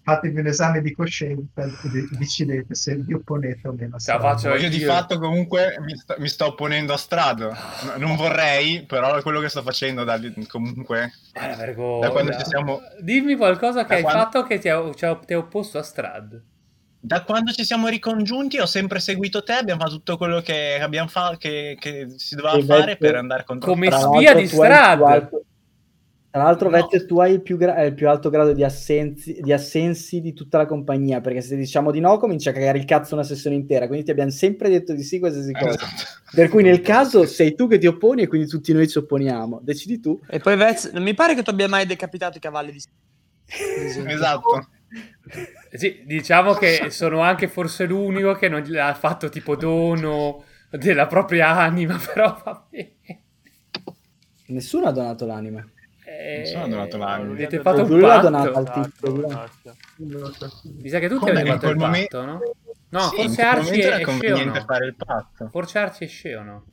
Fatevi un esame di coscienza e de- decidete se vi opponete o meno. a strada. faccio Io di fatto comunque mi sto, mi sto opponendo a Strado. No, Non vorrei, però è quello che sto facendo da, comunque. Vergogna. Da quando ci siamo- Dimmi qualcosa che Da hai quando- fatto che ti ha, ci ha- ti ha opposto a Strad. Da quando ci siamo ricongiunti ho sempre seguito te, abbiamo fatto tutto quello che abbiamo fatto, che, che si doveva E fare Vecchio- per andare contro Come spia di Strad. Tra l'altro, No. Vecchio, tu hai il più, gra- il più alto grado di assensi, di assensi di tutta la compagnia, perché se diciamo di no comincia a cagare il cazzo una sessione intera, quindi ti abbiamo sempre detto di sì qualsiasi cosa. Esatto. Per cui nel caso sei tu che ti opponi e quindi tutti noi ci opponiamo. Decidi tu. E poi Vez, non mi pare che tu abbia mai decapitato i cavalli di Esatto. Sì, diciamo che sono anche forse l'unico che non ha fatto tipo dono della propria anima, però va bene. Nessuno ha donato l'anima. Eh, Nessuno ha donato l'anima. Avete fatto un Giulio l'ha patto. donato al Esatto, tizio. Giulio. grazie. Mi sa che tutti Come avete fatto il quel patto, momento- no? No, Sì, forse Arci momento e conveniente Sceo no. fare il patto. Forse Arci e Sceo no.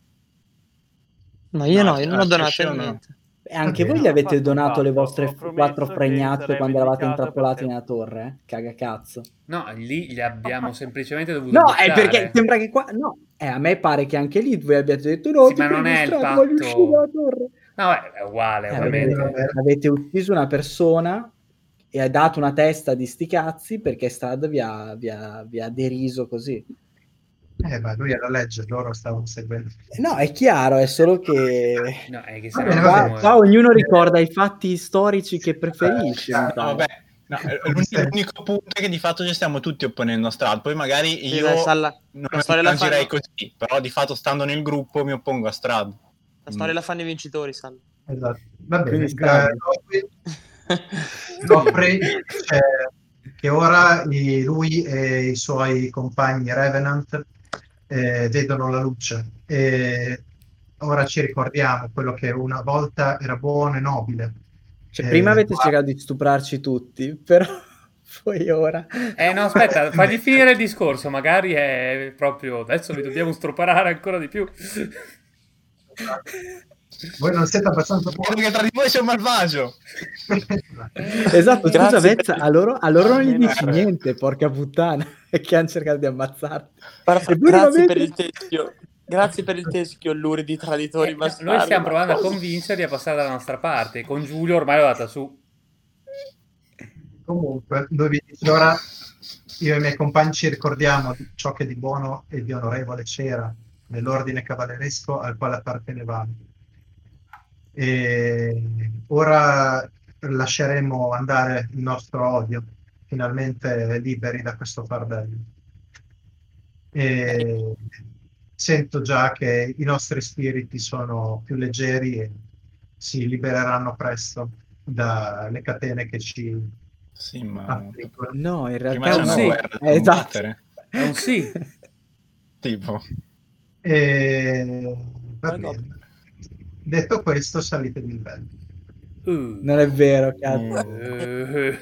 No, io No, no, io non ho donato niente. E anche Va voi gli avete donato le vostre f- quattro sarei quando eravate intrappolati perché- nella torre? Eh? Caga cazzo. No, lì li abbiamo semplicemente dovuto No, è buttare. perché sembra che qua. No, eh, a me pare che anche lì voi abbiate detto no, Sì, ti ma non è il patto. No, è uguale, Eh, ovviamente. avete, avete ucciso una persona e ha dato una testa di sti cazzi perché Strad vi ha, vi ha- vi ha deriso così. Eh, ma lui era legge, loro stavano seguendo. No, è chiaro, è solo che No, è che Va se bene, no va qua, qua ognuno ricorda i fatti storici che preferisce. Eh, vabbè. No, eh, l'unico, l'unico punto è che di fatto ci stiamo tutti opponendo a Strad. Poi magari Sì, io Salla, non la storia la così, però di fatto stando nel gruppo mi oppongo a Strad. La storia la fanno i vincitori, Salla. Esatto. Va bene. Sta- eh, Scopri cioè, che ora i- lui e i suoi compagni Revenant eh, vedono la luce e ora ci ricordiamo quello che una volta era buono e nobile. Cioè, Eh, prima avete qua- cercato di stuprarci tutti, però poi ora... Eh no, aspetta, fagli finire il discorso, magari è proprio... Adesso vi dobbiamo stroparare ancora di più. Voi non siete abbastanza buoni. che tra di voi c'è un malvagio. Esatto, scusa Grazie Vezza, a loro, a loro non gli dici niente, porca puttana, che hanno cercato di ammazzarti. Eppure grazie per il teschio. Grazie per il teschio, luri di traditori Eh, bastardi. Noi stiamo ma provando a convincerli a passare dalla nostra parte. Con Giulio ormai l'ho data su. Comunque, lui vi dice ora io e i miei compagni ci ricordiamo di ciò che di buono e di onorevole c'era nell'ordine cavalleresco al quale appartenevamo. E ora lasceremo andare il nostro odio, finalmente liberi da questo fardello. E sento già che i nostri spiriti sono più leggeri e si libereranno presto dalle catene che ci Sì, ma affliggono. No, in realtà c'è una sì. esatto. È un sì. Tipo, E... Va Prego. bene. Detto questo, salite di livello. Uh. Non è vero, cazzo. Eh,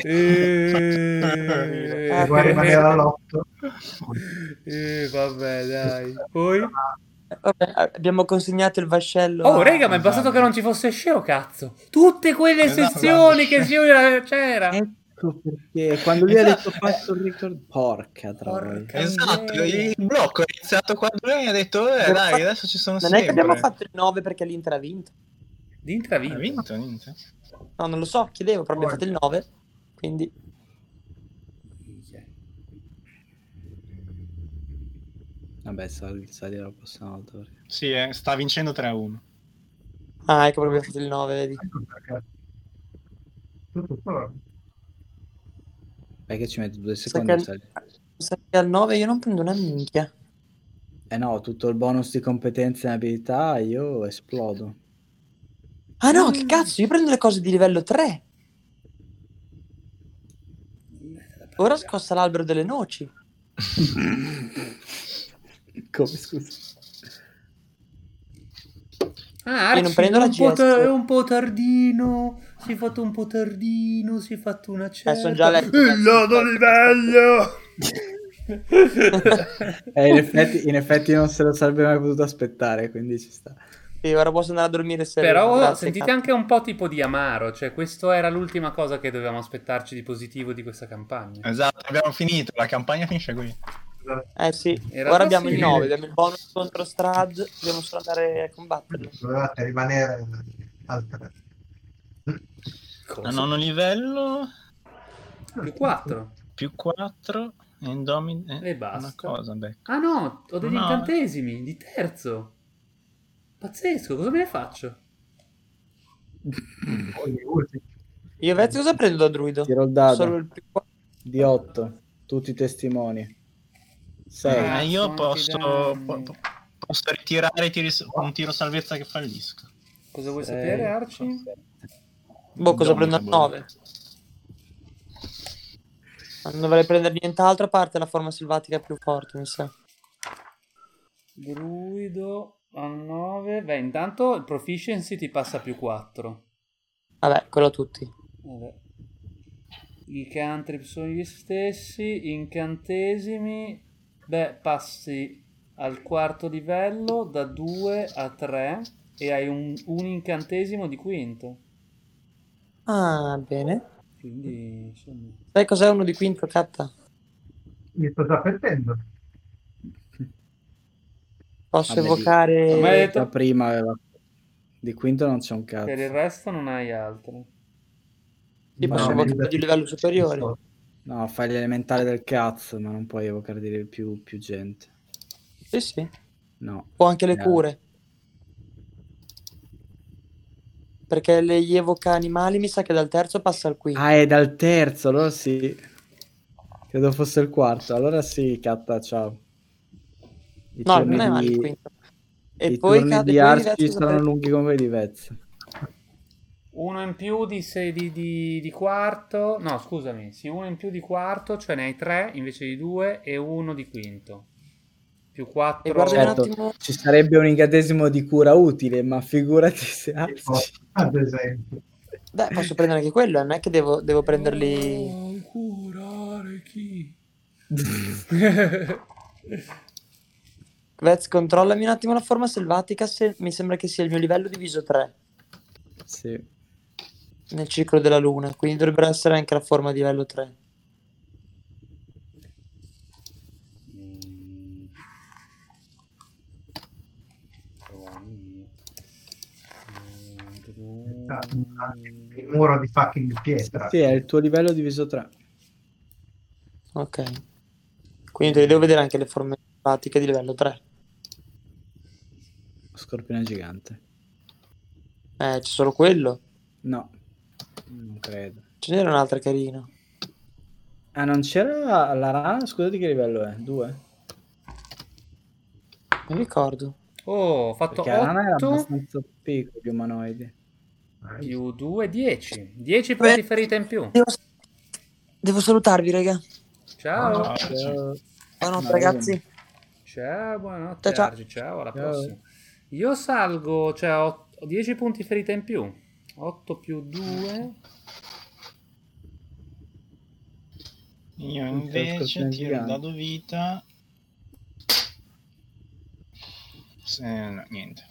Se vuoi rimanere all'otto, Eh, vabbè, dai. Poi? Vabbè, abbiamo consegnato il vascello. Oh, a- raga, ma è bastato che non ci fosse Sceo, cazzo. Tutte quelle Esatto, sezioni guarda. che Sceo c'era. Ecco perché quando lui ha Esatto. detto fatto il ricordo... Porca troia. Esatto, il blocco è iniziato quando lei ha detto, eh dai, fatto- adesso ci sono Non sempre. è che abbiamo fatto il 9 perché l'Inter ha vinto. Dintra Ha vinto. vinto, niente. No, non lo so, chiedevo, però abbiamo fatto il 9. Quindi Vabbè, sali, sali la prossima volta. perché- Sì, eh, sta vincendo 3-1. Ah, ecco proprio abbiamo fatto il 9, vedi. ecco. Tutto. Perché ci metti due Sa secondi a che, sa che al 9 io non prendo una minchia. Eh no, tutto il bonus di competenze e abilità io esplodo. Ah no, che cazzo, io prendo le cose di livello 3. Ora scossa l'albero delle noci. Come scusa? Ah, Io non Arci, prendo è la un po' GS. ta- è un po' tardino. Si è fatto un po' tardino. Si è fatto una certa. son già letto. Il nodo livello. Eh, in, effetti, in effetti non se lo sarebbe mai potuto aspettare, quindi ci sta. Sì, ora posso andare a dormire sereno. Però grazie, sentite cazzo. anche un po' tipo di amaro. Cioè, questo era l'ultima cosa che dovevamo aspettarci di positivo di questa campagna. Esatto, abbiamo finito, la campagna finisce qui. Eh sì, ora abbiamo sì. il 9, abbiamo il bonus contro Strad, dobbiamo solo andare a combatterlo. Dovevate rimanere al 3. Cosa? A nono livello, Più 4. più 4, Indomine... E basta. Una cosa, beh. Ah no, ho degli No. incantesimi di terzo. Pazzesco, cosa me ne faccio? Io e Vezzi cosa prendo da druido? Tiro il dado Solo il più di 8, tutti i testimoni. 6. Ah, Eh, io sono posso, po- posso ritirare tiri- un tiro salvezza che fallisca. Cosa vuoi Sei. sapere, Arci? Boh, cosa prendo a boh. 9? Non dovrei prendere nient'altro a parte la forma selvatica più forte, mi sa. Druido a 9. Beh, intanto il proficiency ti passa più 4. Vabbè, quello a tutti. Vabbè. I cantrip sono gli stessi. Incantesimi. Beh, passi al quarto livello da 2 a 3 e hai un, un incantesimo di quinto. Ah, bene. Quindi, insomma. Sai cos'è uno di quinto, Catta? Mi sto già perdendo. Posso Vabbè, evocare... Ma hai detto- prima aveva... Di quinto non c'è un cazzo. Per il resto non hai altro. Sì, posso No, evocare di livello superiore. No, fai l'elementare del cazzo, ma non puoi evocare di più, più gente. Sì, sì. No. O anche le Eh. cure. Perché le gli evoca animali, mi sa che dal terzo passa al quinto. Ah, è dal terzo, allora sì. Credo fosse il quarto. Allora sì, Catta, ciao. I no, non è male il di- quinto. E I poi turni cade di Arci saranno sapere- lunghi come di Vez. Uno in più di, sei, di, di- di quarto. No, scusami. Sì, uno in più di quarto, cioè ne hai tre invece di due e uno di quinto. Più quattro. E guarda un Certo. attimo... Ci sarebbe un incantesimo di cura utile, ma figurati se Tipo, Arci... ad esempio. Beh, posso prendere anche quello, non è che devo, devo prenderli... Oh, curare chi? Vez, controllami un attimo la forma selvatica, se mi sembra che sia il mio livello diviso 3 Sì. nel ciclo della luna, quindi dovrebbe essere anche la forma di livello 3. Il muro di fucking pietra. Sì, è il tuo livello diviso 3. Ok. Quindi devo vedere anche le forme selvatiche di livello 3. Scorpione gigante. Eh, c'è solo quello. No, non credo. Ce n'era un'altra carina. Ah, non c'era la rana? Scusa di che livello è? 2? Non ricordo. Oh, ho fatto Perché la rana era 8 abbastanza piccolo, gli umanoidi. Più 2, 10. 10 punti Beh. ferita in più. Devo, devo salutarvi, raga. Ciao. Ciao. Ciao. Buonanotte, No, ragazzi. Ciao, buonanotte Ciao, ciao. Ciao, alla Ciao. prossima. Io salgo, cioè ho ho 10 punti ferita in più. 8 più 2. Io invece tiro il dado vita. Se, no, niente.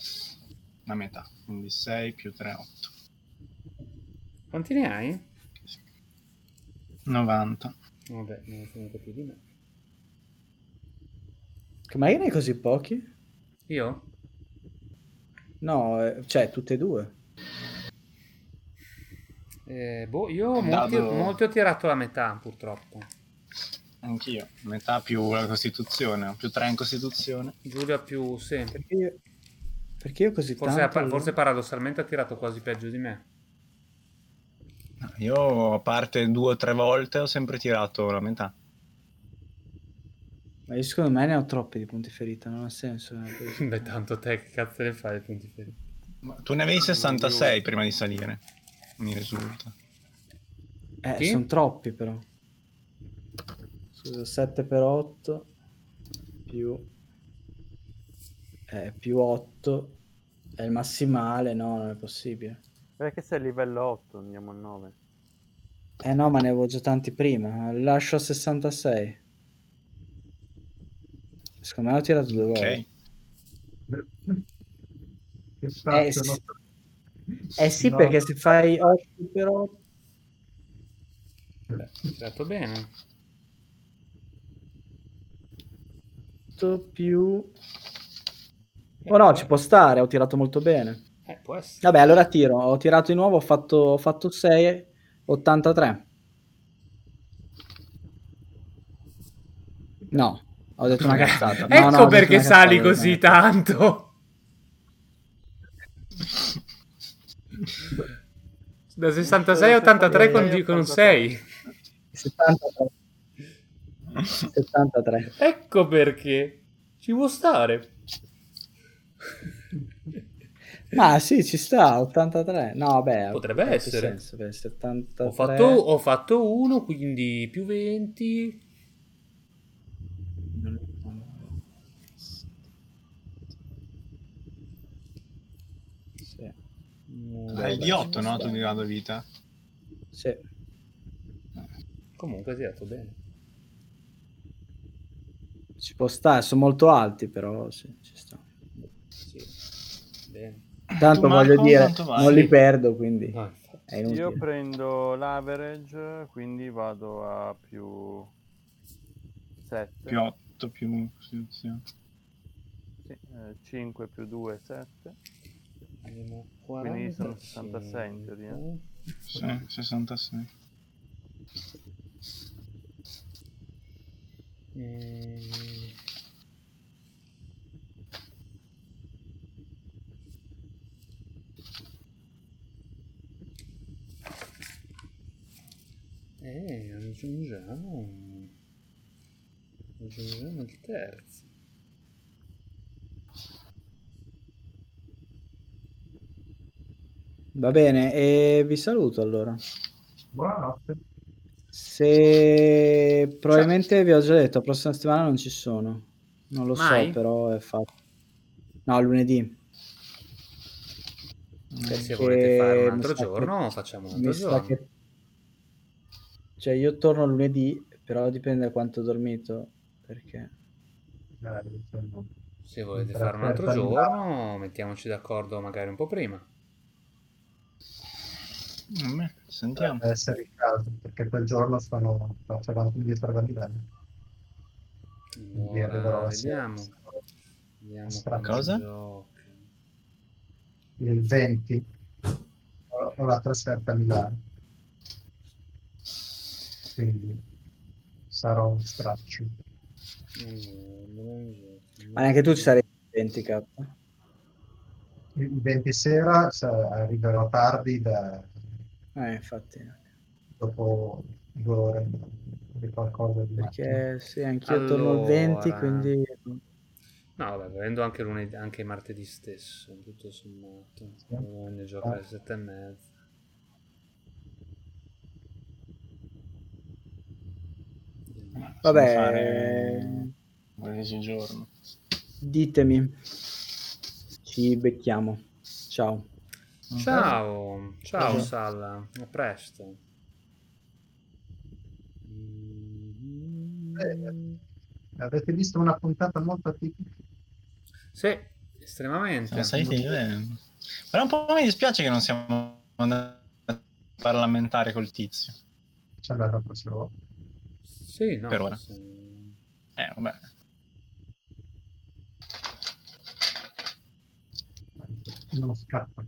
La metà. Quindi 6 più 3, 8. Quanti ne hai? 90. Vabbè, ne hai comunque più di me. Ma io ne hai così pochi? Io? No, eh, cioè tutte e due. Eh, boh, io molti, Dado- molti ho tirato la metà, purtroppo. Anch'io. Metà più la Costituzione. Più 3 in Costituzione. Giulio ha più, sì. Perché io, perché io così Forse, tanto... forse paradossalmente ha tirato quasi peggio di me. Io, a parte due o tre volte, ho sempre tirato la metà. Ma io secondo me ne ho troppi di punti ferita, non ha senso. eh, Beh, tanto te che cazzo ne fai i punti feriti? Ma tu ne avevi 66 prima di salire, mi risulta. Eh, Chi? sono troppi però. Scusa, 7 per 8 più eh, più 8 è il massimale, no, non è possibile. Perché sei a livello 8, andiamo a 9. Eh no, ma ne avevo già tanti prima. Lascio a 66. Secondo me l'ho tirato due volte. Ok. Che spazio, sì. Eh sì, No. perché se fai 8 per 8 Beh, tirato bene. più... Oh no, ci può stare, ho tirato molto bene. Eh, può essere. Vabbè, allora tiro. Ho tirato di nuovo, ho fatto, ho fatto 6, 83. No, ho detto una cazzata. No, ecco no, perché sali cazzata, così tanto. Da 66 a 83 con, di- con un 6. cazzata. 73. 73. Ecco perché. Ci può stare. Ma sì, ci sta, 83. No, vabbè. Potrebbe essere. senso, beh, 73. Ho fatto, ho fatto uno, quindi più 20. Sì. Hai di 8, no? Tu di grado vita. Sì. Comunque hai tirato bene. Ci può stare, sono molto alti, però sì, ci sta. Tanto Marco, voglio dire, vai? non li perdo, quindi No, infatti. è inutile. Io prendo l'average, quindi vado a più 7. Più 8, più... sì, sì. 5 più 2, 7. Abbiamo Quindi sono 45. 66 in teoria. Sì, 66. Mm. E aggiungiamo aggiungiamo il terzo. Va bene, e vi saluto allora. Buonanotte. Se probabilmente vi ho già detto, la prossima settimana non ci sono. Non lo Mai? so, però è fatto. No, lunedì. Se volete fare un altro sa che- giorno, facciamo un altro giorno. che... Cioè, io torno lunedì, però dipende da quanto ho dormito, perché... Se volete fare un altro giorno, mettiamoci d'accordo magari un po' prima. Mm, Sentiamo. Deve essere il caso, perché quel giorno sono faccio avanti indietro da livello. Sera. vediamo. Vediamo Cosa? gioca. Il 20 ho ho la trasferta a Milano. Quindi sarò un straccio. Ma neanche tu ci sarei 20 k Il 20 sera arriverò tardi da, Eh, infatti. dopo due ore di qualcosa di macchina. Perché sì, anch'io torno il 20, Allora. quindi... No, vabbè, volendo anche lunedì, anche martedì stesso, tutto sommato. Sì. Ne gioca alle sette e mezza. Possiamo Vabbè, fare qualsiasi giorno. ditemi. Ci becchiamo. Ciao. Ciao, ciao Ciao. Salla, a presto. Eh, Avete visto una puntata molto atipica? Sì, estremamente. Siamo saliti di livello. Però un po' mi dispiace che non siamo andati a parlamentare col tizio. Ci andrà la prossima volta. Sì, no, Per ora. sì. Eh, vabbè. Non scappa.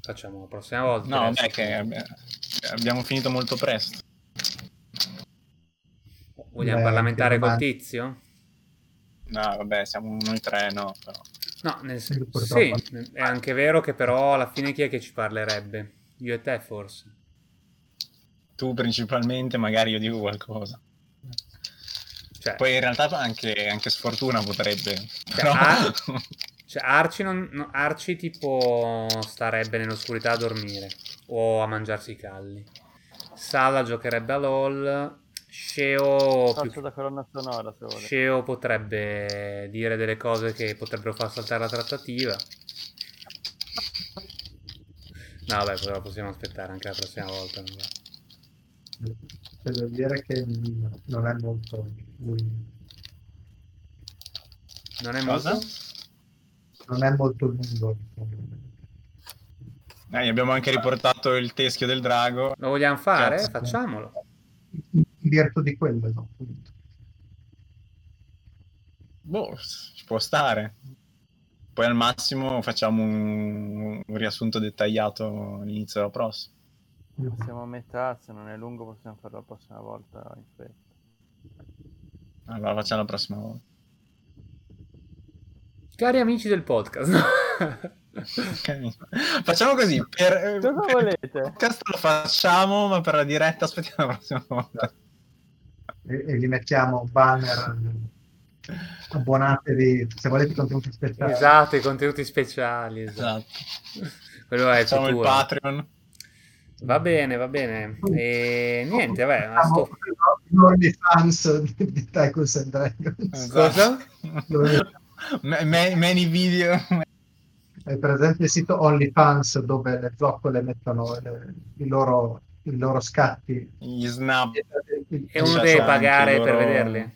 Facciamo la prossima volta. No, vabbè, che abbi- abbiamo finito molto presto. Vogliamo Beh, parlamentare col tizio? No, vabbè, siamo noi tre, no, però. No, nel senso, sì, è anche vero che però alla fine chi è che ci parlerebbe? Io e te forse. Tu principalmente, magari io dico qualcosa. Cioè, Poi in realtà anche, anche sfortuna potrebbe. Cioè, Però... ah, Cioè, Arci, non, no, Arci tipo starebbe nell'oscurità a dormire o a mangiarsi i calli. Sala giocherebbe a LOL. Sceo, più- Faccio da colonna sonora se vuole. Sceo potrebbe dire delle cose che potrebbero far saltare la trattativa. No, vabbè, però possiamo aspettare anche la prossima volta. non va. Devo dire che non è molto... Non è Cosa? molto? Non è molto lungo. Eh, abbiamo anche riportato il teschio del drago. Lo vogliamo fare? Cazzo. Facciamolo. In virtù di quello, no? appunto. Boh, ci può stare. Poi al massimo facciamo un, un riassunto dettagliato all'inizio della prossima. Siamo a metà, se non è lungo possiamo farlo la prossima volta in fretta. Allora facciamo la prossima volta. Cari amici del podcast. Facciamo così. Per, Cosa per volete? il podcast lo facciamo, ma per la diretta aspettiamo la prossima volta. E, e gli mettiamo banner. Abbonatevi se volete contenuti speciali. esatto, i contenuti speciali. Esatto. Esatto. Quello è il Facciamo il. Patreon. Va bene, va bene. E niente, vabbè. ma Facciamo sto- OnlyFans di, di Tycoons and Dragons. Cosa? Many video. Hai presente il sito OnlyFans dove le zoccole mettono le- i, loro, i loro scatti? Gli snap. E uno deve pagare anche per loro- vederli.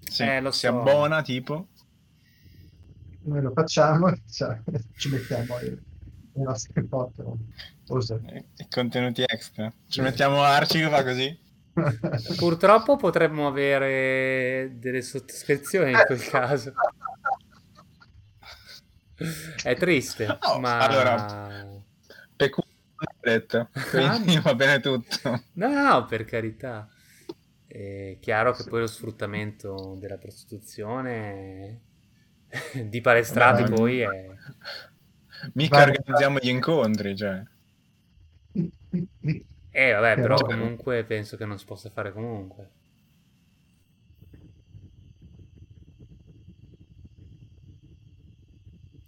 Sì, Eh, lo si so. abbona tipo. Noi lo facciamo e cioè, ci mettiamo i, i nostri. Uso. E contenuti extra. Ci mettiamo Arci che fa così. Purtroppo potremmo avere delle sottoscrizioni in quel caso. È triste, No, ma... allora- Peculiare. detto. Quindi va bene tutto. No, no, per carità. È chiaro che poi lo sfruttamento della prostituzione di palestrati Vabbè. poi è... Mica Vai. organizziamo gli incontri, cioè. Eh, vabbè, però Però- comunque penso che non si possa fare comunque.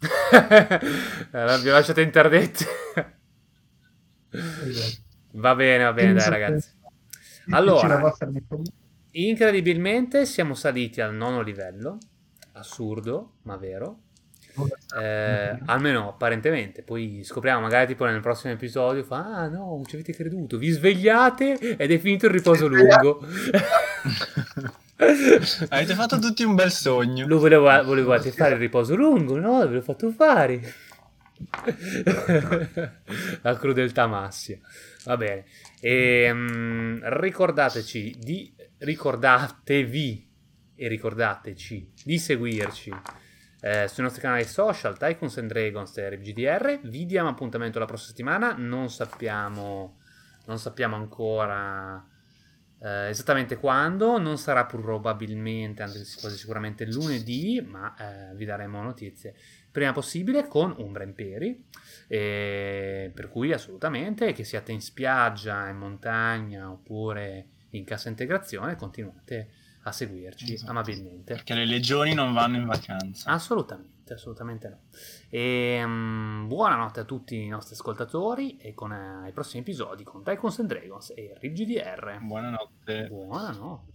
Eh, L'abbiamo lasciato interdetti. Va bene, va bene, dai ragazzi. Allora, incredibilmente siamo saliti al nono livello. Assurdo, ma vero. Eh, almeno apparentemente. Poi scopriamo magari tipo nel prossimo episodio. Fa, ah no, non ci avete creduto. Vi svegliate ed è finito il riposo lungo. Avete fatto tutti un bel sogno. Lo voleva- volevate fare il riposo lungo, no? Ve l'ho fatto fare. La crudeltà massia. Va bene. Ehm, ricordateci di ricordatevi e ricordateci di seguirci eh, sui nostri canali social Tycoons and Dragons e RGDR. Vi diamo appuntamento la prossima settimana. Non sappiamo, non sappiamo ancora eh, esattamente quando. Non sarà probabilmente, anzi quasi sicuramente lunedì, ma eh, vi daremo notizie prima possibile con Umbra Imperi. E per cui assolutamente che siate in spiaggia, in montagna oppure in cassa integrazione, continuate a seguirci Esatto. amabilmente. Perché le legioni non vanno in vacanza. Assolutamente, assolutamente no. E, mm, buonanotte a tutti i nostri ascoltatori e con eh, i prossimi episodi con Tycoons and Dragons e RGDR. Buonanotte. Buonanotte.